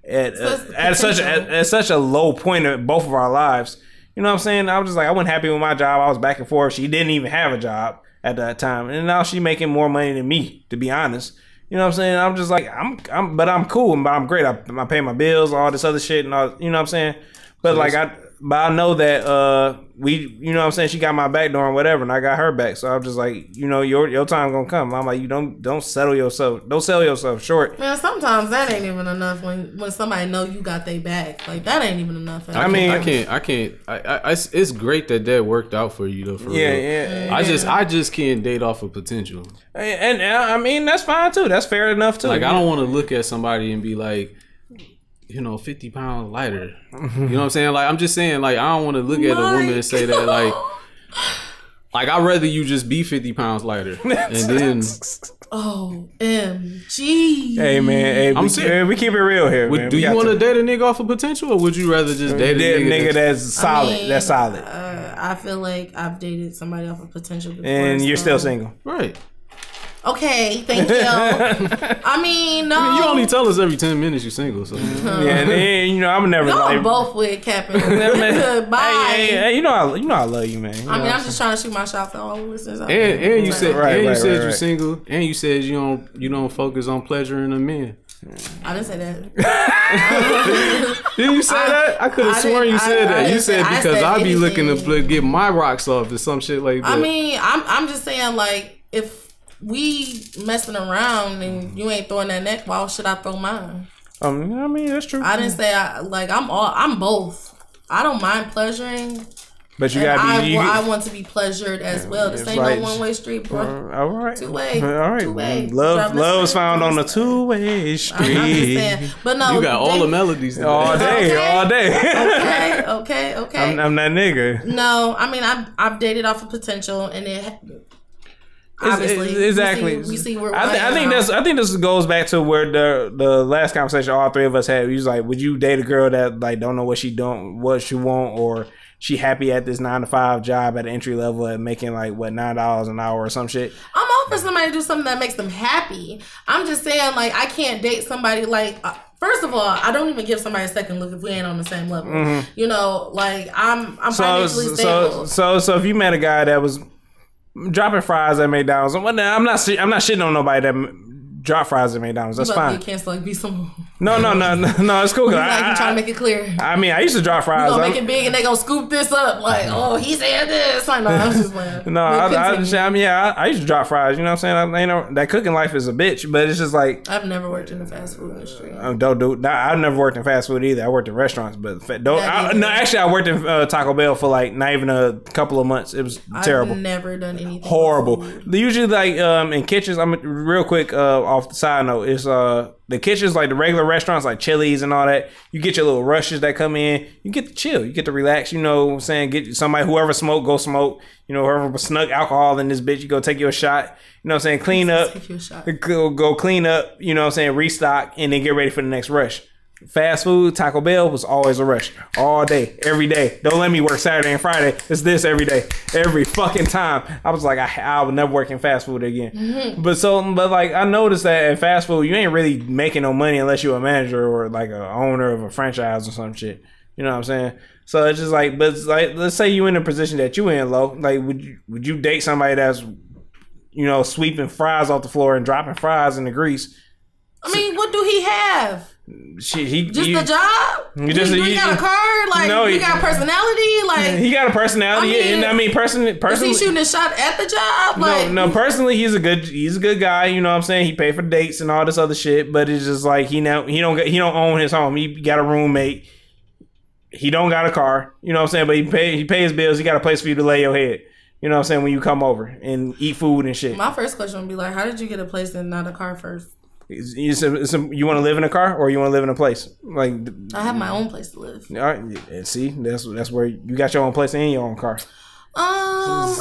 at uh, at such potential. at, at such a low point of both of our lives. You know what I'm saying? I was just like, I wasn't happy with my job. I was back and forth. She didn't even have a job at that time, and now she making more money than me. To be honest, you know what I'm saying? I'm just like, I'm, I'm, but I'm cool, but I'm great. I, I pay my bills, all this other shit, and all. You know what I'm saying? But like I, but I know that uh we, you know what I'm saying? She got my back door and whatever, and I got her back. So I'm just like, you know, your your time gonna come. I'm like, you don't don't settle yourself, don't sell yourself short. Man, sometimes that ain't even enough when when somebody know you got their back. Like that ain't even enough. I, mean- mean, I can't, I can't. I, I, it's, it's great that that worked out for you though. For Yeah, real. yeah. I just, I just can't date off of potential. And, and I mean that's fine too. That's fair enough too. Like, I don't want to look at somebody and be like, you know, fifty pounds lighter. You know what I'm saying? Like I'm just saying, like I don't want to look at a woman and say that, like, like I'd rather you just be fifty pounds lighter, and then Oh, MG. Hey man, hey, I'm we, serious. hey, we keep it real here. would, man. do We you want to to date a nigga off of potential, or would you rather just date a date a nigga, nigga that's, that's solid? mean, that's solid, Uh, I feel like I've dated somebody off of potential before. and you're still single. right? Okay, thank you. I mean, no. You only tell us every ten minutes you're single, so Uh-huh. Yeah, and, and, you know I'm never Y'all like. both with Cap and Bye. Hey, hey, hey, you know I, you know I love you, man. You I know. mean, I'm just trying to shoot my shot for all the listeners. out and and you said Right, and you right, said right, you're single, and you said you don't you don't focus on pleasure pleasuring the men. I didn't say that. Did you say that? I could have sworn you I- said I that. You didn't said say- I because said I be looking to get my rocks off or some shit like that. I mean, I'm I'm just saying, like, if we messing around and you ain't throwing that neck, why should I throw mine? Um, I mean that's true. I didn't say I like I'm all I'm both. I don't mind pleasuring, but you and gotta I, be. You, I want to be pleasured as well. This it's ain't right. no one way street, bro. Uh, all right. Two-way. All right. Two-way. Love, Drive love is found on the two-way I'm just street. saying, but no, you got all they- the melodies. today. All day, Okay. all day. Okay, okay, okay. I'm, I'm that nigga. no, I mean I've I've dated off of potential, and it obviously It's- exactly. we see, we see where I, th- I think that's. I think this goes back to where the the last conversation all three of us had. We was like, would you date a girl that like don't know what she don't what she want or she happy at this nine to five job at an entry level and making like what nine dollars an hour or some shit. I'm all for somebody to do something that makes them happy. I'm just saying, like, I can't date somebody like. Uh, first of all, I don't even give somebody a second look if we ain't on the same level. You know, like I'm I'm So financially so so so if you met a guy that was dropping fries at McDonald's, I'm not I'm not shitting on nobody that drop fries at McDonald's. That's you about to fine. get canceled like be some. No no no no no. It's cool. 'cause Like I, you trying to make it clear. I mean, I used to drop fries. You gonna make it big and they gonna scoop this up like, oh, he said this. I know. I'm just playing. No, I, I. I mean, yeah, I, I used to drop fries. You know what I'm saying? I, you know, that cooking life is a bitch, but it's just like I've never worked in the fast food industry. um, don't do. nah, I've never worked in fast food either. I worked in restaurants, but don't. I, no, actually, I worked in uh, Taco Bell for like not even a couple of months. It was terrible. I've never done anything. Horrible. Usually, like um, in kitchens, I'm real quick. Uh, off the side note, it's uh the kitchens like the regular restaurants like Chili's and all that. You get your little rushes that come in. You get to chill. You get to relax. You know, what I'm saying get somebody whoever smoke go smoke. You know, whoever snuck alcohol in this bitch, you go take your shot. You know, what I'm saying clean up. Take you a shot. Go, go clean up. You know, what I'm saying restock and then get ready for the next rush. Fast food, Taco Bell was always a rush all day, every day. Don't let me work Saturday and Friday. It's this every day, every fucking time. I was like, I, I would never work in fast food again. Mm-hmm. But so, but like, I noticed that in fast food, you ain't really making no money unless you're a manager or like a owner of a franchise or some shit. You know what I'm saying? So it's just like, but like, let's say you in a position that you in low. Like, would you would you date somebody that's, you know, sweeping fries off the floor and dropping fries in the grease? I mean, what do he have? Shit, he Just you- the job? You just- he you- got a car? Like, No, he he- got personality? Like, He got a personality, I mean, and I mean, person, is personally, he shooting a shot at the job? Like, no, no, personally, he's a good, he's a good guy. You know what I'm saying? He paid for dates and all this other shit, but it's just like he now he don't he don't own his home. He got a roommate. He don't got a car. You know what I'm saying? But he pay he pays bills. He got a place for you to lay your head. You know what I'm saying? When you come over and eat food and shit. My first question would be like, how did you get a place and not a car first? A- you want to live in a car or you want to live in a place? Like, I have my own place to live. all right, and see, that's that's where you got your own place and your own car. Um,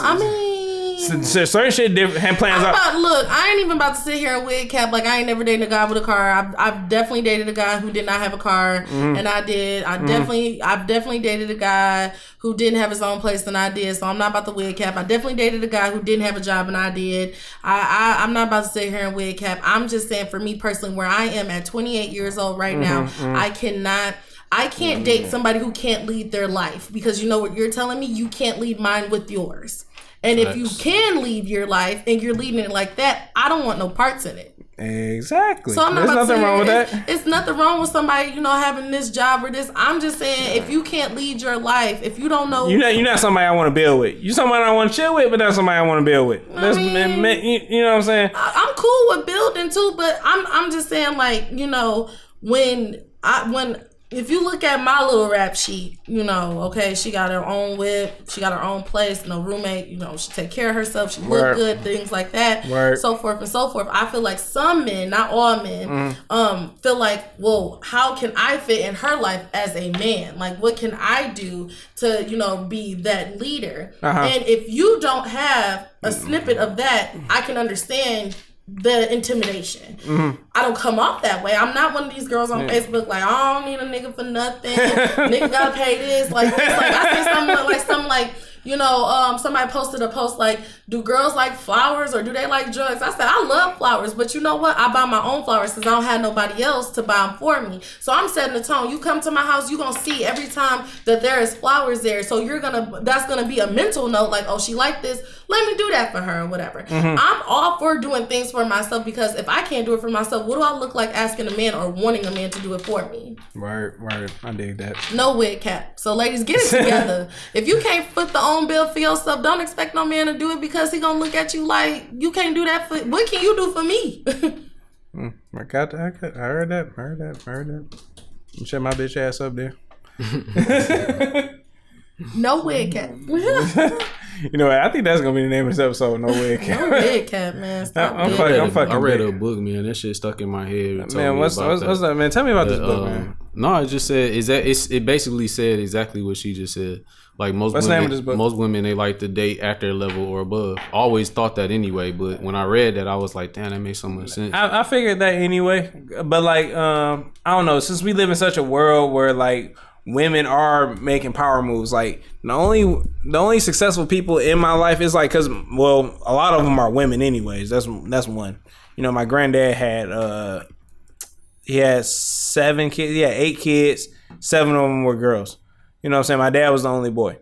I mean, So, certain shit different plans I'm out. about, look, I ain't even about to sit here and wig cap like I ain't never dated a guy with a car. I've, I've definitely dated a guy who did not have a car, Mm-hmm. and I did. I definitely, I've definitely dated a guy who didn't have his own place, and I did. So I'm not about to wig cap. I definitely dated a guy who didn't have a job, and I did. I, I I'm not about to sit here and wig cap. I'm just saying, for me personally, where I am at 28 years old right now, Mm-hmm, I cannot. I can't date somebody who can't lead their life because you know what you're telling me? You can't lead mine with yours. And if you can lead your life and you're leading it like that, I don't want no parts in it. Exactly. So I'm not There's nothing wrong with here- that. It's, it's nothing wrong with somebody, you know, having this job or this. I'm just saying, if you can't lead your life, if you don't know, You're not, you're not somebody I want to build with. You're somebody I want to chill with, but not somebody I want to build with. That's, mean- man, man, you, you know what I'm saying? I- I'm cool with building too, but I'm I'm just saying, like, you know, when I when if you look at my little rap sheet, you know, okay, she got her own whip, she got her own place, no roommate, you know, she take care of herself, she look Word. good, things like that, Word. so forth and so forth. I feel like some men, not all men, Mm. um, feel like, well, how can I fit in her life as a man? Like, what can I do to, you know, be that leader? Uh-huh. And if you don't have a snippet of that, I can understand the intimidation. Mm-hmm. I don't come off that way. I'm not one of these girls on Facebook like I don't need a nigga for nothing. nigga gotta pay this. Like this. Like I see something like some like you know, um, somebody posted a post like, "Do girls like flowers or do they like drugs?" I said, "I love flowers, but you know what? I buy my own flowers because I don't have nobody else to buy them for me. So I'm setting the tone. You come to my house, you gonna see every time that there is flowers there. So you're gonna that's gonna be a mental note like, oh, she like this. Let me do that for her or whatever. Mm-hmm. I'm all for doing things for myself because if I can't do it for myself, what do I look like asking a man or wanting a man to do it for me? Word, word. I dig that. No wig cap. So ladies, get it together. if you can't foot the own bill for yourself, don't expect no man to do it because he gonna look at you like you can't do that for. What can you do for me? Mm, I got that. I, got, I heard that. I heard that. I heard that. You Shut my bitch ass up there. no wig cap. You know? I think that's gonna be the name of this episode. No way. wig cap, man. Stop I'm it. fucking- I'm fucking I read big. a book, man. That shit stuck in my head. Man, me what's about what's, what's that, man? Tell me about this book, Um, man. No, it just said is that it's it basically said exactly what she just said. Like most What's name women, of this book? most women they like to date at their level or above. Always thought that anyway, but when I read that, I was like, damn, that makes so much sense. I, I figured that anyway, but like, um, I don't know. Since we live in such a world where like women are making power moves, like the only the only successful people in my life is like, cause well, a lot of them are women, anyways. That's that's one. You know, my granddad had uh, he had seven kids. Had eight kids. Seven of them were girls. You know what I'm saying? My dad was the only boy.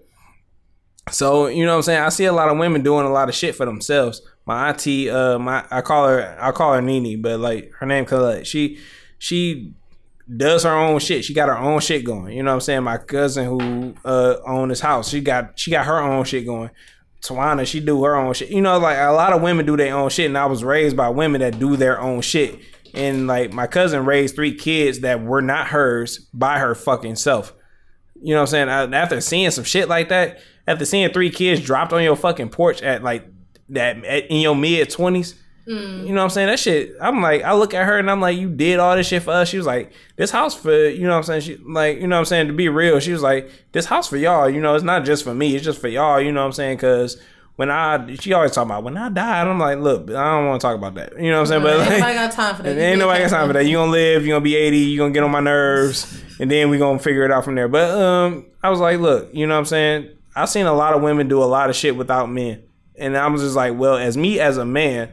So, you know what I'm saying? I see a lot of women doing a lot of shit for themselves. My auntie, uh, my I call her I call her Nini, but like her name Colette. She she does her own shit. She got her own shit going. You know what I'm saying? My cousin who uh owned this house, she got she got her own shit going. Tawana, she do her own shit. You know, like a lot of women do their own shit, and I was raised by women that do their own shit. And like my cousin raised three kids that were not hers by her fucking self. You know what I'm saying? I- After seeing some shit like that, after seeing three kids dropped on your fucking porch at like that at, in your mid twenties, you know what I'm saying? That shit. I'm like, I look at her and I'm like, you did all this shit for us. She was like, this house for you know what I'm saying. She like, you know what I'm saying. To be real, she was like, this house for y'all. You know, it's not just for me. It's just for y'all. You know what I'm saying? Because when I, she always talk about when I died. I'm like, look, I don't want to talk about that. You know what I'm saying? But Ain't like, nobody got time for that. ain't nobody got time for that. You gonna live, you gonna be 80, you gonna get on my nerves, and then we gonna figure it out from there. But um, I was like, look, you know what I'm saying? I've seen a lot of women do a lot of shit without men. And I was just like, well, as me as a man,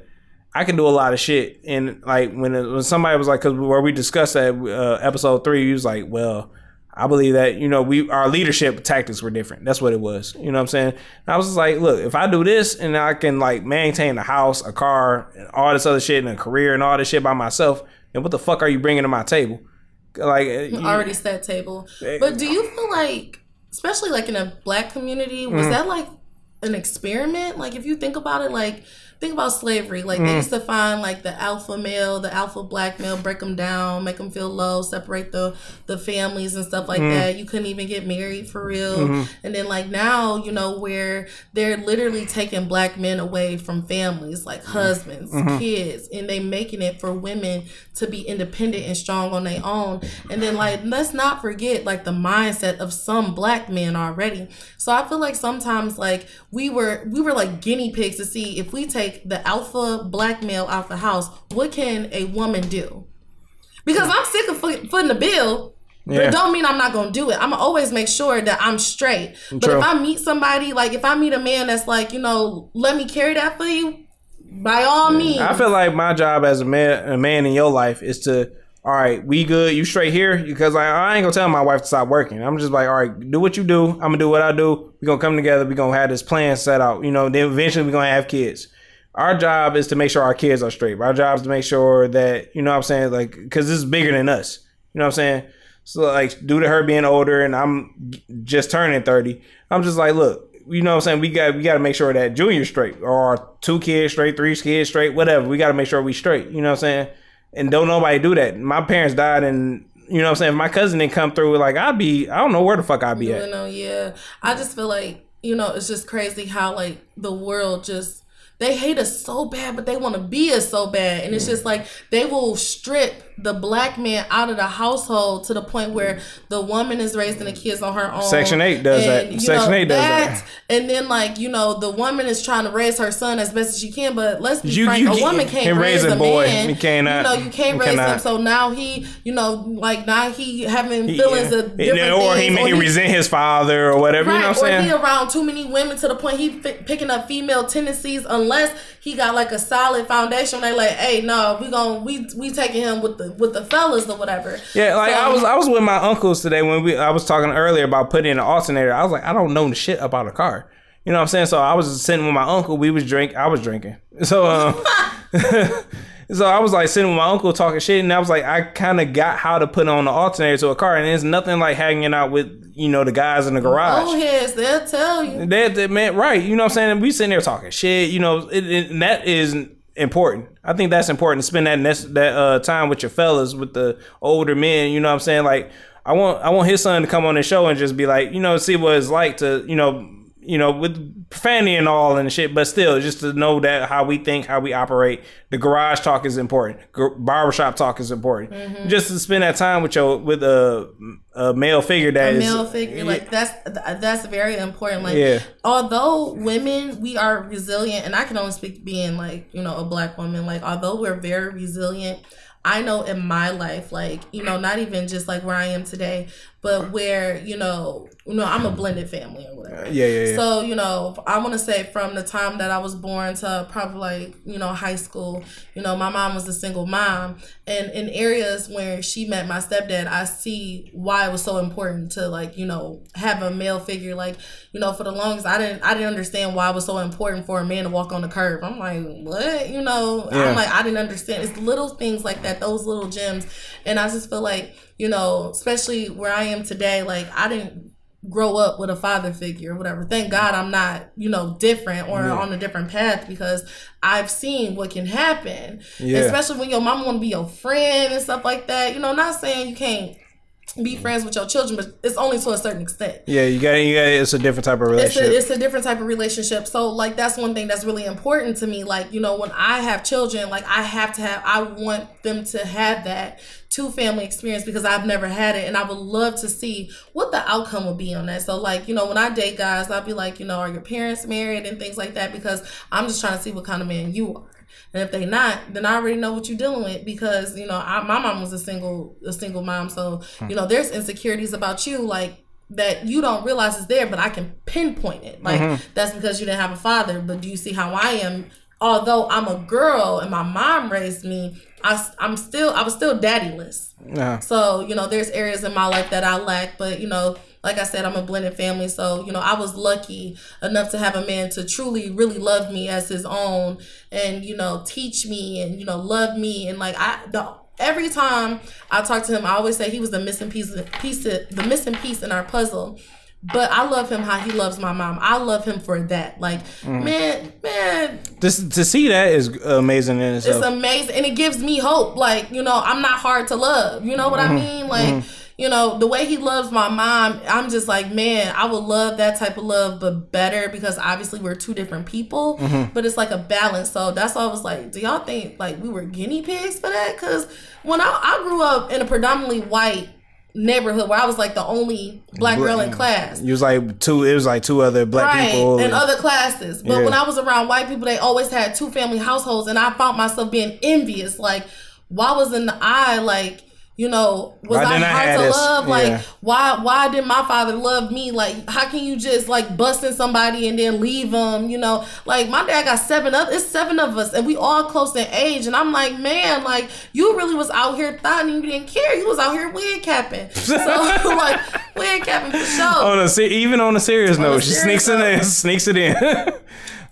I can do a lot of shit. And like when it, when somebody was like, because where we discussed that uh, episode three, he was like, well, I believe that you know we our leadership tactics were different. That's what it was. You know what I'm saying? And I was just like, look, if I do this and I can like maintain a house, a car, and all this other shit, and a career, and all this shit by myself, then what the fuck are you bringing to my table? Like, uh, you- already set table. But do you feel like, especially like in a black community, was Mm-hmm. that like an experiment? Like if you think about it, like think about slavery. Like Mm-hmm. they used to find like the alpha male, the alpha black male, break them down, make them feel low, separate the the families and stuff like Mm-hmm. that. You couldn't even get married for real. And then like now, you know, where they're literally taking black men away from families, like Mm-hmm. husbands, kids, and they making it for women to be independent and strong on their own. And then like let's not forget like the mindset of some black men already. So I feel like sometimes like we were we were like guinea pigs to see if we take the alpha black male out the house, what can a woman do? Because I'm sick of foot, footing the bill. But Yeah. it don't mean I'm not gonna do it. I'm gonna always make sure that I'm straight. But if I meet somebody, like if I meet a man that's like, you know, let me carry that for you, by all means. I feel like my job as a man, a man in your life, is to, all right, we good. You straight here because I, I ain't gonna tell my wife to stop working. I'm just like, all right, do what you do. I'm gonna do what I do. We gonna come together. We gonna have this plan set out. You know, then eventually we gonna have kids. Our job is to make sure our kids are straight. Our job is to make sure that you know what I'm saying, like, because this is bigger than us. You know what I'm saying? So like, due to her being older and I'm just turning 30, I'm just like, look, you know what I'm saying? We got we got to make sure that Junior's straight or two kids straight, three kids straight, whatever. We got to make sure we straight. You know what I'm saying? And don't nobody do that. My parents died and you know what I'm saying? If my cousin didn't come through, like I'd be, I don't know where the fuck I'd be You at. know, yeah. I just feel like, you know, it's just crazy how like the world just they hate us so bad, but they want to be us so bad. And it's just like they will strip the black man out of the household to the point where the woman is raising the kids on her own. Section 8 does that. you Section know, 8 does that. And then like, you know, the woman is trying to raise her son as best as she can, but let's be You- frank, you a woman can't can raise, raise a boy. man. You cannot. You know, you can't You raise cannot. him. So now he, you know, like now he having He- feelings of yeah, different or he things, may resent his father or whatever. you know what I'm Right, or he around too many women to the point he fi- picking up female tendencies unless he got like a solid foundation. They like, hey, no, we gon' we we taking him with the with the fellas or whatever. Yeah, like So- I was I was with my uncles today when we I was talking earlier about putting in an alternator. I was like, I don't know the shit about a car. You know what I'm saying? So I was sitting with my uncle. We was drink. I was drinking. So um, so I was like sitting with my uncle talking shit, and I was like, I kind of got how to put on the alternator to a car, and it's nothing like hanging out with you know the guys in the garage. Oh heads, they'll tell you. That, that man, right? You know what I'm saying? We sitting there talking shit. You know, it, it, and that is important. I think that's important to spend that nec- that uh, time with your fellas, with the older men. You know what I'm saying? Like, I want I want his son to come on the show and just be like, you know, see what it's like to, you know, you know, with profanity and all and shit, but still, just to know that how we think, how we operate. The garage talk is important. Barbershop talk is important. Mm-hmm. Just to spend that time with your with a, a male figure that A is male figure, like that's that's very important. Like, Yeah. although women we are resilient, and I can only speak being like you know a black woman. Like, although we're very resilient, I know in my life, like you know, not even just like where I am today, but where you know, you know, I'm a blended family or whatever. yeah, yeah, yeah. So, you know, I want to say from the time that I was born to probably like, you know, high school, you know, my mom was a single mom. And in areas where she met my stepdad, I see why it was so important to like, you know, have a male figure. Like, you know, for the longest I didn't I didn't understand why it was so important for a man to walk on the curb. I'm like, what? You know, Yeah. I'm like, I didn't understand. It's little things like that, those little gems. And I just feel like, you know, especially where I am today, like I didn't grow up with a father figure or whatever. Thank God I'm not, you know, different or on a different path because I've seen what can happen. Yeah. Especially when your mom want to be your friend and stuff like that. You know, not saying you can't be mm-hmm. friends with your children, but it's only to a certain extent. Yeah, you got you got. It's a different type of It's relationship. a, it's a different type of relationship. So like that's one thing that's really important to me. Like, you know, when I have children, like I have to have I want them to have that two family experience because I've never had it and I would love to see what the outcome would be on that. So like, you know, when I date guys, I'll be like, you know, are your parents married and things like that because I'm just trying to see what kind of man you are. And if they not, then I already know what you're dealing with because you know I, my mom was a single a single mom, so you know there's insecurities about you like that you don't realize is there, but I can pinpoint it. Like that's because you didn't have a father. But do you see how I am? Although I'm a girl and my mom raised me, I, am still I was still daddyless. Uh-huh. So you know there's areas in my life that I lack, but you know like I said, I'm a blended family. So, you know, I was lucky enough to have a man to truly, really love me as his own and, you know, teach me and, you know, love me. And like, I, the, every time I talk to him, I always say he was the missing piece, piece, the missing piece in our puzzle. But I love him how he loves my mom. I love him for that. Like, mm. man, man, Just to see that is amazing in it's amazing and it gives me hope like you know i'm not hard to love you know what i mm-hmm. mean like mm-hmm. You know the way he loves my mom i'm just like man i would love that type of love but better because obviously we're two different people mm-hmm. but it's like a balance so that's why i was like do y'all think like we were guinea pigs for that because when I, I grew up in a predominantly white neighborhood where i was like the only black girl in class you was like two. It was like two other black right, people. and other classes. But Yeah. when I was around white people, they always had two family households, and I found myself being envious. Like, why was in the eye like? You know, was Why I hard to this? love? Yeah. Like, why? Why did my father love me? Like, how can you just like busting somebody and then leave them? You know, like my dad got seven of it's seven of us, and we all close in age. And I'm like, man, like you really was out here thought and you didn't care. You was out here wig capping. So like wig capping for sure. on a even on a serious a note, she serious sneaks it in, sneaks it in.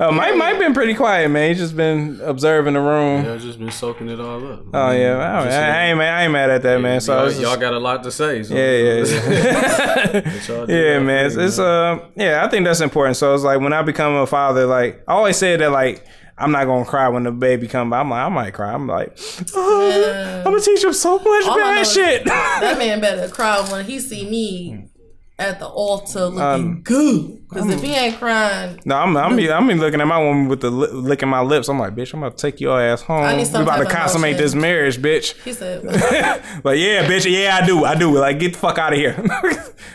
uh, Mike, Mike been pretty quiet, man. He's just been observing the room. Yeah, I've just been soaking it all up. Oh yeah, I, Just, I, I ain't mad, I ain't mad at that, man. So y'all, it's just- y'all got a lot to say. So yeah, yeah, yeah. Let y'all do yeah, that man. It's, thing, it's uh, yeah. I think that's important. So it's like when I become a father, like I always say that, like I'm not gonna cry when the baby come. by. I'm like, I might cry. I'm like, oh, I'm gonna teach him so much All I know bad is shit. That man better cry when he see me at the altar looking Um, good. Because if he ain't crying, No, I'm I'm be, I'm be looking at my woman with the li- licking my lips. I'm like, bitch, I'm about to take your ass home. We about to consummate emotion. this marriage, bitch. he said, But yeah, bitch, yeah, I do, I do. Like, get the fuck out of here.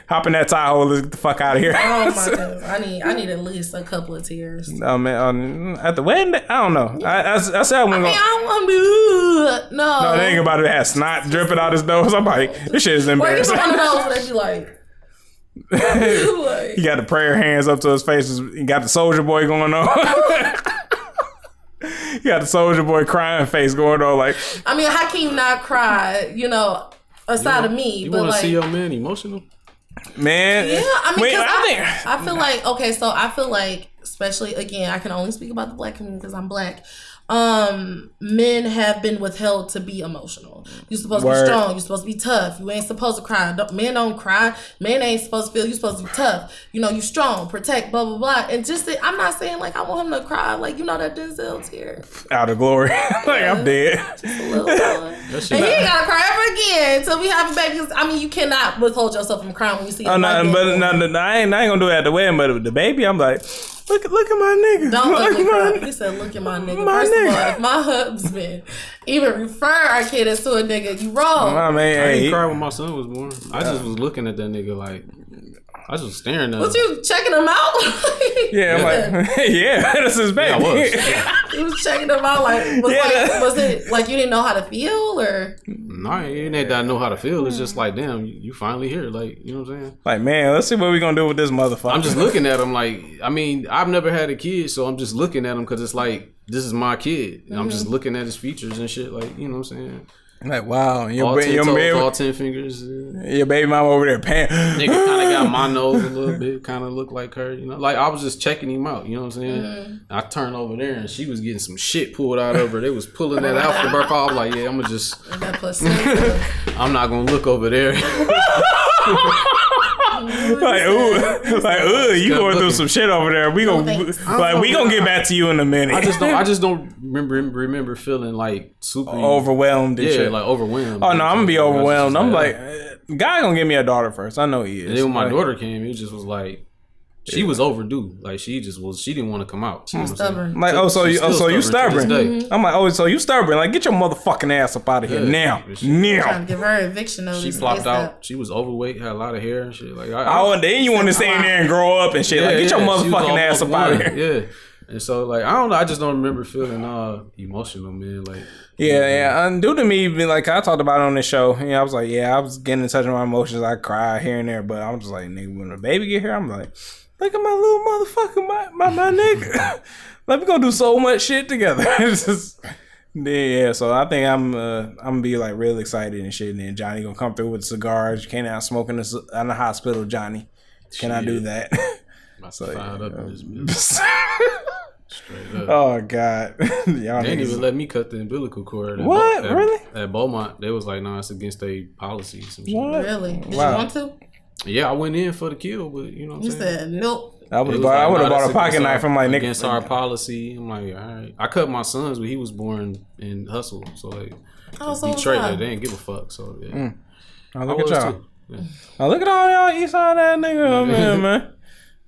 Hop in that tie hole, let's get the fuck out of here. "Oh my goodness, I need, I need at least a couple of tears." Oh man, um, at the wedding, I don't know. I, I, I said I wasn't I mean, gonna. I want to. No, No, they ain't about to have snot dripping out his nose. I'm like, this shit is you embarrassing. one of those they be like, like he got the prayer hands up to his face. He got the soldier boy going on. he got the soldier boy crying face going on. Like, I mean, how can you not cry? You know, aside of me, You but want to like, see your man emotional? man, yeah. I mean, wait, 'cause I I, think I feel like okay, so I feel like, especially again, I can only speak about the black community because I'm black. Um, men have been withheld to be emotional. You're supposed to be strong. You're supposed to be tough. You ain't supposed to cry. Don't, men don't cry. Men ain't supposed to feel. You're supposed to be tough. You know, you strong, protect, blah blah blah. And just, that- I'm not saying like I want him to cry. Like you know that Denzel tear. out of glory. like I'm dead. a little boy. and he ain't gotta cry ever again until we have a baby. I mean, you cannot withhold yourself from crying when you see. Oh no, but born. no, no, I ain't, I ain't gonna do it at the wedding. But the baby, I'm like, look, look at my nigga. Don't look ugly at cry. my. He said, "Look at my nigga." My First nigga. Of if my husband even refer our kid as to a nigga, you wrong. I mean, I hey, didn't cry when my son was born. I just was looking at that nigga like I was just staring at Was him. you checking him out? yeah, I'm like, yeah, that's his baby. Yeah, I was. he was checking him out. Like, was Yeah, like, was it like you didn't know how to feel, or No, it ain't that I know how to feel. It's just like, damn, you, you finally here. Like, you know what I'm saying? like, man, let's see what we gonna do with this motherfucker. I'm just looking at him like, I mean, I've never had a kid, so I'm just looking at him because it's like, this is my kid. And I'm just mm-hmm. looking at his features and shit. Like, you know what I'm saying? Like, wow, your, All ba- 10 your, toes, baby, all 10 fingers. uh, your baby mama over there paying. Nigga kind of got my nose a little bit, kind of looked like her, you know. Like I was just checking him out, you know what I'm saying. I turned over there and she was getting some shit pulled out of her. They was pulling that out from her. I was like, yeah, I'm gonna just. I'm not gonna look over there. like, ooh, like, ooh, you going through some shit over there. We gonna, like, we gonna get back to you in a minute. I just don't, I just don't remember remember feeling like super overwhelmed and yeah, shit. like overwhelmed. oh no, I'm gonna be I was just overwhelmed. I'm like, like, eh, guy gonna give me a daughter first. I know he is. and then when my Like, daughter came, it just was like. She was overdue. Like she just was. She didn't want to come out. You know I'm? Stubborn. Like, oh, so you, oh, so you stubborn to stubborn? this day. I'm like, oh, so you stubborn? Like, get your motherfucking ass up out of here Yeah. now, She- now. Trying to give her eviction notice. She flopped ASAP. out. She was overweight, had a lot of hair and shit. Like I, Oh, and then you want to stay in there and grow up and shit. like, get your she was motherfucking ass up out of here. Yeah. And so like I don't know, I just don't remember feeling uh emotional, man. Like Yeah, yeah. And due to me, like I talked about it on this show. Yeah, I was like, yeah, I was getting in touch with my emotions. I cry here and there, but I'm just like, nigga, when the baby get here, I'm like, look at my little motherfucker, my my, my nigga. like we gonna do so much shit together. just. Yeah, so I think I'm uh, I'm gonna be like real excited and shit. And then Johnny gonna come through with cigars. You can't out smoking this in the hospital, Johnny. Can I do that? about So, to fired yeah, up in this bitch. Straight up. oh God, y'all They didn't even let me cut the umbilical cord. At What? Bo- at- Really? At Beaumont, they was like, "No, it's against their policies." Some shit. What? Really? Did Wow. you want to? Yeah, I went in for the kill, but you know what I'm You saying. said nope. I would have was bought. I like, would have bought a pocket knife. from I'm like, nigga, against our policy. I'm like, all right. I cut my son's, but he was born in Hutzel, so like Oh, so Detroit, I. like, they didn't give a fuck. So yeah, Oh, I look at y'all. too. Yeah. Oh, look at all y'all east side that nigga over there, man.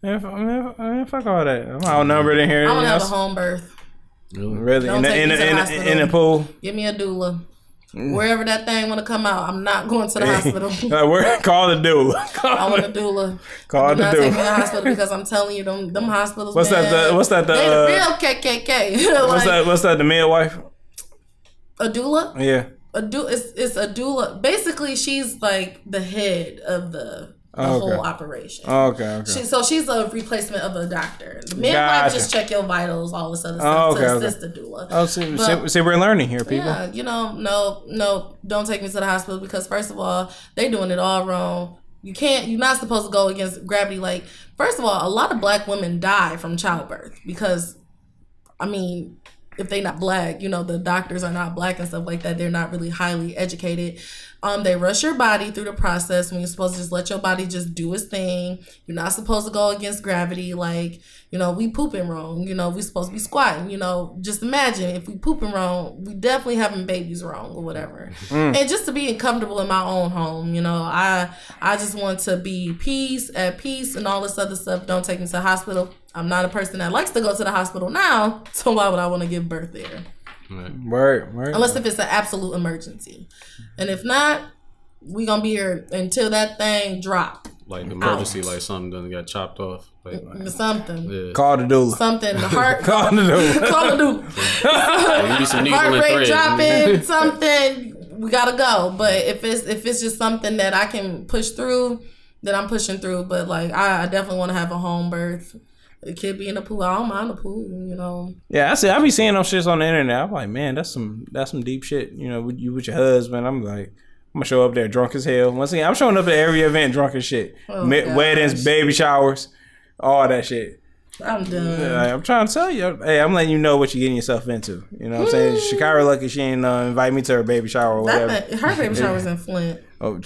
Man, fuck, man, fuck- man, fuck all that. I'm outnumbered in here. I want to have a home birth. Really? Really, in the, in, the, in, the, in the pool. Give me a doula. Wherever that thing want to come out, I'm not going to the hospital. Uh, we're, call the dude. I want a doula. Call Do the not take me to the hospital because I'm telling you, them them hospitals. What's that, the- what's that, the, they uh, the real KKK. like, What's that? What's that? The midwife? A doula. Yeah. A du- it's, it's a doula. Basically, she's like the head of the, the Oh, okay. whole operation. Oh, okay. Okay. She, so she's a replacement of a doctor. The midwife Gotcha. just check your vitals, all this other Oh, stuff okay, to okay. assist the doula. oh, see, But- we're learning here, people. Yeah, you know, no, no, don't take me to the hospital because first of all, they're doing it all wrong. You can't. You're not supposed to go against gravity. Like, first of all, a lot of black women die from childbirth because, I mean, if they're not black, you know, the doctors are not black and stuff like that. They're not really highly educated. Um, they rush your body through the process when you're supposed to just let your body just do its thing. You're not supposed to go against gravity. Like, you know, we pooping wrong. You know, we supposed to be squatting. You know, just imagine if we pooping wrong, we definitely having babies wrong or whatever. And just to be comfortable in my own home, you know, I I just want to be peace at peace and all this other stuff. Don't take me to the hospital. I'm not a person that likes to go to the hospital now, so why would I want to give birth there? Word, word. Unless if it's an absolute emergency. And if not, we gonna be here until that thing drop. Like emergency, like something done got chopped off. Like, mm, Something. yeah. Call the doula. Something. The heart Call the doula. call the dude. Like, you need some needle Heart and rate thread. dropping, something, we gotta go. But if it's if it's just something that I can push through, then I'm pushing through. But like I, I definitely wanna have a home birth. It could be in the pool. I don't mind the pool, you know. Yeah, I see. I be seeing those shits on the internet. I'm like, man, that's some that's some deep shit. You know, with you with your husband. I'm like, I'm gonna show up there drunk as hell. Once again, I'm showing up at every event drunk as shit. Oh, weddings, baby showers, all that shit. I'm done. Like, I'm trying to tell you. Hey, I'm letting you know what you're getting yourself into. You know what I'm saying? Shakira lucky she ain't uh, invite me to her baby shower or whatever. That, her baby shower was in Flint. Oh,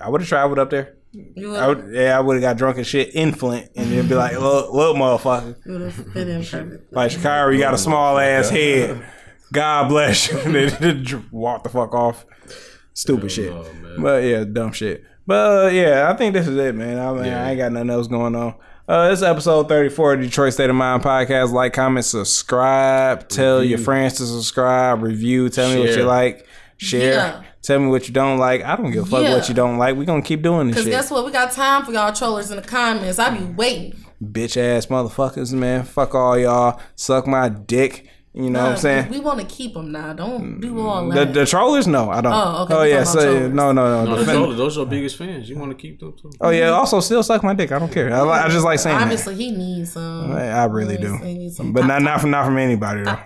I would have traveled up there. You I would would, yeah, I would have got drunk and shit in Flint, and then be like, "Look, look, motherfucker, you would have fit in perfect. like Shakira, you got a small ass head. God bless you." And then walk the fuck off. Stupid shit. no, man. But yeah, dumb shit. But uh, yeah, I think this is it, man. I mean, Yeah. I ain't got nothing else going on. Uh, this is episode 34 of Detroit State of Mind podcast. Like, comment, subscribe. Tell your friends to subscribe. Review. Tell me what you like. Share. Yeah. Tell me what you don't like. I don't give a fuck Yeah. what you don't like. We gonna keep doing this Cause shit. guess what? We got time for y'all trollers in the comments. I be mm. waiting. bitch ass motherfuckers, man. Fuck all y'all. Suck my dick. You know what I'm saying? We, want to keep them now. Don't mm. do all The, that. the trollers? No, I don't. Oh, okay, Oh, yeah. So, trollers. no, no, no. No, The those, are, those are your biggest fans. You want to keep them too. oh, yeah. Also, still suck my dick. I don't care. I, I just like saying that. Obviously, he needs some. I I really do. needs- he needs some But not not from not from anybody though.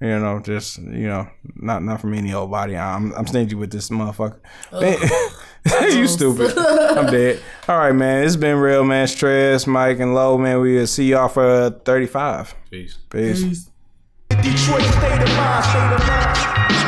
Pop, pop. You know, just you know, not not from any old body. I'm I'm stingy with this motherfucker. you stupid. I'm dead. All right, man. It's been real, man. Stress, Mike, and Low, man. We'll see y'all for uh, 35. Peace. Peace. Detroit state of mind, state of mind.